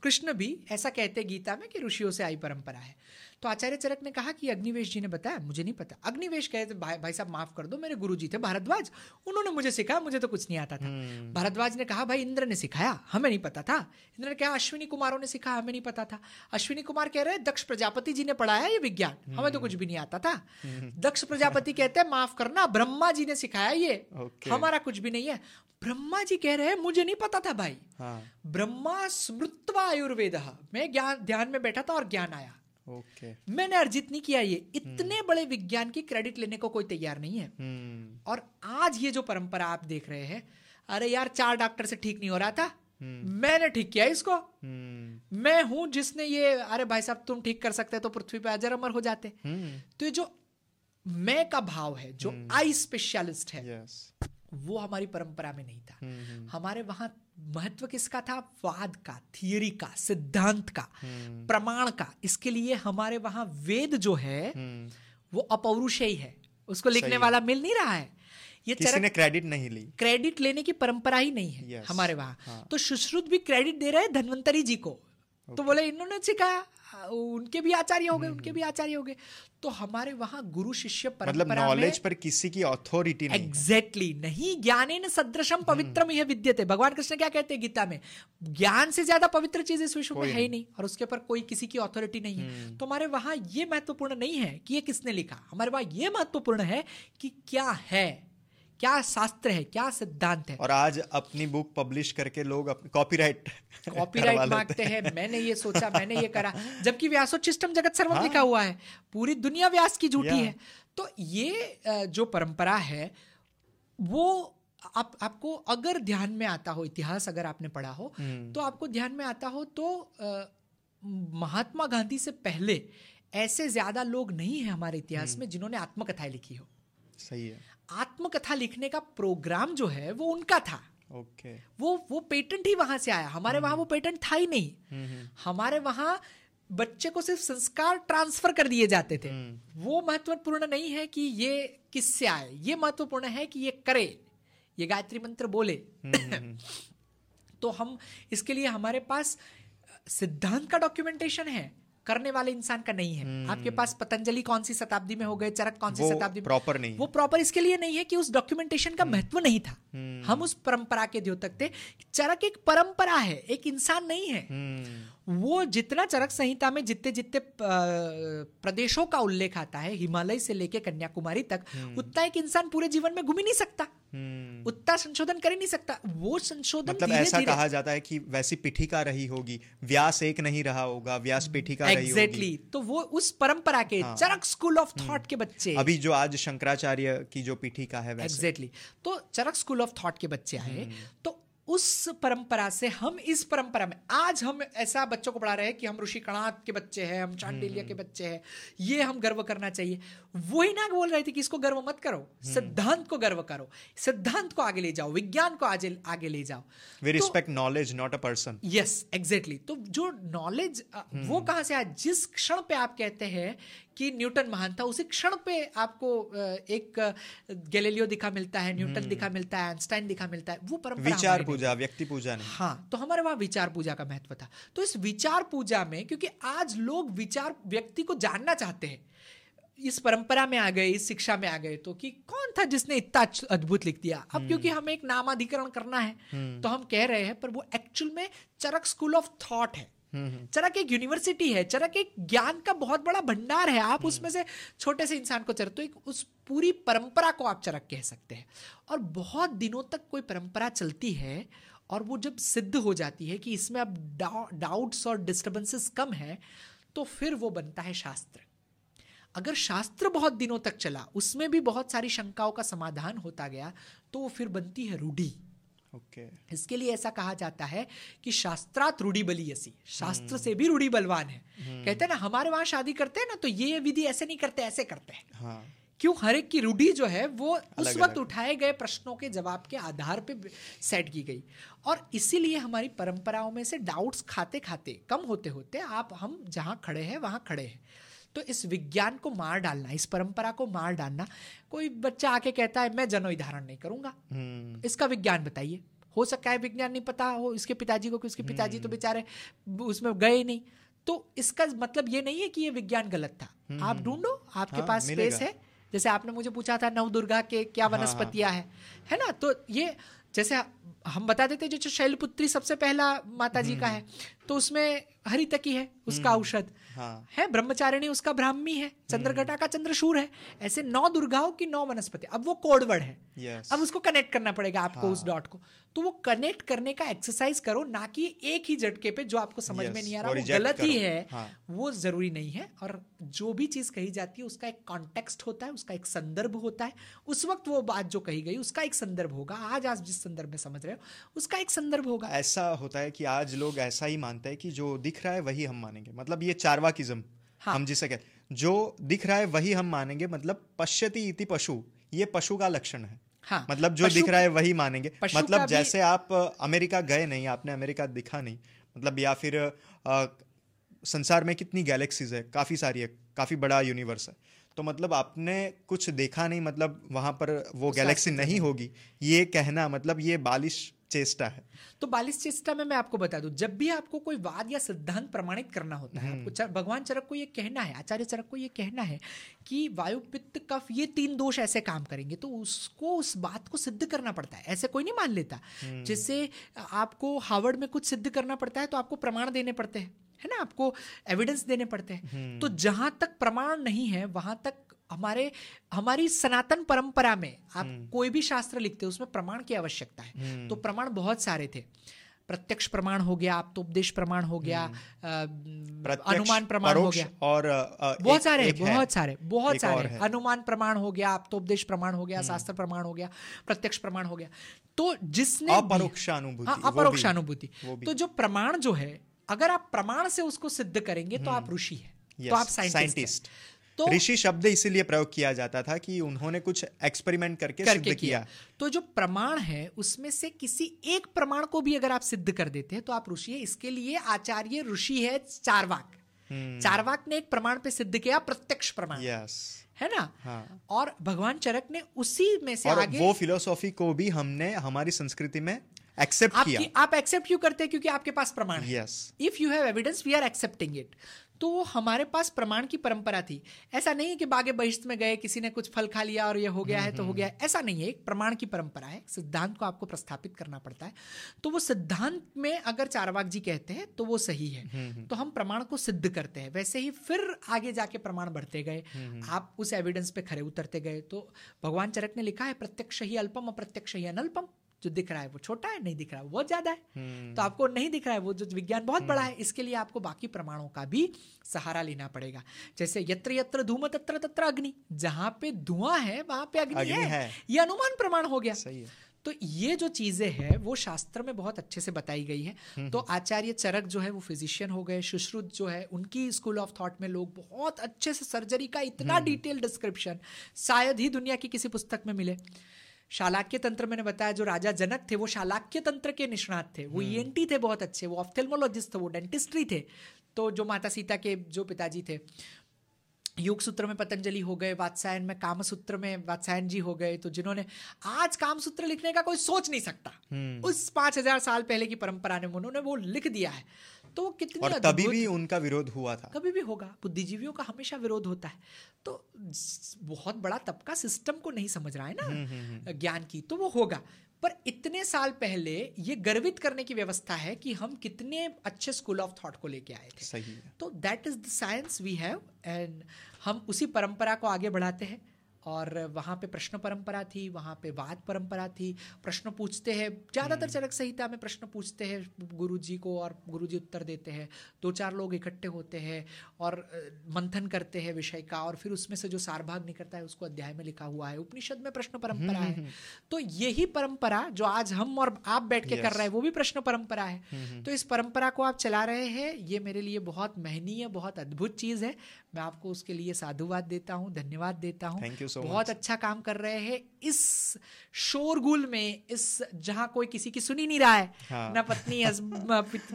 कृष्ण भी ऐसा कहते गीता में कि ऋषियों से आई परंपरा है। तो आचार्य चरक ने कहा कि अग्निवेश जी ने बताया मुझे नहीं पता। अग्निवेश कहे थे भाई, भाई साहब माफ़ कर दो मेरे गुरु जी थे भारद्वाज। उन्होंने मुझे सिखाया मुझे तो कुछ नहीं आता था। हम्म। भारद्वाज ने कहा भाई इंद्र ने सिखाया हमें नहीं पता था। इंद्र ने कहा अश्विनी कुमारों ने सिखाया हमें नहीं पता था। अश्विनी कुमार कह रहे दक्ष प्रजापति जी ने पढ़ाया ये विज्ञान हमें तो कुछ भी नहीं आता था। हम्म। दक्ष प्रजापति कहते हैं माफ़ करना ब्रह्मा जी ने सिखाया ये। हमारा कुछ भी नहीं है। ब्रह्मा जी कह रहे हैं मुझे नहीं पता था भाई। हाँ। ब्रह्मा स्मृतवा आयुर्वेद। मैं ज्ञान ध्यान में बैठा था और ज्ञान आया। Okay okay. मैंने अर्जित नहीं किया ये इतने hmm. बड़े विज्ञान की क्रेडिट लेने को कोई तैयार नहीं है hmm. और आज ये जो परंपरा आप देख रहे हैं अरे यार चार डॉक्टर से ठीक नहीं हो रहा था hmm. मैंने ठीक किया इसको. मैं हूँ जिसने ये अरे भाई साहब तुम ठीक कर सकते तो पृथ्वी पे अजर अमर हो जाते. तो ये जो मैं का भाव है जो आई. स्पेशलिस्ट है yes. वो हमारी परंपरा में नहीं था. हमारे वहाँ महत्व किसका था? वाद का थियरी का सिद्धांत का हम्म। प्रमाण का। इसके लिए हमारे वहाँ वेद जो है हम्म। वो अपौरुषेय है। उसको लिखने वाला मिल नहीं रहा है। ये किसी ने क्रेडिट नहीं ली। क्रेडिट लेने की परंपरा ही नहीं है yes, हमारे वहाँ। हाँ. तो सुश्रुत भी क्रेडिट दे रहे हैं धनवंतरी जी को। Okay. तो बोले इन्होंने सिखाया। उनके भी आचार्य हो गए उनके भी आचार्य हो गए। तो हमारे वहाँ गुरु शिष्य मतलब मतलब नॉलेज पर किसी की अथॉरिटी नहीं एग्जैक्टली exactly, नहीं ज्ञाने सदृशम पवित्रम यह विद्यते। भगवान कृष्ण क्या कहते हैं गीता में? ज्ञान से ज़्यादा पवित्र चीज़ इस विश्व में है ही नहीं। और उसके ऊपर कोई किसी की अथॉरिटी नहीं है। हम्म। तो हमारे वहाँ ये महत्वपूर्ण नहीं है कि ये किसने लिखा। हमारे वहाँ ये महत्वपूर्ण है कि क्या है। क्या शास्त्र है? क्या सिद्धांत है? और आज अपनी बुक पब्लिश करके लोग कॉपीराइट कॉपीराइट मांगते हैं। मैंने ये सोचा मैंने ये करा। जबकि व्यासोचिष्टम जगत सर्वम हाँ। लिखा हुआ है। पूरी दुनिया व्यास की झूठी है। तो ये जो परंपरा है वो आप आपको अगर ध्यान में आता हो इतिहास अगर आपने पढ़ा हो हम्म। तो आपको ध्यान में आता हो तो महात्मा गांधी से पहले ऐसे ज़्यादा लोग नहीं है हमारे इतिहास हम्म। में जिन्होंने आत्मकथाएँ लिखी हो। सही है। आत्मकथा लिखने का प्रोग्राम जो है वो उनका था। ओके। okay. वो वो पेटेंट ही वहाँ से आया। हमारे वहाँ वो पेटेंट था ही नहीं। हमारे वहाँ बच्चे को सिर्फ़ संस्कार ट्रांसफ़र कर दिए जाते थे। हम्म। वो महत्वपूर्ण नहीं है कि ये किससे आए। ये महत्वपूर्ण है कि ये करे। ये गायत्री मंत्र बोले। तो हम इसके लिए हमारे पास सिद्धांत का डॉक्यूमेंटेशन है। करने वाले इंसान का नहीं है hmm. आपके पास पतंजलि कौन सी शताब्दी में हो गए चरक कौन सी शताब्दी में प्रॉपर नहीं वो प्रॉपर इसके लिए नहीं है कि उस डॉक्यूमेंटेशन का hmm. महत्व नहीं था हम्म। हम उस परंपरा के द्योतक थे चरक एक परंपरा है एक इंसान नहीं है हम्म। वो जितना चरक संहिता में जितने जितने प्रदेशों का उल्लेख आता है हिमालय से लेके कन्याकुमारी तक हम्म। उतना एक इंसान पूरे जीवन में घूम ही नहीं सकता उतना संशोधन कर ही नहीं सकता वो संशोधन मतलब ऐसा कहा जाता है कि वैसी पीठिका रही होगी व्यास एक नहीं रहा होगा व्यास पीठिका exactly. रही होगी तो वो उस परंपरा के हाँ. चरक स्कूल ऑफ़ थॉट के बच्चे अभी जो आज शंकराचार्य की जो पीठिका है एग्जैक्टली exactly. तो चरक स्कूल ऑफ़ थॉट के बच्चे आए हम्म। तो उस परंपरा से हम इस परंपरा में आज हम ऐसा बच्चों को पढ़ा रहे हैं कि हम ऋषि कणात के बच्चे हैं हम चांडिलिया के हम्म। बच्चे हैं ये हम गर्व करना चाहिए वही ना बोल रहे थे कि इसको गर्व मत करो हम्म। सिद्धांत को गर्व करो सिद्धांत को आगे ले जाओ विज्ञान को आगे आगे ले जाओ we respect knowledge not a person yes exactly तो जो नॉलेज वो कहाँ से आया जिस क्षण पे आप कहते हैं कि न्यूटन महान था उसी क्षण पे आपको एक गैलीलियो दिखा मिलता है न्यूटन हम्म। दिखा मिलता है आइंस्टाइन दिखा मिलता है वो परंपरा विचार पूजा व्यक्ति पूजा नहीं हाँ तो हमारे वहाँ विचार पूजा का महत्व था तो इस विचार पूजा में क्योंकि आज लोग विचार व्यक्ति को जानना चाहते हैं इस परंपरा में आ गए इस शिक्षा में आ गए तो कि कौन था जिसने इतना अद्भुत लिख दिया अब क्योंकि हम्म। हमें एक नामाधिकरण करना है हम्म। तो हम कह रहे हैं पर वो एक्चुअल में चरक स्कूल ऑफ़ थॉट है चरक एक यूनिवर्सिटी है, चरक एक ज्ञान का बहुत बड़ा भंडार है। आप उसमें से छोटे से इंसान को चरक तो एक उस पूरी परंपरा को आप चरक कह सकते हैं। और बहुत दिनों तक कोई परंपरा चलती है और वो जब सिद्ध हो जाती है कि इसमें अब डाउट्स और डिस्टर्बेंसेस कम है तो फिर वो बनता है शास्त्र। अगर शास्त्र बहुत दिनों तक चला, उसमें भी बहुत सारी शंकाओं का समाधान होता गया तो वो फिर बनती है रूढ़ी। Okay. इसके लिए ऐसा कहा जाता है कि शास्त्रात रूढ़ी बली ऐसी शास्त्र से भी रूढ़ी बलवान है। hmm. कहते हैं ना हमारे वहाँ शादी करते हैं ना तो ये विधि ऐसे नहीं करते ऐसे करते हैं। हाँ. क्यों? हर एक की रूढ़ी जो है वो उस वक्त उठाए गए प्रश्नों के जवाब के आधार पे सेट की गई। और इसीलिए हमारी परंपराओं में से डाउट्स खाते खाते कम होते होते आप हम जहाँ खड़े हैं वहाँ खड़े हैं। तो इस विज्ञान को मार डालना इस परंपरा को मार डालना कोई बच्चा आके कहता है मैं जनोई धारण नहीं करूँगा। हम्म। इसका विज्ञान बताइए। हो सकता है विज्ञान नहीं पता हो इसके पिताजी को कि उसके पिताजी तो हम्म। बेचारे उसमें गए नहीं। तो इसका मतलब ये नहीं है कि ये विज्ञान गलत था। हम्म, आप ढूंढो आपके हाँ, पास स्पेस है। जैसे आपने मुझे पूछा था नव दुर्गा के क्या हाँ, वनस्पतियाँ हाँ, है है ना? तो ये जैसे हम बता देते जो शैलपुत्री सबसे पहला माता जी का है तो उसमें हरितकी है उसका औषध। हाँ। है ब्रह्मचारिणी उसका ब्राह्मी है चंद्रघटा का चंद्रशूर है ऐसे नौ दुर्गाओं की नौ वनस्पति अब वो कोडवर्ड है yes. अब उसको कनेक्ट करना पड़ेगा आपको हाँ. उस डॉट को तो वो कनेक्ट करने का एक्सरसाइज करो ना कि एक ही झटके पे जो आपको समझ yes. में नहीं आ रहा वो गलत ही है हाँ. वो ज़रूरी नहीं है और जो भी चीज़ कही जाती है उसका एक कॉन्टेक्स्ट होता है उसका एक संदर्भ होता है उस वक्त वो बात जो कही गई उसका एक संदर्भ होगा आज आज जिस संदर्भ में समझ रहे हो उसका एक संदर्भ होगा ऐसा होता है कि आज लोग ऐसा ही मानते हैं कि जो दिख रहा है वही हम मानेंगे मतलब ये चारवाकिज्म हाँ. हम जिसे कहते जो दिख रहा है वही हम मानेंगे मतलब पश्यति इति पशु ये पशु का लक्षण है। हाँ, मतलब जो दिख रहा है वही मानेंगे। मतलब जैसे आप अमेरिका गए नहीं आपने अमेरिका दिखा नहीं मतलब या फिर आ, संसार में कितनी गैलेक्सीज है काफ़ी सारी है काफ़ी बड़ा यूनिवर्स है तो मतलब आपने कुछ देखा नहीं मतलब वहाँ पर वो गैलेक्सी नहीं होगी। ये कहना मतलब ये बालिश चेष्टा है। तो बालिश चेष्टा में मैं आपको बता दूँ जब भी आपको कोई वाद या सिद्धांत प्रमाणित करना होता है आपको हम्म। भगवान चरक को ये कहना है आचार्य चरक को ये कहना है कि वायु पित्त कफ ये तीन दोष ऐसे काम करेंगे तो उसको उस बात को सिद्ध करना पड़ता है। ऐसे कोई नहीं मान लेता। जैसे आपको हार्वर्ड में कुछ सिद्ध करना पड़ता है तो आपको प्रमाण देने पड़ते हैं है ना? आपको एविडेंस देने पड़ते हैं। हम्म। तो जहाँ तक प्रमाण नहीं है वहाँ तक हमारे हमारी सनातन परंपरा में आप हम्म। कोई भी शास्त्र लिखते हो उसमें प्रमाण की आवश्यकता है। हम्म। तो प्रमाण बहुत सारे थे। प्रत्यक्ष प्रमाण हो गया आप तो उपदेश प्रमाण हो गया अनुमान प्रमाण हो गया। और बहुत सारे बहुत सारे बहुत सारे। अनुमान प्रमाण हो गया आप तो उपदेश प्रमाण हो गया शास्त्र प्रमाण हो गया प्रत्यक्ष प्रमाण हो गया। तो जिसने अपरोक्षानुभूति हाँ, अपरोक्षानुभूति तो जो प्रमाण जो है अगर आप प्रमाण से उसको सिद्ध करेंगे तो आप हम्म। ऋषि है। तो आप साइंटिस्ट तो ऋषि शब्द इसीलिए प्रयोग किया जाता था कि उन्होंने कुछ एक्सपेरिमेंट करके, करके सिद्ध किया।, किया। तो जो प्रमाण है उसमें से किसी एक प्रमाण को भी अगर आप सिद्ध कर देते हैं तो आप ऋषि है। इसके लिए आचार्य ऋषि है चारवाक। hmm. चारवाक ने एक प्रमाण पे सिद्ध किया प्रत्यक्ष प्रमाण। Yes. है ना? हाँ. और भगवान चरक ने उसी में से और आगे वो फिलोसॉफी को भी हमने हमारी संस्कृति में एक्सेप्ट किया। आप एक्सेप्ट क्यों करते हैं? क्योंकि आपके पास प्रमाण है। Yes if you have evidence we are accepting it तो वो हमारे पास प्रमाण की परंपरा थी। ऐसा नहीं है कि बागे बहिष्ठ में गए किसी ने कुछ फल खा लिया और ये हो गया है तो हो गया है। ऐसा नहीं है एक प्रमाण की परंपरा है सिद्धांत को आपको प्रस्थापित करना पड़ता है। तो वो सिद्धांत में अगर चारवाक जी कहते हैं तो वो सही है। तो हम प्रमाण को सिद्ध करते हैं। वैसे ही फिर आगे जाके प्रमाण बढ़ते गए। आप उस एविडेंस पे खड़े उतरते गए। तो भगवान चरक ने लिखा है प्रत्यक्ष ही अल्पम अप्रत्यक्ष ही अनल्पम। जो दिख रहा है वो छोटा है नहीं दिख रहा है वो बहुत ज़्यादा है। हम्म। तो आपको नहीं दिख रहा है वो जो विज्ञान बहुत बड़ा है हम्म। इसके लिए आपको बाकी प्रमाणों का भी सहारा लेना पड़ेगा। जैसे यत्र यत्र धूम तत्र तत्र अग्नि जहाँ पे धुआँ है वहाँ पे अग्नि, है, है। ये अनुमान प्रमाण हो गया। सही है। तो ये जो चीज़ें हैं वो शास्त्र में बहुत अच्छे से बताई गई है। हम्म, तो आचार्य चरक जो है वो फिजिशियन हो गए सुश्रुत जो है उनकी स्कूल ऑफ़ थॉट में लोग बहुत अच्छे से सर्जरी का इतना डिटेल डिस्क्रिप्शन शायद ही दुनिया की किसी पुस्तक में मिले। शालाक्य तंत्र मैंने बताया जो राजा जनक थे वो शालाक्य तंत्र के निष्णात थे वो ई हम्म। थे बहुत अच्छे वो ऑफ्थेलमोलॉजिस्ट थे वो डेंटिस्ट्री थे तो जो माता सीता के जो पिताजी थे युग सूत्र में पतंजलि हो गए वात्सायन में काम सूत्र में वात्सायन जी हो गए तो जिन्होंने आज काम सूत्र लिखने का कोई सोच नहीं सकता हम्म। उस पाँच हज़ार साल पहले की परंपरा ने उन्होंने वो लिख दिया है तो कितनी और तभी भी उनका विरोध हुआ था। कभी भी होगा बुद्धिजीवियों का हमेशा विरोध होता है। तो बहुत बड़ा तबका सिस्टम को नहीं समझ रहा है ना हम्म, हम्म, ज्ञान की तो वो होगा। पर इतने साल पहले ये गर्वित करने की व्यवस्था है कि हम कितने अच्छे स्कूल ऑफ़ थॉट को लेके आए थे। सही है। तो that is the science we have and हम उसी परंपरा को आगे बढ़ाते हैं। और वहाँ पे प्रश्न परंपरा थी वहाँ पे वाद परंपरा थी। प्रश्न पूछते हैं ज़्यादातर हम्म। चरक संहिता में प्रश्न पूछते हैं गुरु जी को और गुरु जी उत्तर देते हैं। दो चार लोग इकट्ठे होते हैं और मंथन करते हैं विषय का और फिर उसमें से जो सारभाग निकलता है उसको अध्याय में लिखा हुआ है। उपनिषद में प्रश्न परंपरा हम्म, है। हम्म, तो यही परंपरा जो आज हम और आप बैठ के कर रहे हैं वो भी प्रश्न परंपरा है। तो इस परंपरा को आप चला रहे हैं ये मेरे लिए बहुत महनीय बहुत अद्भुत चीज़ है। मैं आपको उसके लिए साधुवाद देता हूँ धन्यवाद देता हूँ so बहुत much. अच्छा काम कर रहे हैं इस शोरगुल में इस जहाँ कोई किसी की सुन नहीं रहा है हाँ. ना पत्नी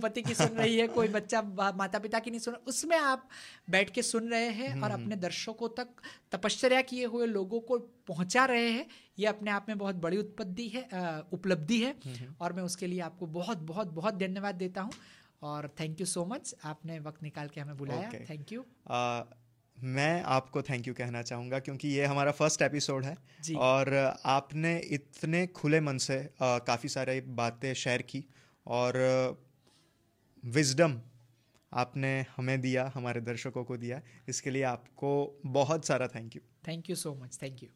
पति की सुन रही है कोई बच्चा माता पिता की नहीं सुन उसमें आप बैठ के सुन रहे हैं और हम्म। अपने दर्शकों तक तपश्चर्या किए हुए लोगों को पहुँचा रहे हैं ये अपने आप में बहुत बड़ी उत्पत्ति है उपलब्धि है हम्म। और मैं उसके लिए आपको बहुत बहुत बहुत धन्यवाद देता हूँ और थैंक यू सो मच आपने वक्त निकाल के हमें बुलाया. थैंक यू मैं आपको थैंक यू कहना चाहूँगा क्योंकि ये हमारा फ़र्स्ट एपिसोड है. और आपने इतने खुले मन से काफ़ी सारे बातें शेयर की और विजडम आपने हमें दिया हमारे दर्शकों को दिया. इसके लिए आपको बहुत सारा thank you thank you so much thank you